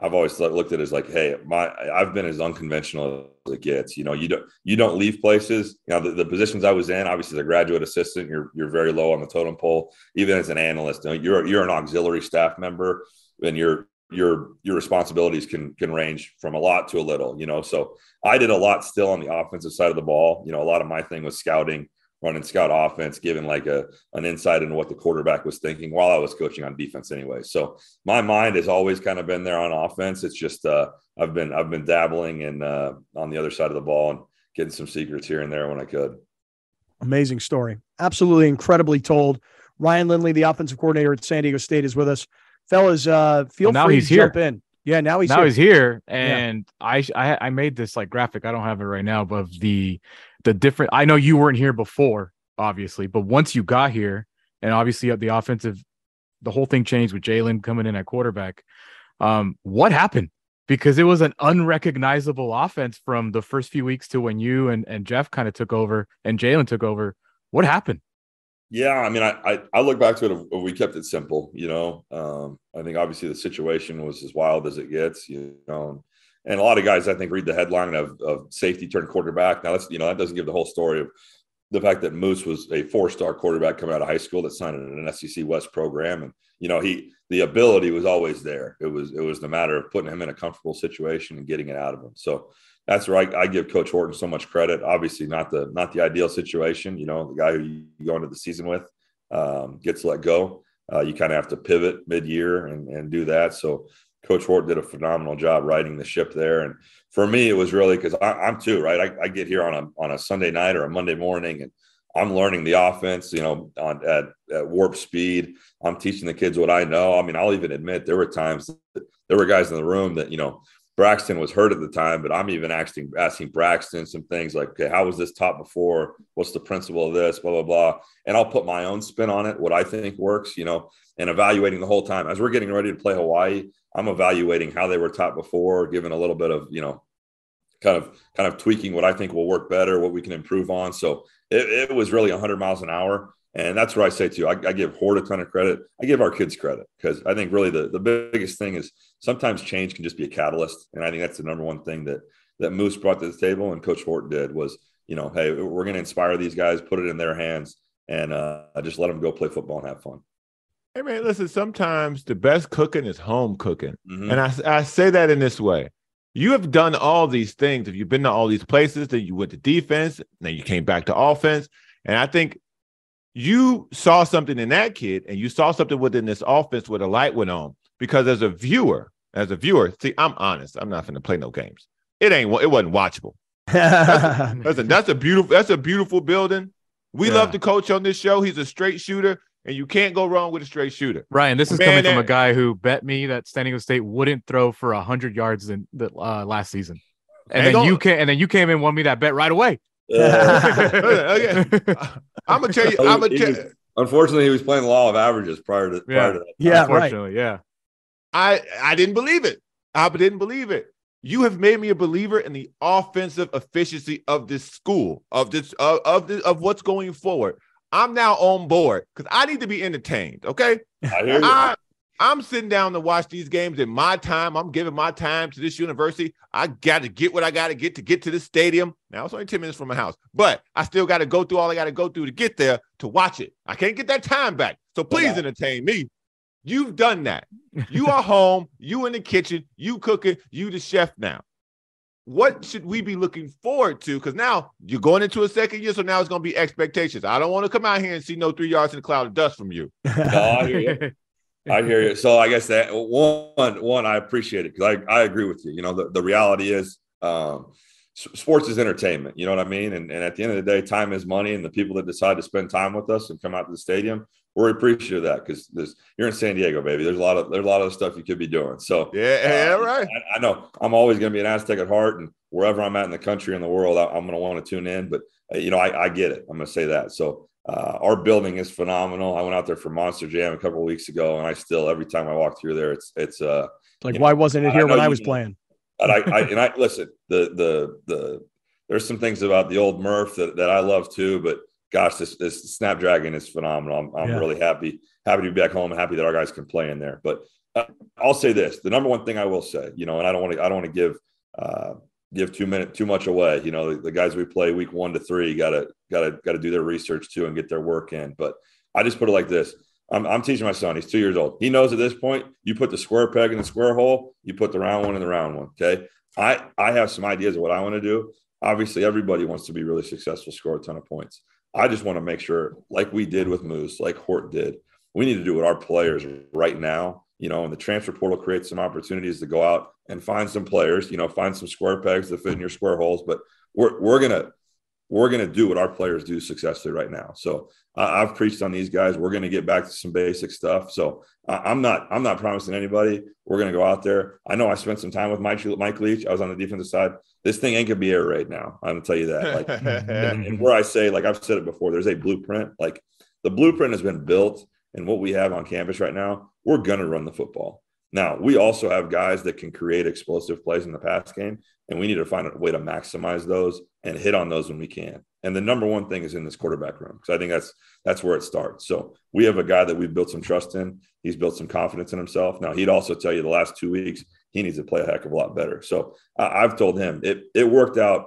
I've always looked at it as like, hey, my, I've been as unconventional as it gets. You know, you don't, you don't leave places. You know, the, the positions I was in, obviously, as a graduate assistant, you're, you're very low on the totem pole. Even as an analyst, you know, you're, you're an auxiliary staff member, and you're your your responsibilities can can range from a lot to a little you know so i did a lot still on the offensive side of the ball you know a lot of my thing was scouting running scout offense giving like a an insight into what the quarterback was thinking while i was coaching on defense anyway so my mind has always kind of been there on offense it's just uh i've been i've been dabbling and uh on the other side of the ball and getting some secrets here and there when i could Amazing story. Absolutely incredibly told. Ryan Lindley, the offensive coordinator at San Diego State, is with us. Fellas, uh, feel Well, now free he's to here. jump in. Yeah, now he's now here. he's here, and I, I I made this like graphic. I don't have it right now, but the the different. I know you weren't here before, obviously, but once you got here, and obviously the offensive, the whole thing changed with Jalen coming in at quarterback. Um, what happened? Because it was an unrecognizable offense from the first few weeks to when you and, and Jeff kind of took over and Jalen took over. What happened? Yeah, I mean, I, I I look back to it. We kept it simple, you know. Um, I think obviously the situation was as wild as it gets, you know. And a lot of guys, I think, read the headline of, of safety turned quarterback. Now that's you know that doesn't give the whole story of the fact that Moose was a four star quarterback coming out of high school that signed in an SEC West program, and you know he the ability was always there. It was it was the matter of putting him in a comfortable situation and getting it out of him. So that's where I, I give Coach Horton so much credit. Obviously, not the not the ideal situation. You know, the guy who you go into the season with um, gets let go. Uh, you kind of have to pivot mid year and, and do that. So Coach Horton did a phenomenal job riding the ship there. And for me, it was really because I'm too right. I, I get here on a on a Sunday night or a Monday morning, and I'm learning the offense. You know, on at, at warp speed. I'm teaching the kids what I know. I mean, I'll even admit there were times there were guys in the room that you know Braxton was hurt at the time, but I'm even asking asking Braxton some things like, okay, how was this taught before? What's the principle of this? Blah blah blah. And I'll put my own spin on it, what I think works, you know, and evaluating the whole time as we're getting ready to play Hawaii. I'm evaluating how they were taught before, giving a little bit of you know, kind of kind of tweaking what I think will work better, what we can improve on. So it, it was really 100 miles an hour. And that's what I say too. I, I give Hort a ton of credit. I give our kids credit because I think really the, the biggest thing is sometimes change can just be a catalyst. And I think that's the number one thing that that Moose brought to the table and Coach Hort did was, you know, hey, we're going to inspire these guys, put it in their hands, and uh, just let them go play football and have fun. Hey man, listen. Sometimes the best cooking is home cooking, Mhm. and I I say that in this way. You have done all these things. If you've been to all these places, then you went to defense, then you came back to offense, and I think you saw something in that kid, and you saw something within this offense where the light went on. Because as a viewer, as a viewer, see, I'm honest. I'm not going to play no games. It ain't. It wasn't watchable. Listen, that's a beautiful. That's a beautiful building. We Yeah. love the coach on this show. He's a straight shooter, and you can't go wrong with a straight shooter. Ryan, this is Man, coming from a guy who bet me that San Diego State wouldn't throw for hundred yards in the uh, last season, and then you gonna- came and then you came in and won me that bet right away. okay. I'm gonna tell you. I'm gonna tell. was- Unfortunately, he was playing the law of averages prior to Yeah. prior to that. yeah, right. Yeah. I I didn't believe it. I didn't believe it. You have made me a believer in the offensive efficiency of this school, of this of of, this, of what's going forward. I'm now on board because I need to be entertained. Okay, I hear you. I I'm sitting down to watch these games in my time. I'm giving my time to this university. I got to get what I got to get to get to this stadium. Now it's only 10 minutes from my house, but I still got to go through all I got to go through to get there to watch it. I can't get that time back. So please Yeah. entertain me. You've done that. You are home. You in the kitchen. You cooking. You the chef now. What should we be looking forward to? Because now you're going into a second year, so now it's going to be expectations. I don't want to come out here and see no three yards in a cloud of dust from you. No, I hear you. I hear you. So I guess that one, one, I appreciate it because I, I agree with you. You know, the, the reality is um, sports is entertainment. You know what I mean? And, and at the end of the day, time is money. And the people that decide to spend time with us and come out to the stadium, we're appreciative of that because you're in San Diego, baby. There's a lot of there's a lot of stuff you could be doing. So yeah, yeah, uh, right. I, I, know I'm always going to be an Aztec at heart, and wherever I'm at in the country and the world, I, am going to want to tune in. But uh, you know, I, I, get it. I'm going to say that. So uh, our building is phenomenal. I went out there for Monster Jam a couple of weeks ago, and I still every time I walk through there, it's it's uh like why know, wasn't it here when I was playing? But I, I and I listen the the the there's some things about the old Murph that, that I love too, but gosh, this, this Snapdragon is phenomenal. I'm, I'm yeah. really happy, happy to be back home and happy that our guys can play in there. But uh, I'll say this: the number one thing I will say, you know, and I don't want to, I don't want to give, uh, give two minute too much away. You know, the, the guys we play week one to three got to, got to, got to do their research too and get their work in. But I just put it like this: I'm, I'm teaching my son. He's two years old. He knows at this point, you put the square peg in the square hole, you put the round one in the round one. Okay. I, I have some ideas of what I want to do. Obviously, everybody wants to be really successful, score a ton of points. I just want to make sure, like we did with Moose, like Hort did, we need to do what our players right now, you know, and the transfer portal creates some opportunities to go out and find some players, you know, find some square pegs that fit in your square holes. But we're, we're to, we're going to do what our players do successfully right now. So uh, I've preached on these guys. We're going to get back to some basic stuff. So uh, I'm not I'm not promising anybody we're going to go out there. I know I spent some time with Mike Mike Leach. I was on the defensive side. This thing ain't gonna be air raid now. I'm gonna tell you that. Like, and, and where I say, like I've said it before, there's a blueprint. Like the blueprint has been built, and what we have on campus right now, we're gonna run the football. Now we also have guys that can create explosive plays in the pass game, and we need to find a way to maximize those and hit on those when we can. And the number one thing is in this quarterback room because I think that's that's where it starts. So we have a guy that we've built some trust in. He's built some confidence in himself. Now he'd also tell you the last two weeks he needs to play a heck of a lot better. So I've told him it it worked out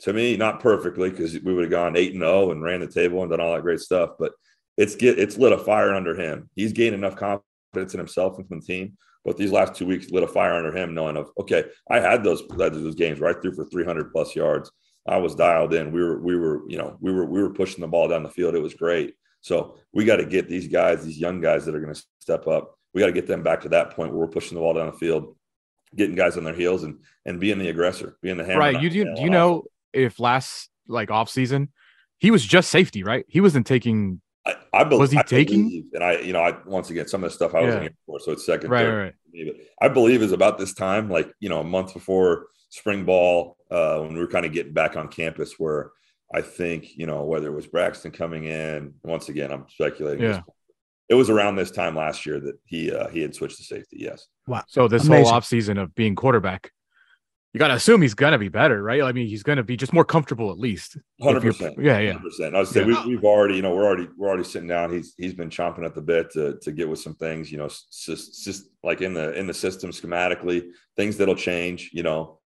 to me not perfectly because we would have gone eight and zero oh and ran the table and done all that great stuff, but it's get it's lit a fire under him. He's gained enough confidence in himself and from the team. But these last two weeks lit a fire under him, knowing of okay, I had those those games right through for 300 plus yards. I was dialed in. We were we were you know we were we were pushing the ball down the field. It was great. So we got to get these guys, these young guys that are going to step up. We got to get them back to that point where we're pushing the ball down the field, getting guys on their heels, and and being the aggressor, being the hammer. Right. You do. Do you know if last like off season he was just safety, right? He wasn't taking. I, I believe. Was he I taking? Believe, and I, you know, I once again some of the stuff I wasn't Yeah. here for, so it's second. Right, third right. for me, but I believe is about this time, like you know, a month before spring ball, uh, when we were kind of getting back on campus, where I think you know whether it was Braxton coming in. Once again, I'm speculating. Yeah. It was around this time last year that he uh, he had switched to safety. Yes. Wow. So this Amazing. whole offseason of being quarterback, you got to assume he's gonna be better, right? I mean, he's gonna be just more comfortable at least. 100%. Yeah, yeah. 100%. I would say Yeah. we, we've already, you know, we're already we're already sitting down. He's he's been chomping at the bit to to get with some things, you know, just, just like in the in the system schematically, things that'll change, you know.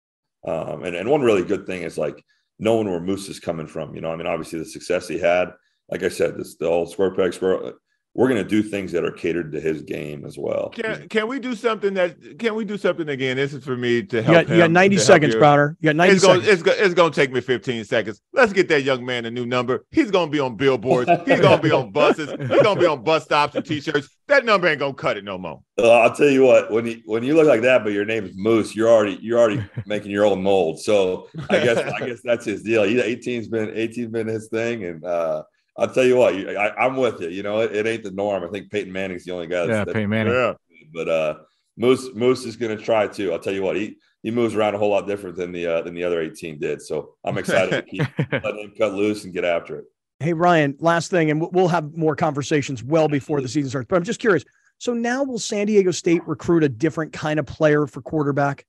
Um, and and one really good thing is like knowing where Moose is coming from. You know, I mean, obviously the success he had, like I said, this the old square peg square. We're going to do things that are catered to his game as well. Can can we do something that can we do something again? This is for me to You help. got, you got him, 90 to help seconds, you. Browner. You got 90 It's going, seconds. it's, go, it's going to take me 15 seconds. Let's get that young man a new number. He's going to be on billboards. He's going to be on buses. He's going to be on bus stops and t-shirts. That number ain't going to cut it no more. Uh, I'll tell you what, when you when you look like that, but your name is Moose, you're already you're already making your own mold. So I guess I guess that's his deal. He, 18's been 18's been his thing, and uh, I'll tell you what, I, I'm with you. You know, it, it ain't the norm. I think Peyton Manning's the only guy. That's, Yeah, that's Peyton Manning. Yeah. But uh, Moose Moose is going to try too. I'll tell you what, he he moves around a whole lot different than the uh, than the other 18 did. So I'm excited to keep letting him cut loose and get after it. Hey, Ryan, last thing, and we'll- we'll have more conversations well before the season starts. But I'm just curious. So now will San Diego State recruit a different kind of player for quarterback?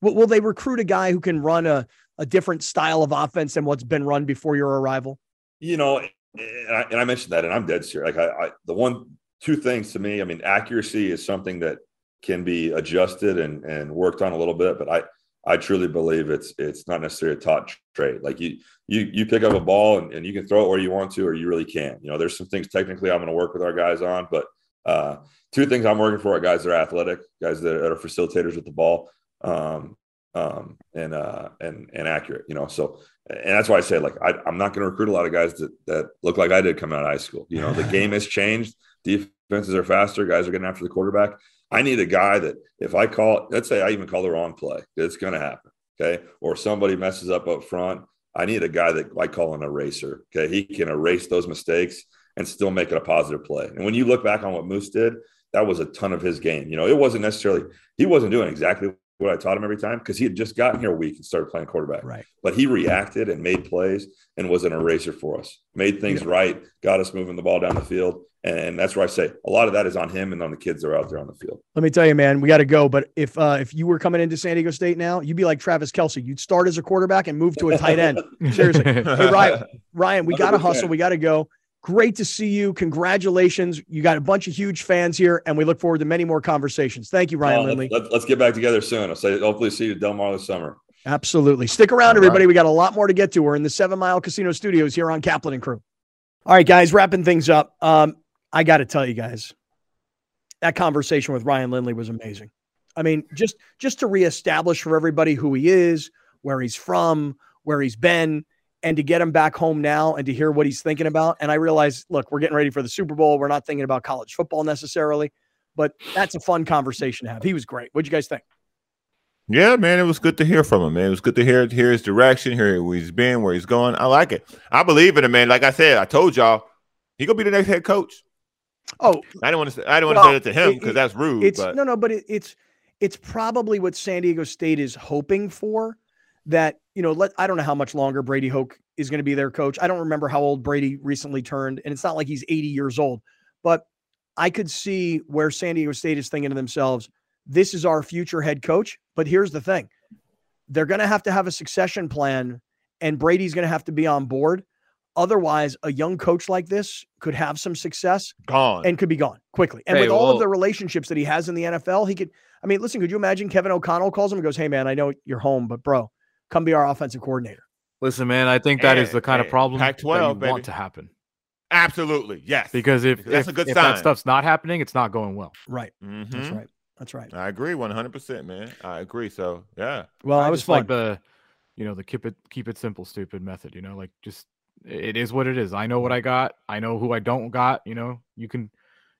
Will, will they recruit a guy who can run a, a different style of offense than what's been run before your arrival? you know, and I, and I mentioned that, and I'm dead serious. Like I, I, the one, two things to me. I mean, accuracy is something that can be adjusted and and worked on a little bit, but I, I truly believe it's it's not necessarily a taught trait. Like you, you, you pick up a ball and, and you can throw it where you want to, or you really can. You know, there's some things technically I'm going to work with our guys on, but Uh, two things I'm working for are guys that are athletic, guys that are facilitators with the ball, um, um, and uh, and and accurate. You know, so and that's why I say like I, am not going to recruit a lot of guys that that look like I did coming out of high school. You know, the game has changed. Defenses are faster. Guys are getting after the quarterback. I need a guy that if I call, let's say I even call the wrong play, it's going to happen. Okay, or somebody messes up up front. I need a guy that I call an eraser. Okay, he can erase those mistakes and still make it a positive play. And when you look back on what Moose did, that was a ton of his game. You know, it wasn't necessarily he wasn't doing exactly what I taught him every time because he had just gotten here a week and started playing quarterback. Right. But he reacted and made plays and was an eraser for us. Made things yeah. right, got us moving the ball down the field. And that's where I say a lot of that is on him and on the kids that are out there on the field. Let me tell you, man, we got to go. But if uh, if you were coming into San Diego State now, you'd be like Travis Kelce. You'd start as a quarterback and move to a tight end. Seriously. Hey, Ryan, Ryan, we got to hustle. We got to go. Great to see you. Congratulations. You got a bunch of huge fans here, and we look forward to many more conversations. Thank you, Ryan uh, Lindley. Let, us get back together soon. I'll say hopefully see you at Del Mar this summer. Absolutely. Stick around, everybody. Right. We got a lot more to get to. We're in the Seven Mile Casino Studios here on Kaplan and Crew. All right, guys, wrapping things up. Um, I got to tell you guys, that conversation with Ryan Lindley was amazing. I mean, just just to reestablish for everybody who he is, where he's from, where he's been and to get him back home now and to hear what he's thinking about. And I realize, look, we're getting ready for the Super Bowl. We're not thinking about college football necessarily, but that's a fun conversation to have. He was great. What'd you guys think? Yeah, man, it was good to hear from him, man. It was good to hear hear his direction, hear where he's been, where he's going. I like it. I believe in him, man. Like I said, I told y'all, he gonna be the next head coach. Oh, I don't want to. Say, I don't want to say that to him because that's rude. It's but. no, no, but it, it's it's probably what San Diego State is hoping for that you know let I don't know how much longer Brady Hoke is going to be their coach. I don't remember how old Brady recently turned, and it's not like he's 80 years old, but I could see where San Diego State is thinking to themselves, this is our future head coach. But here's the thing they're going to have to have a succession plan, and Brady's going to have to be on board. Otherwise, a young coach like this could have some success gone and could be gone quickly. And hey, with all of the relationships that he has in the NFL, he could. I mean, listen, could you imagine Kevin O'Connell calls him and goes, Hey, man, I know you're home, but bro, come be our offensive coordinator. Listen, man, I think that is the kind of problem Pac-12, that you want to happen. Absolutely, yes. Because if that's if, a good if sign. that stuff's not happening, it's not going well. Right. Mm-hmm. That's right. That's right. I agree, one hundred percent, man. I agree. So yeah. Well, I, I was fun. like the, you know, the keep it keep it simple, stupid method. You know, like just it is what it is. I know what I got. I know who I don't got. You know, you can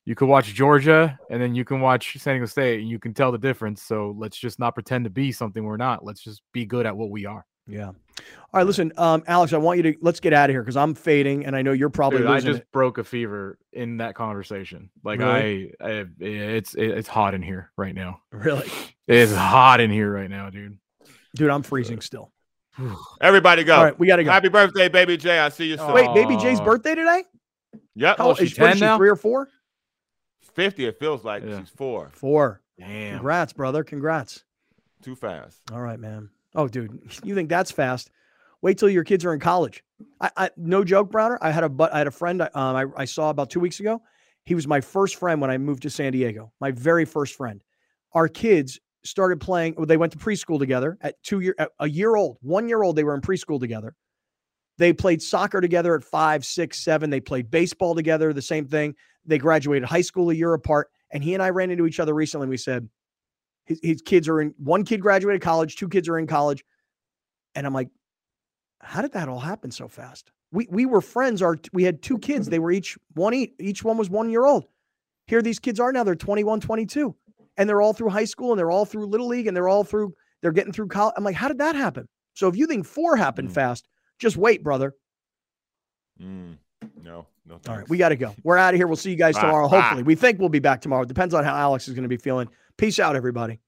you can watch Georgia and then you can watch San Diego State and you can tell the difference. So let's just not pretend to be something we're not. Let's just be good at what we are. Yeah. All right. Listen, um, Alex, I want you to let's get out of here because I'm fading, and I know you're probably. Dude, I just it. broke a fever in that conversation. Like really? I, I, it's it's hot in here right now. Really, it's hot in here right now, dude. Dude, I'm freezing still. Everybody go. All right, we got to go. Happy birthday, baby J. I see you soon. Wait, baby J's birthday today? Yep. How, oh, is, she now? three or four? 50, it feels like yeah. she's four. Four. Damn. Congrats, brother. Congrats. Too fast. All right, man. Oh, dude, you think that's fast? Wait till your kids are in college. I, I no joke, Browner. I had a but I had a friend um, I, I saw about two weeks ago. He was my first friend when I moved to San Diego. My very first friend. Our kids started playing. Well, they went to preschool together at two year, a year old, one year old. They were in preschool together. They played soccer together at five, six, seven. They played baseball together. The same thing. They graduated high school a year apart. And he and I ran into each other recently. And we said, his, his kids are in one kid graduated college, two kids are in college. And I'm like, how did that all happen so fast? We we were friends. Our we had two kids. They were each one each, each one was one year old. Here these kids are now. They're 21, 22. And they're all through high school and they're all through little league and they're all through, they're getting through college. I'm like, how did that happen? So if you think four happened mm. fast, just wait, brother. Mm. No, no. Thanks. All right, we got to go. We're out of here. We'll see you guys tomorrow. Hopefully, we think we'll be back tomorrow. Depends on how Alex is going to be feeling. Peace out, everybody.